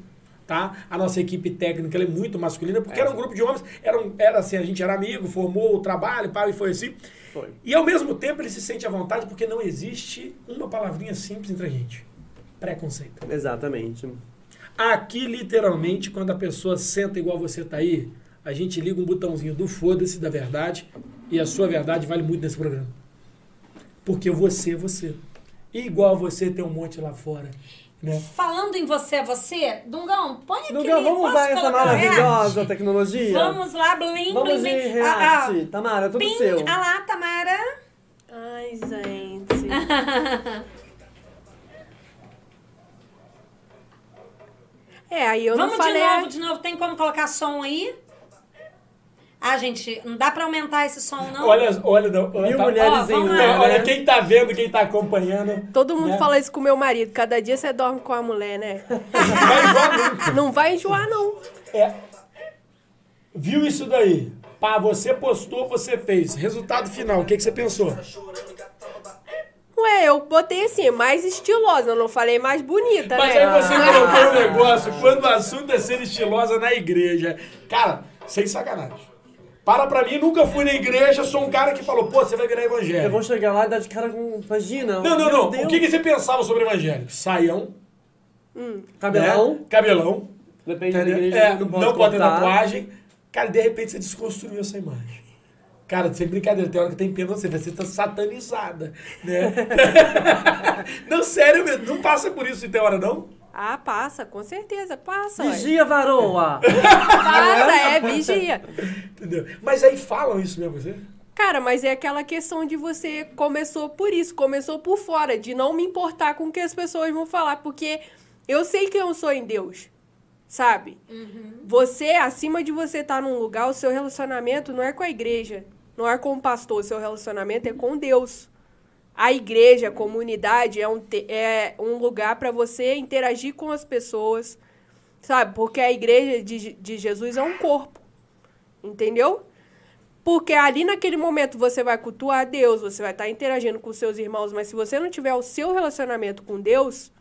Tá? A nossa equipe técnica ela é muito masculina, porque era um grupo de homens, era, um- era assim, a gente era amigo, formou o trabalho, pá, e foi assim. Foi. E ao mesmo tempo ele se sente à vontade porque não existe uma palavrinha simples entre a gente. Preconceito. Exatamente. Aqui, literalmente, quando a pessoa senta igual você tá aí, a gente liga um botãozinho do foda-se da verdade e a sua verdade vale muito nesse programa. Porque você é você. E igual você tem um monte lá fora. Né? Falando em você é você, Dungão, põe aqui. Dungão, vamos usar essa maravilhosa tecnologia? Vamos lá, blim, Vamos blim. Ah, React. Tamara, tudo Bim, seu. ah lá, Tamara. Ai, gente. É, aí eu Vamos não falei. de novo, de novo. Tem como colocar som aí? Ah, gente, não dá pra aumentar esse som, não? Olha, olha, não, olha, Mil tá- mulheres Ó, em lá. Não, olha, quem tá vendo, quem tá acompanhando. Todo mundo né? fala isso com meu marido. Cada dia você dorme com a mulher, né? Vai igual nunca. Não vai enjoar, não. É. Viu isso daí? Pá, você postou, você fez. Resultado final, o que, que você pensou? Ué, eu botei assim, mais estilosa. Eu não falei mais bonita, Mas né? aí você colocou um negócio, quando o assunto é ser estilosa na igreja. Cara, sem sacanagem. Para pra mim, nunca fui na igreja, sou um cara que falou, pô, você vai virar Eu evangélico. vou chegar lá e dar de cara com. Imagina. Não, não, não. Deus. O que, que você pensava sobre evangélico? Saião, Cabelão. né? cabelão, Depende da entendeu? igreja. É, não não pode, pode ter tatuagem. Cara, de repente você desconstruiu essa imagem. Cara, sem brincadeira, tem hora que tem pena você, você tá satanizada, né? não, sério mesmo, não passa por isso tem hora, não? Ah, passa, com certeza, passa. Vigia, varoa. Passa, é, vigia. Entendeu? Mas aí falam isso mesmo, você? Cara, mas é aquela questão de você começou por isso, começou por fora, de não me importar com o que as pessoas vão falar, porque eu sei que eu sou em Deus, sabe? Você, acima de você estar num lugar, o seu relacionamento não é com a igreja, não é com o pastor, o seu relacionamento é com Deus. A igreja, a comunidade é um, é um lugar para você interagir com as pessoas, sabe? Porque a igreja de, de Jesus é um corpo, entendeu? Porque ali naquele momento você vai cultuar Deus, você vai estar interagindo com seus irmãos, mas se você não tiver o seu relacionamento com Deus,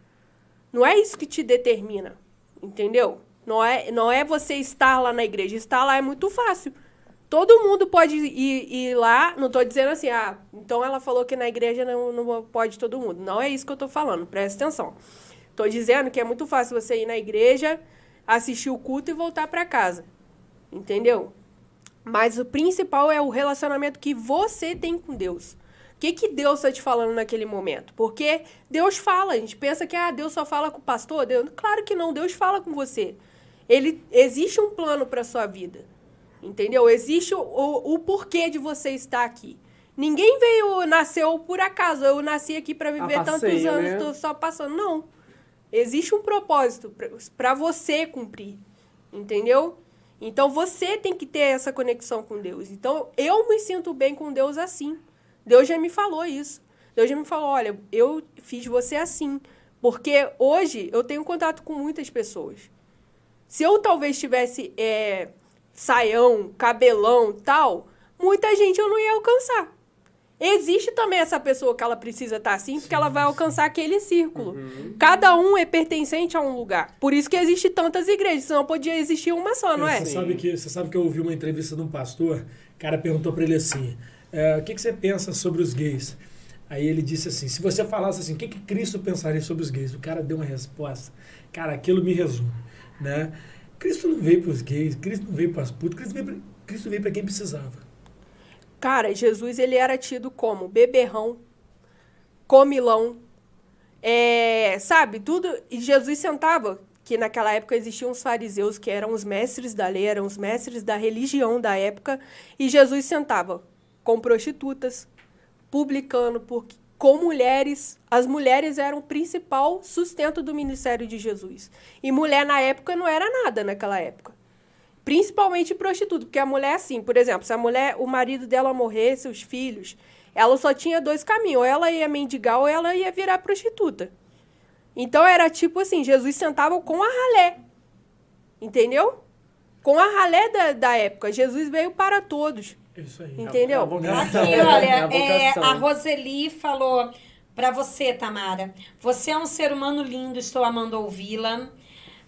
não é isso que te determina, entendeu? Não é, não é você estar lá na igreja. Estar lá é muito fácil. Todo mundo pode ir, ir lá, não estou dizendo assim, ah, então ela falou que na igreja não, não pode todo mundo. Não é isso que eu estou falando, presta atenção. Estou dizendo que é muito fácil você ir na igreja, assistir o culto e voltar para casa. Entendeu? Mas o principal é o relacionamento que você tem com Deus. O que, que Deus está te falando naquele momento? Porque Deus fala, a gente pensa que ah, Deus só fala com o pastor. Deus... Claro que não, Deus fala com você. Ele Existe um plano para sua vida. Entendeu? Existe o, o, o porquê de você estar aqui. Ninguém veio, nasceu por acaso. Eu nasci aqui para viver A tantos passeio, anos, né? tô só passando. Não. Existe um propósito para você cumprir. Entendeu? Então você tem que ter essa conexão com Deus. Então eu me sinto bem com Deus assim. Deus já me falou isso. Deus já me falou: olha, eu fiz você assim. Porque hoje eu tenho contato com muitas pessoas. Se eu talvez tivesse é, saião, cabelão tal, muita gente eu não ia alcançar. Existe também essa pessoa que ela precisa estar assim, porque ela vai alcançar aquele círculo. Cada um é pertencente a um lugar. Por isso que existe tantas igrejas, senão podia existir uma só, não é? Você sabe, que, você sabe que eu ouvi uma entrevista de um pastor, o cara perguntou pra ele assim, é, o que, que você pensa sobre os gays? Aí ele disse assim, se você falasse assim, o que, que Cristo pensaria sobre os gays? O cara deu uma resposta. Cara, aquilo me resume, né? Cristo não veio pros gays, Cristo não veio pras putas, Cristo veio pra, pra quem precisava. Cara, Jesus ele era tido como beberrão, comilão, é, sabe, tudo. E Jesus sentava, que naquela época existiam os fariseus, que eram os mestres da lei, eram os mestres da religião da época, e Jesus sentava com prostitutas, publicano, por, com mulheres. As mulheres eram o principal sustento do ministério de Jesus. E mulher na época não era nada naquela época. Principalmente prostituta, porque a mulher assim, por exemplo, se a mulher, o marido dela morresse, os filhos, ela só tinha dois caminhos, ou ela ia mendigar ou ela ia virar prostituta. Então era tipo assim, Jesus sentava com a ralé. Entendeu? Com a ralé da, da época. Jesus veio para todos. Isso aí. Entendeu? Aqui, olha, é, a Roseli falou pra você, Tamara. Você é um ser humano lindo, estou amando ouvi-la.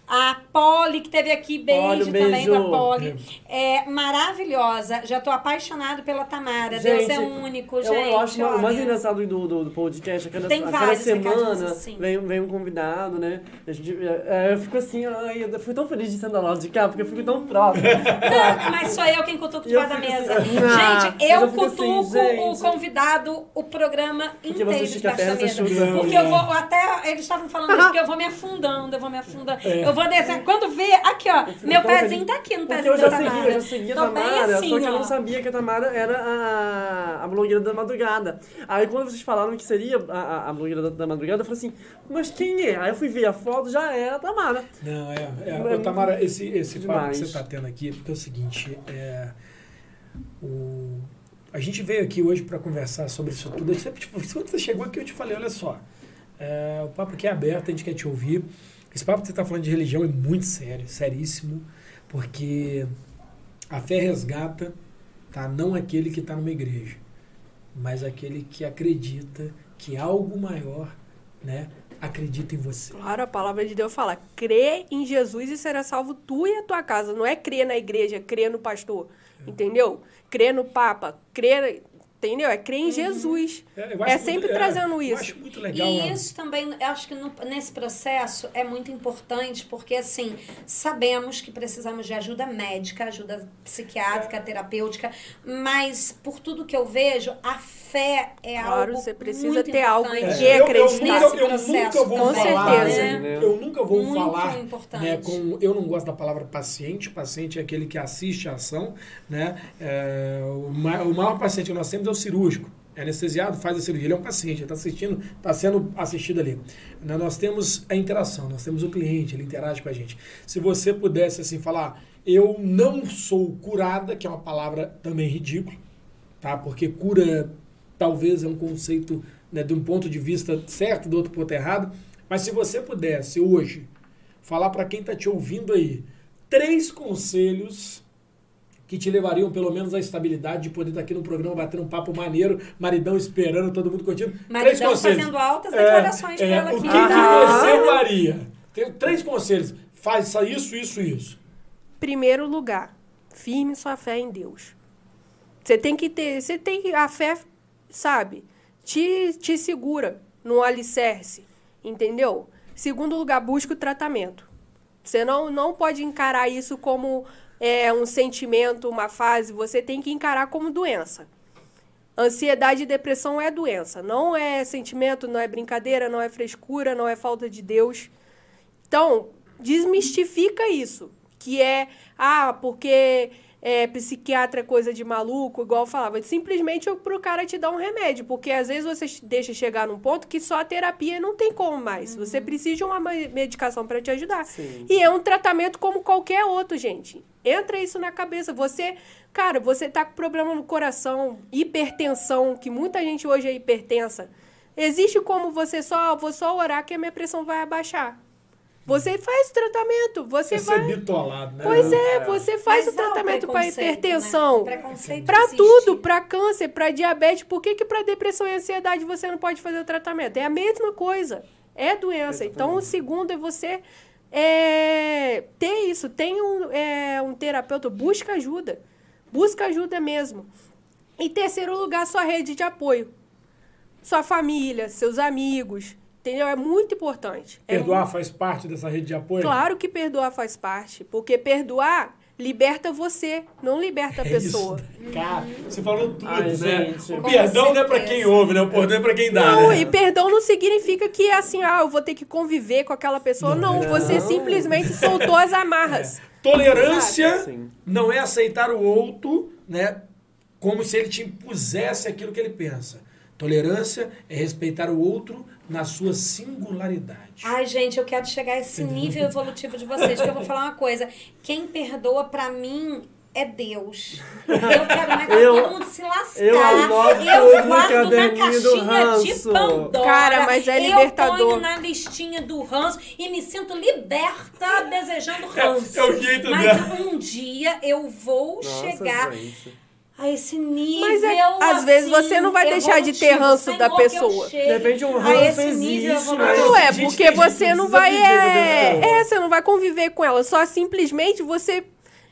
A Polly, que teve aqui, beijo, também beijo. pra Polly. É maravilhosa. Já tô apaixonado pela Tamara. Deus é único, eu, gente. eu acho o mais engraçado do, do, do podcast é que Tem a cada semana assim. vem, vem um convidado, né? A gente, é, eu fico assim, ai, eu fui tão feliz de ser do lado de cá, porque eu fico tão próximo. Não, mas sou eu quem cutuco E debaixo da mesa. assim, gente, eu, eu assim, cutuco o gente. convidado o programa inteiro da mesa. Porque eu vou até. Eles estavam falando isso, porque eu vou me afundando, eu vou me afundando. É. Eu vou descer. Quando vê, aqui, ó, meu tão pezinho tá aqui no pezinho eu já da segui, Tamara. eu já segui a Tamara, assim, só que eu ó. não sabia que a Tamara era a, a blogueira da madrugada. Aí quando vocês falaram que seria a, a, a blogueira da, da madrugada, eu falei assim, mas quem é? Aí eu fui ver a foto, já era a Tamara. Não, é. é, É Ô, Tamara, esse, esse papo que você está tendo aqui, porque é o seguinte, é, o, a gente veio aqui hoje para conversar sobre isso tudo. Eu sempre, tipo, quando você chegou aqui, eu te falei, olha só, é, o papo aqui é aberto, a gente quer te ouvir. Esse papo que você está falando de religião é muito sério, seríssimo, porque a fé resgata, tá? Não aquele que está numa igreja, mas aquele que acredita que algo maior, né, acredita em você. Claro, a palavra de Deus fala: crê em Jesus e será salvo tu e a tua casa. Não é crer na igreja, crer no pastor. Entendeu? Crer no Papa, crer. Entendeu? É crer em Jesus. É, eu É sempre muito- trazendo Eu isso. acho muito legal. E a- isso também, eu acho que no- nesse processo é muito importante, porque assim, sabemos que precisamos de ajuda médica, ajuda psiquiátrica, terapêutica, mas por tudo que eu vejo, a fé é Claro, algo você precisa muito ter algo importante. em É, que eu, eu acreditar. nunca, Nesse eu processo nunca vou Com falar, certeza. né? eu nunca vou Muito falar, importante. né, com, eu não gosto da palavra paciente, paciente é aquele que assiste a ação, né, é, o, ma- o maior paciente que nós temos é o cirúrgico, é anestesiado, faz a cirurgia, ele é um paciente, está assistindo, está sendo assistido ali. Né, Nós temos a interação, nós temos o cliente, ele interage com a gente. Se você pudesse assim falar, eu não sou curada, que é uma palavra também ridícula, tá? Porque cura talvez é um conceito né, de um ponto de vista certo, do outro ponto errado. Mas se você pudesse hoje falar para quem está te ouvindo aí três conselhos que te levariam pelo menos à estabilidade de poder estar aqui no programa batendo um papo maneiro, maridão esperando, todo mundo curtindo. três Maridão conselhos. fazendo altas É, declarações é, pra ela O aqui. que, que Ah. você faria? Tem três conselhos. Faça isso, isso, isso. Primeiro lugar, firme sua fé em Deus. Você tem que ter, você tem que, a fé, sabe, te, te segura no alicerce, entendeu? Segundo lugar, busca o tratamento. Você não, não pode encarar isso como é, um sentimento, uma fase, você tem que encarar como doença. Ansiedade e depressão é doença, não é sentimento, não é brincadeira, não é frescura, não é falta de Deus. Então, desmistifica isso, que é, ah, porque é, psiquiatra é coisa de maluco, igual eu falava. Simplesmente pro cara te dar um remédio, porque às vezes você deixa chegar num ponto que só a terapia não tem como mais. Você precisa de uma me- medicação para te ajudar. Sim. E é um tratamento como qualquer outro, gente. Entra isso na cabeça. Você, cara, você tá com problema no coração, hipertensão, que muita gente hoje é hipertensa. Existe como você só, vou só orar que a minha pressão vai abaixar. Você faz o tratamento, você É ser vai. bitolado, né? Pois é, você faz Mas o tratamento para preconceito, hipertensão. Né? O preconceito Pra existe. tudo, pra câncer, pra diabetes. Por que, que pra depressão e ansiedade você não pode fazer o tratamento? É a mesma coisa. É doença. Então, o segundo é você é, ter isso. Tem um, é, um terapeuta, busca ajuda. Busca ajuda mesmo. Em terceiro lugar, sua rede de apoio. Sua família, seus amigos. Entendeu? É muito importante. É Perdoar faz parte dessa rede de apoio? Claro que perdoar faz parte, porque perdoar liberta você, não liberta a É pessoa. isso, cara, você falou tudo, Ai, né? gente. O perdão não é pra quem ouve, né? O perdão é pra quem dá, Não, né? e perdão não significa que é assim, ah, eu vou ter que conviver com aquela pessoa. Não, Não. você simplesmente soltou as amarras. Tolerância Sim. não é aceitar o outro, né? Como se ele te impusesse aquilo que ele pensa. Tolerância é respeitar o outro na sua singularidade. Ai, gente, eu quero chegar a esse nível evolutivo de vocês, que eu vou falar uma coisa. Quem perdoa pra mim é Deus. Eu quero mais que Eu- todo mundo se lascar. eu eu guardo na caixinha de. Pandora. Cara, mas é Eu libertador. ponho na listinha do ranço e me sinto liberta desejando ranço. É o jeito mas dela. um dia eu vou Nossa, chegar gente. A esse nível. Mas é- às vezes assim, você não vai deixar de ter ranço da pessoa. chegue De repente um a ranço esse nível existe, Não é, porque você não vai. É, é, você não vai conviver com ela. Só simplesmente você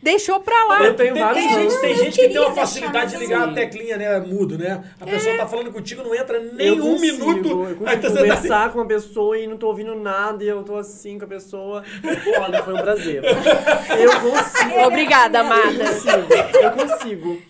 deixou pra lá. Eu tenho Tem, vários tem gente, tem eu gente que tem uma facilidade de ligar a assim- teclinha, né? Mudo, né? A pessoa tá falando contigo, não entra nem Eu um minuto. Eu consigo tá- conversar com uma pessoa e não tô ouvindo nada e eu tô assim com a pessoa. Olha, foi um prazer. Eu consigo. Obrigada, Eu amada. consigo. Eu consigo.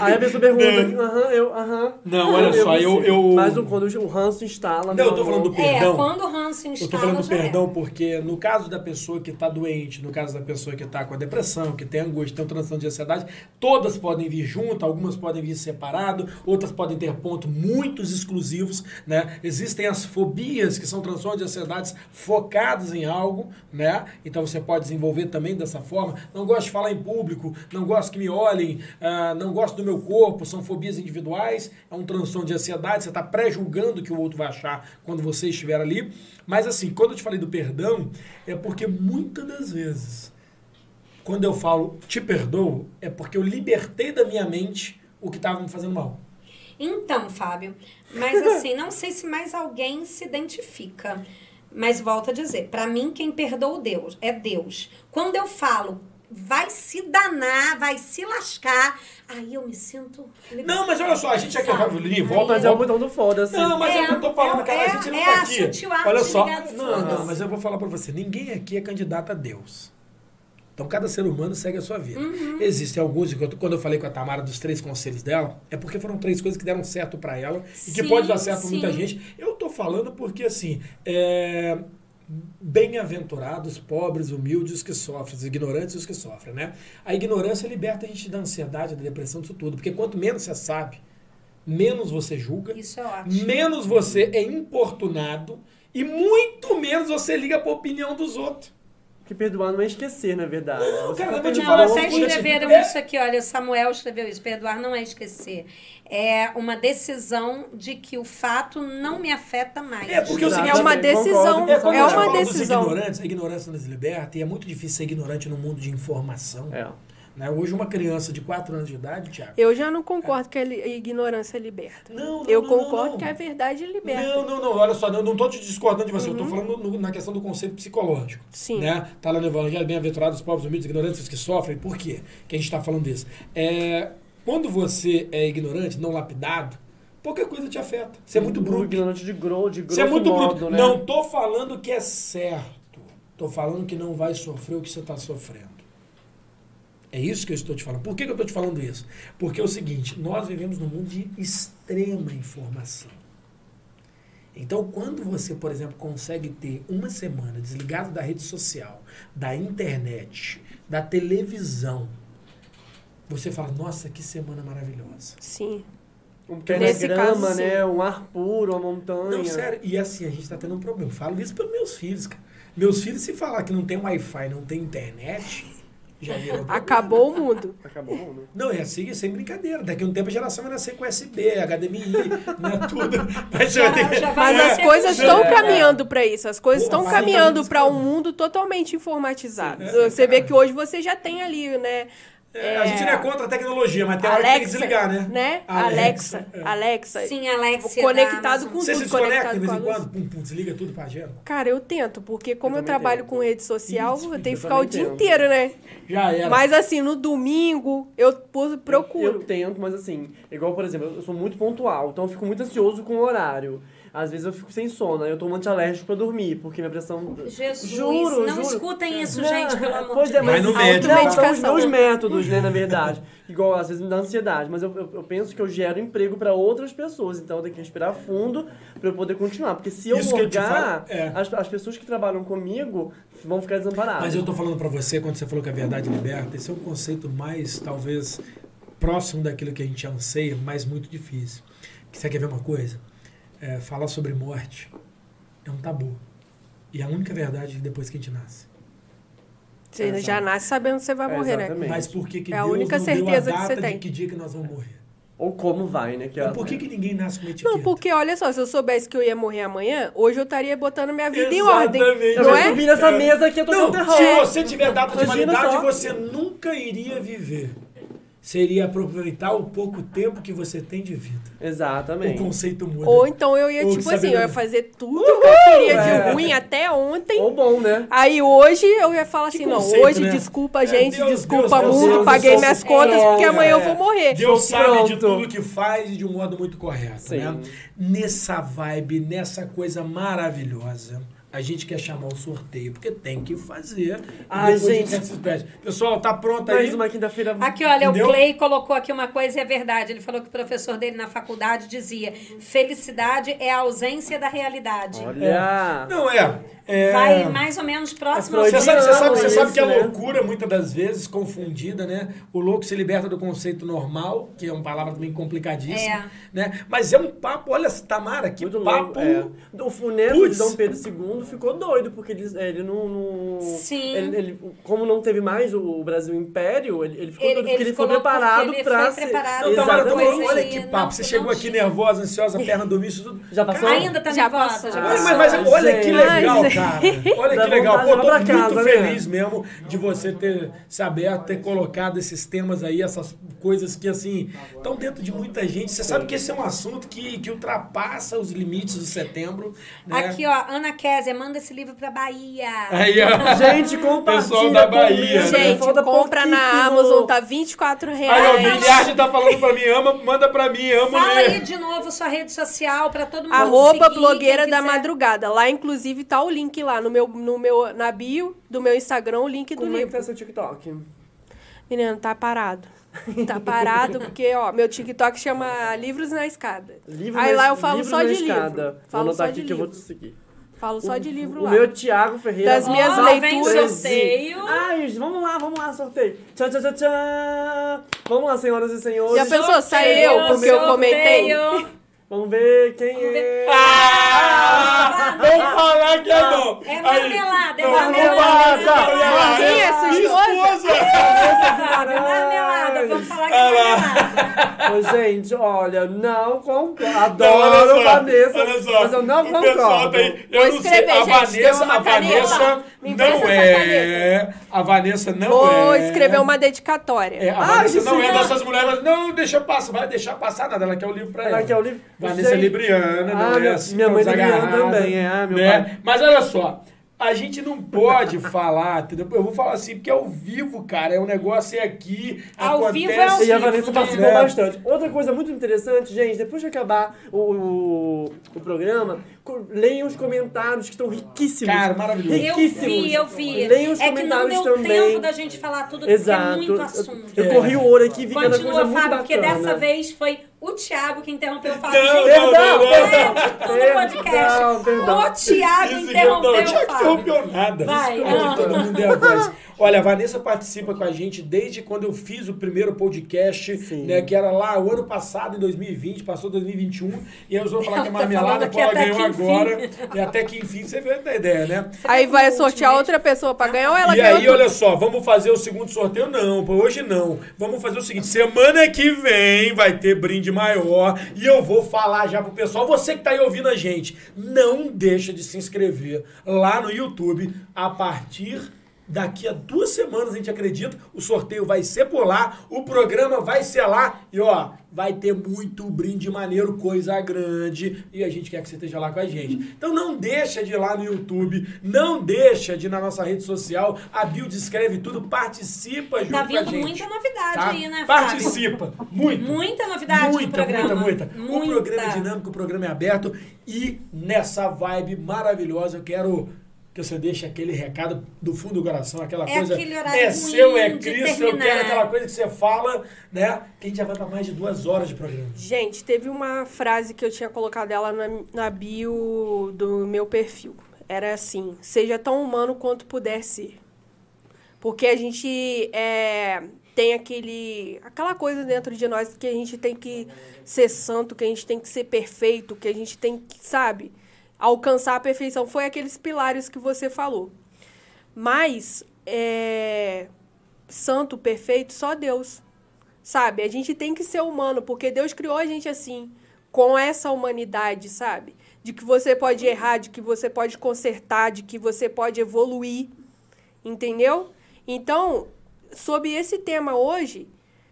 Aí a pessoa pergunta, aham, eu, aham. Não, olha só, eu- eu- Mas quando o ranço instala. Não, eu tô falando do É, perdão. quando o ranço Eu instala, tô falando do é. perdão porque no caso da pessoa que tá doente, no caso da pessoa que tá com a depressão, que tem angústia, tem um transtorno de ansiedade, todas podem vir junto, algumas podem vir separado, outras podem ter pontos muito exclusivos, né? Existem as fobias, que são transtornos de ansiedades focados em algo, né? Então você pode desenvolver também dessa forma. Não gosto de falar em público, não gosto que me olhem, ah, não gosto do meu corpo, são fobias individuais, é um transtorno de ansiedade, você está pré-julgando o que o outro vai achar quando você estiver ali. Mas assim, quando eu te falei do perdão, é porque muitas das vezes, quando eu falo te perdoo, é porque eu libertei da minha mente o que estava me fazendo mal. Então, Fábio, mas assim, não sei se mais alguém se identifica. Mas volto a dizer, pra mim quem perdoa o Deus é Deus. Quando eu falo vai se danar, vai se lascar, aí eu me sinto Não, mas olha só, a gente aqui, Sabe? Lili, volta, Mas é o volta. botão do foda-se. Não, mas é, o que eu tô falando, É, cara, a é- gente não é tá a aqui. sutil arte Olha de só. Não, não, mas eu vou falar pra você, ninguém aqui é candidato a Deus. Então cada ser humano segue a sua vida. Uhum. Existem alguns, quando eu falei com a Tamara dos três conselhos dela, é porque foram três coisas que deram certo pra ela e que Sim, pode dar certo pra muita sim. gente. Eu tô falando porque assim, é, bem-aventurados, pobres, humildes, os que sofrem, os ignorantes os que sofrem, né? A ignorância liberta a gente da ansiedade, da depressão, disso tudo, porque quanto menos você sabe, menos você julga, é menos você é importunado e muito menos você liga pra opinião dos outros. Que perdoar não é esquecer, na verdade. Não, Você cara, eu vou te Não, falar até escreveram é- isso aqui, olha, o Samuel escreveu isso. Perdoar não é esquecer. É uma decisão de que o fato não me afeta mais. É, porque o seguinte, É uma decisão. concordo. É, É uma decisão. ignorantes, a ignorância nos liberta e é muito difícil ser ignorante no mundo de informação. É. Né? Hoje uma criança de 4 anos de idade, Tiago. Eu já não concordo que a ignorância liberta. Não, não, Eu não, concordo não, não. que a verdade liberta. Não, não, não, olha só, eu não tô te discordando de você, eu tô falando no- na questão do conceito psicológico. Sim. Né? Tá lá no Evangelho, bem-aventurados os pobres, humildes, ignorantes, os que sofrem. Por quê que a gente tá falando disso? É, quando você é ignorante, não lapidado, pouca coisa te afeta. Você é muito bruto. ignorante de, gro, de grosso Você é muito modo, bruto. né? Não tô falando que é certo. Tô falando que não vai sofrer o que você tá sofrendo. É isso que eu estou te falando. Por que, que eu estou te falando isso? Porque é o seguinte, nós vivemos num mundo de extrema informação. Então, quando você, por exemplo, consegue ter uma semana desligado da rede social, da internet, da televisão, você fala, nossa, que semana maravilhosa. Sim. Um pé na Nesse grama, caso, né? Um ar puro, uma montanha. Não, sério. E assim, a gente tá tendo um problema. Eu falo isso pelos meus filhos, cara. Meus filhos, se falar que não tem Wi-Fi, não tem internet, já problema. Acabou o mundo. Acabou, né? Não, é assim, sem brincadeira. Daqui a um tempo a geração vai nascer com USB, HDMI, né, tudo. Mas vai ter. Já Mas as coisas estão caminhando para isso. As coisas estão caminhando então para um mundo totalmente informatizado. Sim, é, você vê cara. que hoje você já tem ali, né? É, a gente não é contra a tecnologia, mas tem hora que tem que Alexa, desligar, né? Alexa, é. Alexa. Sim, Alexia. Conectado da Amazon. com Você se tudo desconecta de vez com em quando? Pum, pum, desliga tudo pra gelo. Cara, eu tento, porque como Eu eu, trabalho tento. com rede social, Isso, eu tenho eu que ficar o dia tento. inteiro, né? Já era. Mas assim, no domingo, eu procuro. Eu tento, mas assim, igual, por exemplo, eu sou muito pontual, então eu fico muito ansioso com o horário. Às vezes eu fico sem sono, aí eu tomo antialérgico pra dormir, porque minha pressão. Jesus, Juro, não juro. escutem isso, gente, pelo amor pois de é, Deus. mas Vai no não, médico. são os meus métodos, né, na verdade. Igual, às vezes me dá ansiedade, mas eu, eu, eu penso que eu gero emprego pra outras pessoas, então eu tenho que respirar fundo pra eu poder continuar. Porque se eu Isso eu morgar, falo, é. as, as pessoas que trabalham comigo vão ficar desamparadas. Mas eu tô falando pra você, quando você falou que a verdade liberta, esse é um conceito mais, talvez, próximo daquilo que a gente anseia, mas muito difícil. Você quer ver uma coisa? É, falar sobre morte é um tabu. E a única verdade é depois que a gente nasce. Você Exato. já nasce sabendo que você vai É, morrer, né? exatamente. Mas por que, que É a Deus única não deu certeza que você tem. de que dia que nós vamos morrer? Ou como vai, né? Que Então, ela- por que, que ninguém nasce com etiqueta? Não, porque olha só, se eu soubesse que eu ia morrer amanhã, hoje eu estaria botando minha vida em ordem. Exatamente. Eu Não vou é? subir nessa mesa aqui, eu tô Não, se você tiver data de validade, você nunca iria viver. Seria aproveitar o pouco tempo que você tem de vida. O Exatamente. conceito muda. Ou então eu ia, Ou tipo assim, eu ia fazer tudo que eu queria de É. ruim até ontem. Ou bom, né? Aí hoje eu ia falar Que assim, não, conceito, hoje né? desculpa, É, gente, Deus, desculpa Deus, mundo, Deus, paguei Deus, minhas contas, porque é. amanhã eu vou morrer. Deus sabe de tudo que faz e de um modo muito correto, Sim. né? Nessa vibe, nessa coisa maravilhosa, a gente quer chamar o sorteio, porque tem que fazer. E Ai, depois a gente. Pessoal, tá pronto aí? Mais uma quinta-feira. Aqui, olha, Entendeu? o Clay colocou aqui uma coisa e é verdade. Ele falou que o professor dele na faculdade dizia: felicidade é a ausência da realidade. Olha. Não, é. é... Vai mais ou menos próximo É ao Você sabe, você sabe, você Isso, sabe que a né? loucura, muitas das vezes, confundida, né? O louco se liberta do conceito normal, que é uma palavra também complicadíssima, É. né? Mas é um papo, olha, Tamara, que Muito papo... É. O funeto Puts. de Dom Pedro II ficou doido, porque ele, ele não. não- Sim. Ele, ele- como não teve mais o, Brasil Império, ele, ele ficou Ele- doido porque ele ficou preparado ele pra. foi ser- preparado Não, Tamara, olha que aí, papo. não- Você não chegou aqui tinha. nervosa, ansiosa, perna dormindo, isso tudo. Já passou? Ainda tá Já nervosa? passou. Já Mas, passou? mas, mas olha que gente. legal, Ai, cara. Olha Dá que legal. Pô, tô muito casa, né? feliz mesmo de você ter se aberto, ter colocado esses temas aí, essas coisas que, assim, estão dentro de muita gente. Você sabe que esse é um assunto que, que ultrapassa os limites do setembro. Né? Aqui, ó, Ana Kézia, manda esse livro pra Bahia. Aí, ó. Gente, compartilha. Pessoal da Bahia, comigo, né? Gente, falta compra na. Amazon, tá 24 Aí, ó, reais. o Bilhard tá falando pra mim, ama, manda pra mim, amo Fala ler. aí de novo sua rede social pra todo mundo Arroba seguir, blogueira da madrugada. Lá, inclusive, tá o link lá no meu, no meu, na bio do meu Instagram, o link do Como é que livro. tá seu TikTok? Menino, tá parado. Tá parado, porque, ó, meu TikTok chama Livros na Escada. Livro Aí na- lá eu falo livro só na de escada. livro. Vou Falo anotar só aqui de que eu vou te livro. seguir. Falo só de livro o lá. meu é Thiago Ferreira. Das minhas vem leituras. sorteio. Ai, vamos lá, vamos lá, sorteio. Tchau, tchau, tchau, tchau. Vamos lá, senhoras e senhores. Já pensou? Sorteio, Sai eu, porque eu comentei. Vamos ver quem Vamos ver. é. Ah! Vamos falar que é bom. É marmelada, é Não, marmelada. marmelada. Quem é sua esposa? Sabe, marmelada, vamos falar que é Ah marmelada. Ô, gente, olha, não concordo. Não, Adoro olha só, Vanessa, olha só. mas eu não O pessoal concordo. tá eu Vou não sei, escrever, a gente, tem Vanessa, a Vanessa não essa é. A Vanessa não Vou é. escrever uma dedicatória. É, a Ai, Vanessa não é dessas mulheres. Não, deixa passar. Vai deixar passar nada. Ela quer o livro pra ela. Ela quer o livro. Vanessa. Libriana, não Ah, é minha- assim, minha mãe libriana também, é. Ah, meu né? pai. Mas olha só. A gente não pode falar, entendeu? Eu vou falar assim, porque é ao vivo, cara. É um negócio é aqui. Ao acontece, vivo é ao E a vivo, Vanessa né? participou É. bastante. Outra coisa muito interessante, gente, depois de acabar o, o, o programa, leiam os comentários que estão riquíssimos. Cara, maravilhoso. Eu Riquíssimos. vi, eu vi. Leiam os é que não comentários deu também. tempo da gente falar tudo, porque Exato. é muito Eu- assunto. Eu, É. corri o ouro aqui, vi cada coisa Continua, muito Fábio, bacana. porque dessa vez foi o Thiago que interrompeu o Fábio. Não, Gente, não, Perdão, não, não. perdão, tudo no podcast. perdão, perdão. O Thiago Isso interrompeu não, o que Fábio. interrompeu nada. Vai, que ah. todo mundo deu a voz. Olha, a Vanessa participa com a gente desde quando eu fiz o primeiro podcast, Sim. né? Que era lá o ano passado, em 2020, passou 2021. E aí eu vou falar que a Ela tá marmelada, falando pô, que ela ganhou enfim. agora. E até que enfim você vê a ideia, né? Aí vai sortear último, outra pessoa pra ganhar ou ela e ganhou aí, tudo? olha só, vamos fazer o segundo sorteio? Não, hoje não. Vamos fazer o seguinte: semana que vem vai ter brinde maior. E eu vou falar já pro pessoal. Você que tá aí ouvindo a gente, não deixa de se inscrever lá no YouTube a partir. Daqui a duas semanas, a gente acredita, o sorteio vai ser por lá, o programa vai ser lá e ó, vai ter muito brinde maneiro, coisa grande, e a gente quer que você esteja lá com a gente. Então não deixa de ir lá no YouTube, não deixa de ir na nossa rede social, a Bio descreve tudo, participa junto Tá com a vindo gente. muita novidade tá? aí, né, Fábio? Participa, muito. Muita novidade no Muita, programa. muita, muita. O Muita. programa é dinâmico, o programa é aberto e nessa vibe maravilhosa eu quero que você deixe aquele recado do fundo do coração, aquela É coisa. é seu, é Cristo, eu quero aquela coisa que você fala, né? Que a gente já vai para mais de duas horas de programa. Gente, teve uma frase que eu tinha colocado ela na, na bio do meu perfil. Era assim: seja tão humano quanto puder ser. Porque a gente é, tem aquele aquela coisa dentro de nós que a gente tem que ser santo, que a gente tem que ser perfeito, que a gente tem que, sabe, alcançar a perfeição. Foi aqueles pilares que você falou. Mas é, santo, perfeito, só Deus. Sabe? A gente tem que ser humano, porque Deus criou a gente assim, com essa humanidade, sabe? De que você pode errar, de que você pode consertar, de que você pode evoluir. Entendeu? Então, sob esse tema hoje,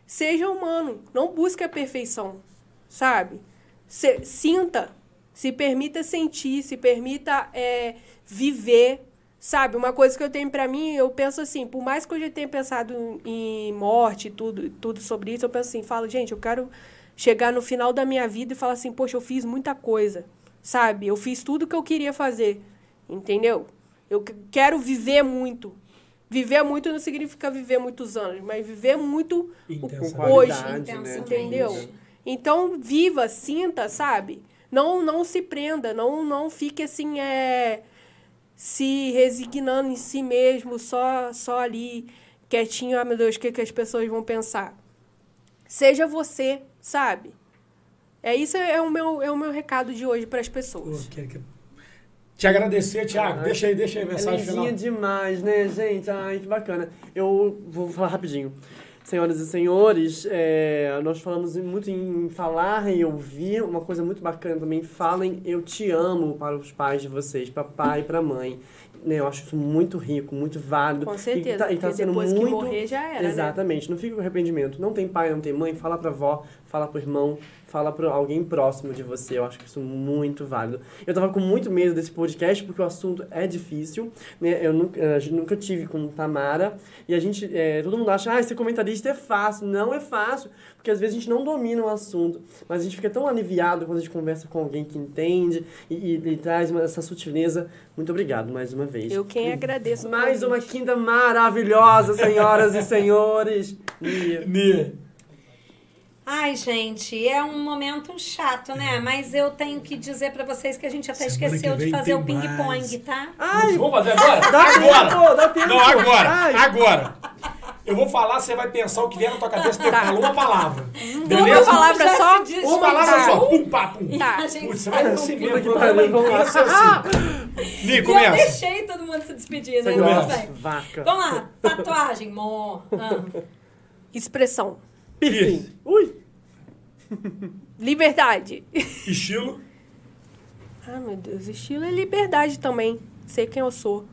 seja humano, não busque a perfeição, sabe? Se, sinta, se permita sentir, se permita é, viver, sabe? Uma coisa que eu tenho para mim, eu penso assim, por mais que eu já tenha pensado em morte, tudo, tudo sobre isso, eu penso assim, falo, gente, eu quero chegar no final da minha vida e falar assim, poxa, eu fiz muita coisa, sabe? Eu fiz tudo que eu queria fazer, entendeu? Eu quero viver muito, Viver muito não significa viver muitos anos, mas viver muito hoje, né? entendeu? Então, viva, sinta, sabe? Não, não se prenda, não, não fique assim, é, se resignando em si mesmo, só, só ali, quietinho, ah, meu Deus, o que, que as pessoas vão pensar? Seja você, sabe? É isso é o meu, é o meu recado de hoje para as pessoas. Que, que te agradecer, Thiago. deixa aí, deixa aí a mensagem é final. demais, né, gente? Ai, que bacana. Eu vou falar rapidinho. Senhoras e senhores, é, nós falamos muito em falar e ouvir. Uma coisa muito bacana também, falem eu te amo para os pais de vocês, para pai e para mãe. Né, eu acho isso muito rico, muito válido. Com certeza. E tá, e tá sendo depois muito... que morrer já era, né? Exatamente. Né? Não fica com arrependimento. Não tem pai, não tem mãe, fala pra avó, fala pro irmão, fala para alguém próximo de você. Eu acho que isso é muito válido. Eu tava com muito medo desse podcast porque o assunto é difícil, né? Eu nunca, a gente nunca tive com Tamara e a gente, é, todo mundo acha, ah, ser comentarista é fácil. Não é fácil, porque às vezes a gente não domina o assunto, mas a gente fica tão aliviado quando a gente conversa com alguém que entende e, e, e traz uma, essa sutileza. Muito obrigado mais uma vez. Eu quem agradeço. Mais uma quinta maravilhosa, senhoras e senhores. Nia. Nia. Ai, gente, é um momento chato, né? É. Mas eu tenho que dizer para vocês que a gente até Semana esqueceu de fazer o ping-pong, tá? Ai, vamos fazer agora? Dá agora! Tempo, dá tempo. Não, agora! Ai. Agora! Eu vou falar, você vai pensar o que vier na tua cabeça, você fala uma palavra. Beleza? Uma palavra só? Uma palavra só. Pum, pá, pum. Tá. Putz, você vai assim mesmo. Vamos lá. Ni, começa. Eu deixei todo mundo se despedir, né? Vaca. Vamos lá. Tatuagem, mo. Ah. Expressão. Piercing. Ui. Liberdade. Estilo. Ah, meu Deus. Estilo é liberdade também. Sei quem eu sou.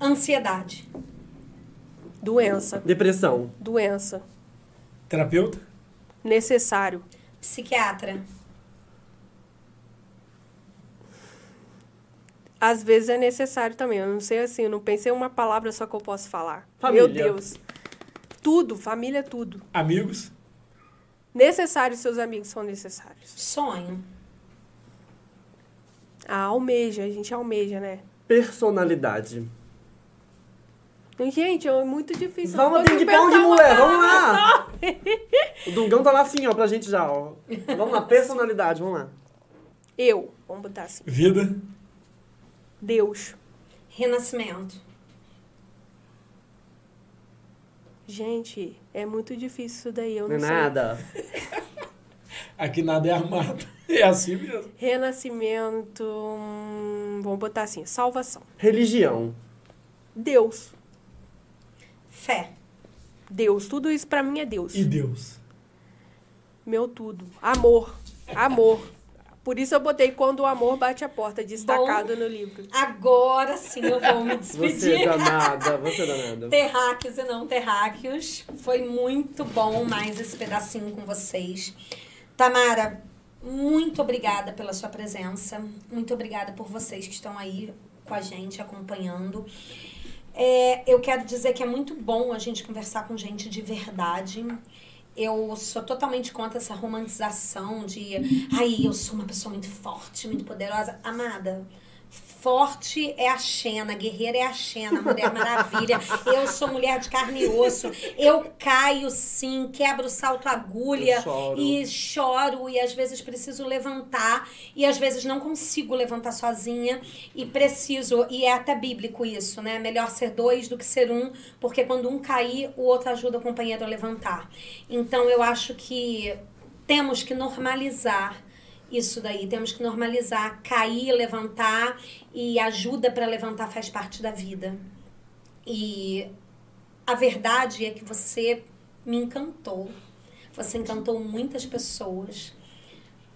Ansiedade. Doença. Depressão. Doença. Terapeuta. Necessário. Psiquiatra. Às vezes é necessário também. Eu não sei assim, eu não pensei uma palavra só que eu posso falar. Família. Meu Deus. Tudo, família é tudo. Amigos. Necessários, seus amigos são necessários. Sonho. Ah, almeja, a gente almeja, né? Personalidade. Gente, é muito difícil. Vamos ter que pão mulher, vamos lá! o Dungão tá lá assim, ó, pra gente já, ó. Vamos lá, personalidade, vamos lá. Eu, vamos botar assim. Vida. Deus. Renascimento. Gente, é muito difícil isso daí, eu não, não é sei. nada. Aqui nada é armado. É assim mesmo. Renascimento. Hum, vamos botar assim: salvação. Religião. Deus. Fé. Deus. Tudo isso para mim é Deus. E Deus? Meu tudo. Amor. Amor. Por isso eu botei quando o amor bate a porta, destacado Bom, no livro. Agora sim eu vou me despedir. Você é danada, você é danada. Terráqueos e não terráqueos. Foi muito bom mais esse pedacinho com vocês. Tamara, muito obrigada pela sua presença. Muito obrigada por vocês que estão aí com a gente, acompanhando. É, eu quero dizer que é muito bom a gente conversar com gente de verdade eu sou totalmente contra essa romantização de ai, eu sou uma pessoa muito forte, muito poderosa. Amada, Forte é a Xena, guerreira é a Xena, Mulher Maravilha. Eu sou mulher de carne e osso. Eu caio sim, quebro o salto agulha choro. e choro e às vezes preciso levantar e às vezes não consigo levantar sozinha e preciso, e é até bíblico isso, né? Melhor ser dois do que ser um, porque quando um cair, o outro ajuda o companheiro a levantar. Então eu acho que temos que normalizar isso daí. Temos que normalizar. Cair, levantar e ajuda para levantar faz parte da vida. E a verdade é que você me encantou. Você encantou muitas pessoas.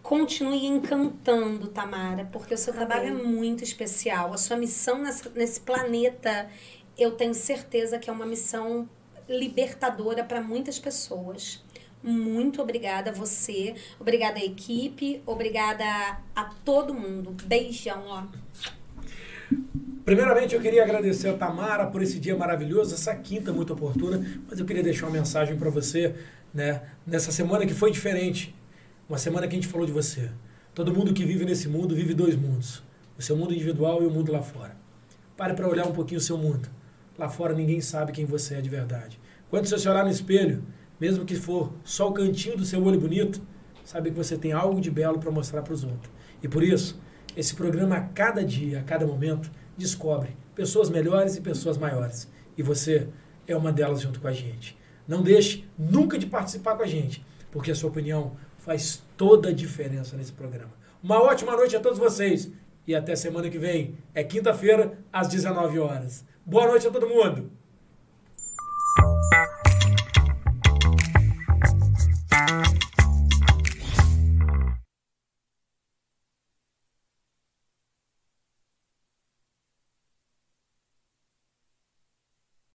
Continue encantando, Tamara, porque o seu trabalho é muito especial. A sua missão nesse planeta, eu tenho certeza que é uma missão libertadora para muitas pessoas. Muito obrigada a você, obrigada à equipe, obrigada a todo mundo. Beijão, ó. Primeiramente, eu queria agradecer a Tamara por esse dia maravilhoso, essa quinta muito oportuna, mas eu queria deixar uma mensagem para você, né? Nessa semana que foi diferente, uma semana que a gente falou de você. Todo mundo que vive nesse mundo vive dois mundos, o seu mundo individual e o mundo lá fora. Pare para olhar um pouquinho o seu mundo. Lá fora ninguém sabe quem você é de verdade. Quando você olhar no espelho, mesmo que for só o cantinho do seu olho bonito, sabe que você tem algo de belo para mostrar para os outros. E por isso, esse programa a cada dia, a cada momento, descobre pessoas melhores e pessoas maiores. E você é uma delas junto com a gente. Não deixe nunca de participar com a gente, porque a sua opinião faz toda a diferença nesse programa. Uma ótima noite a todos vocês e até semana que vem. É quinta-feira, às 19 horas. Boa noite a todo mundo. Bye.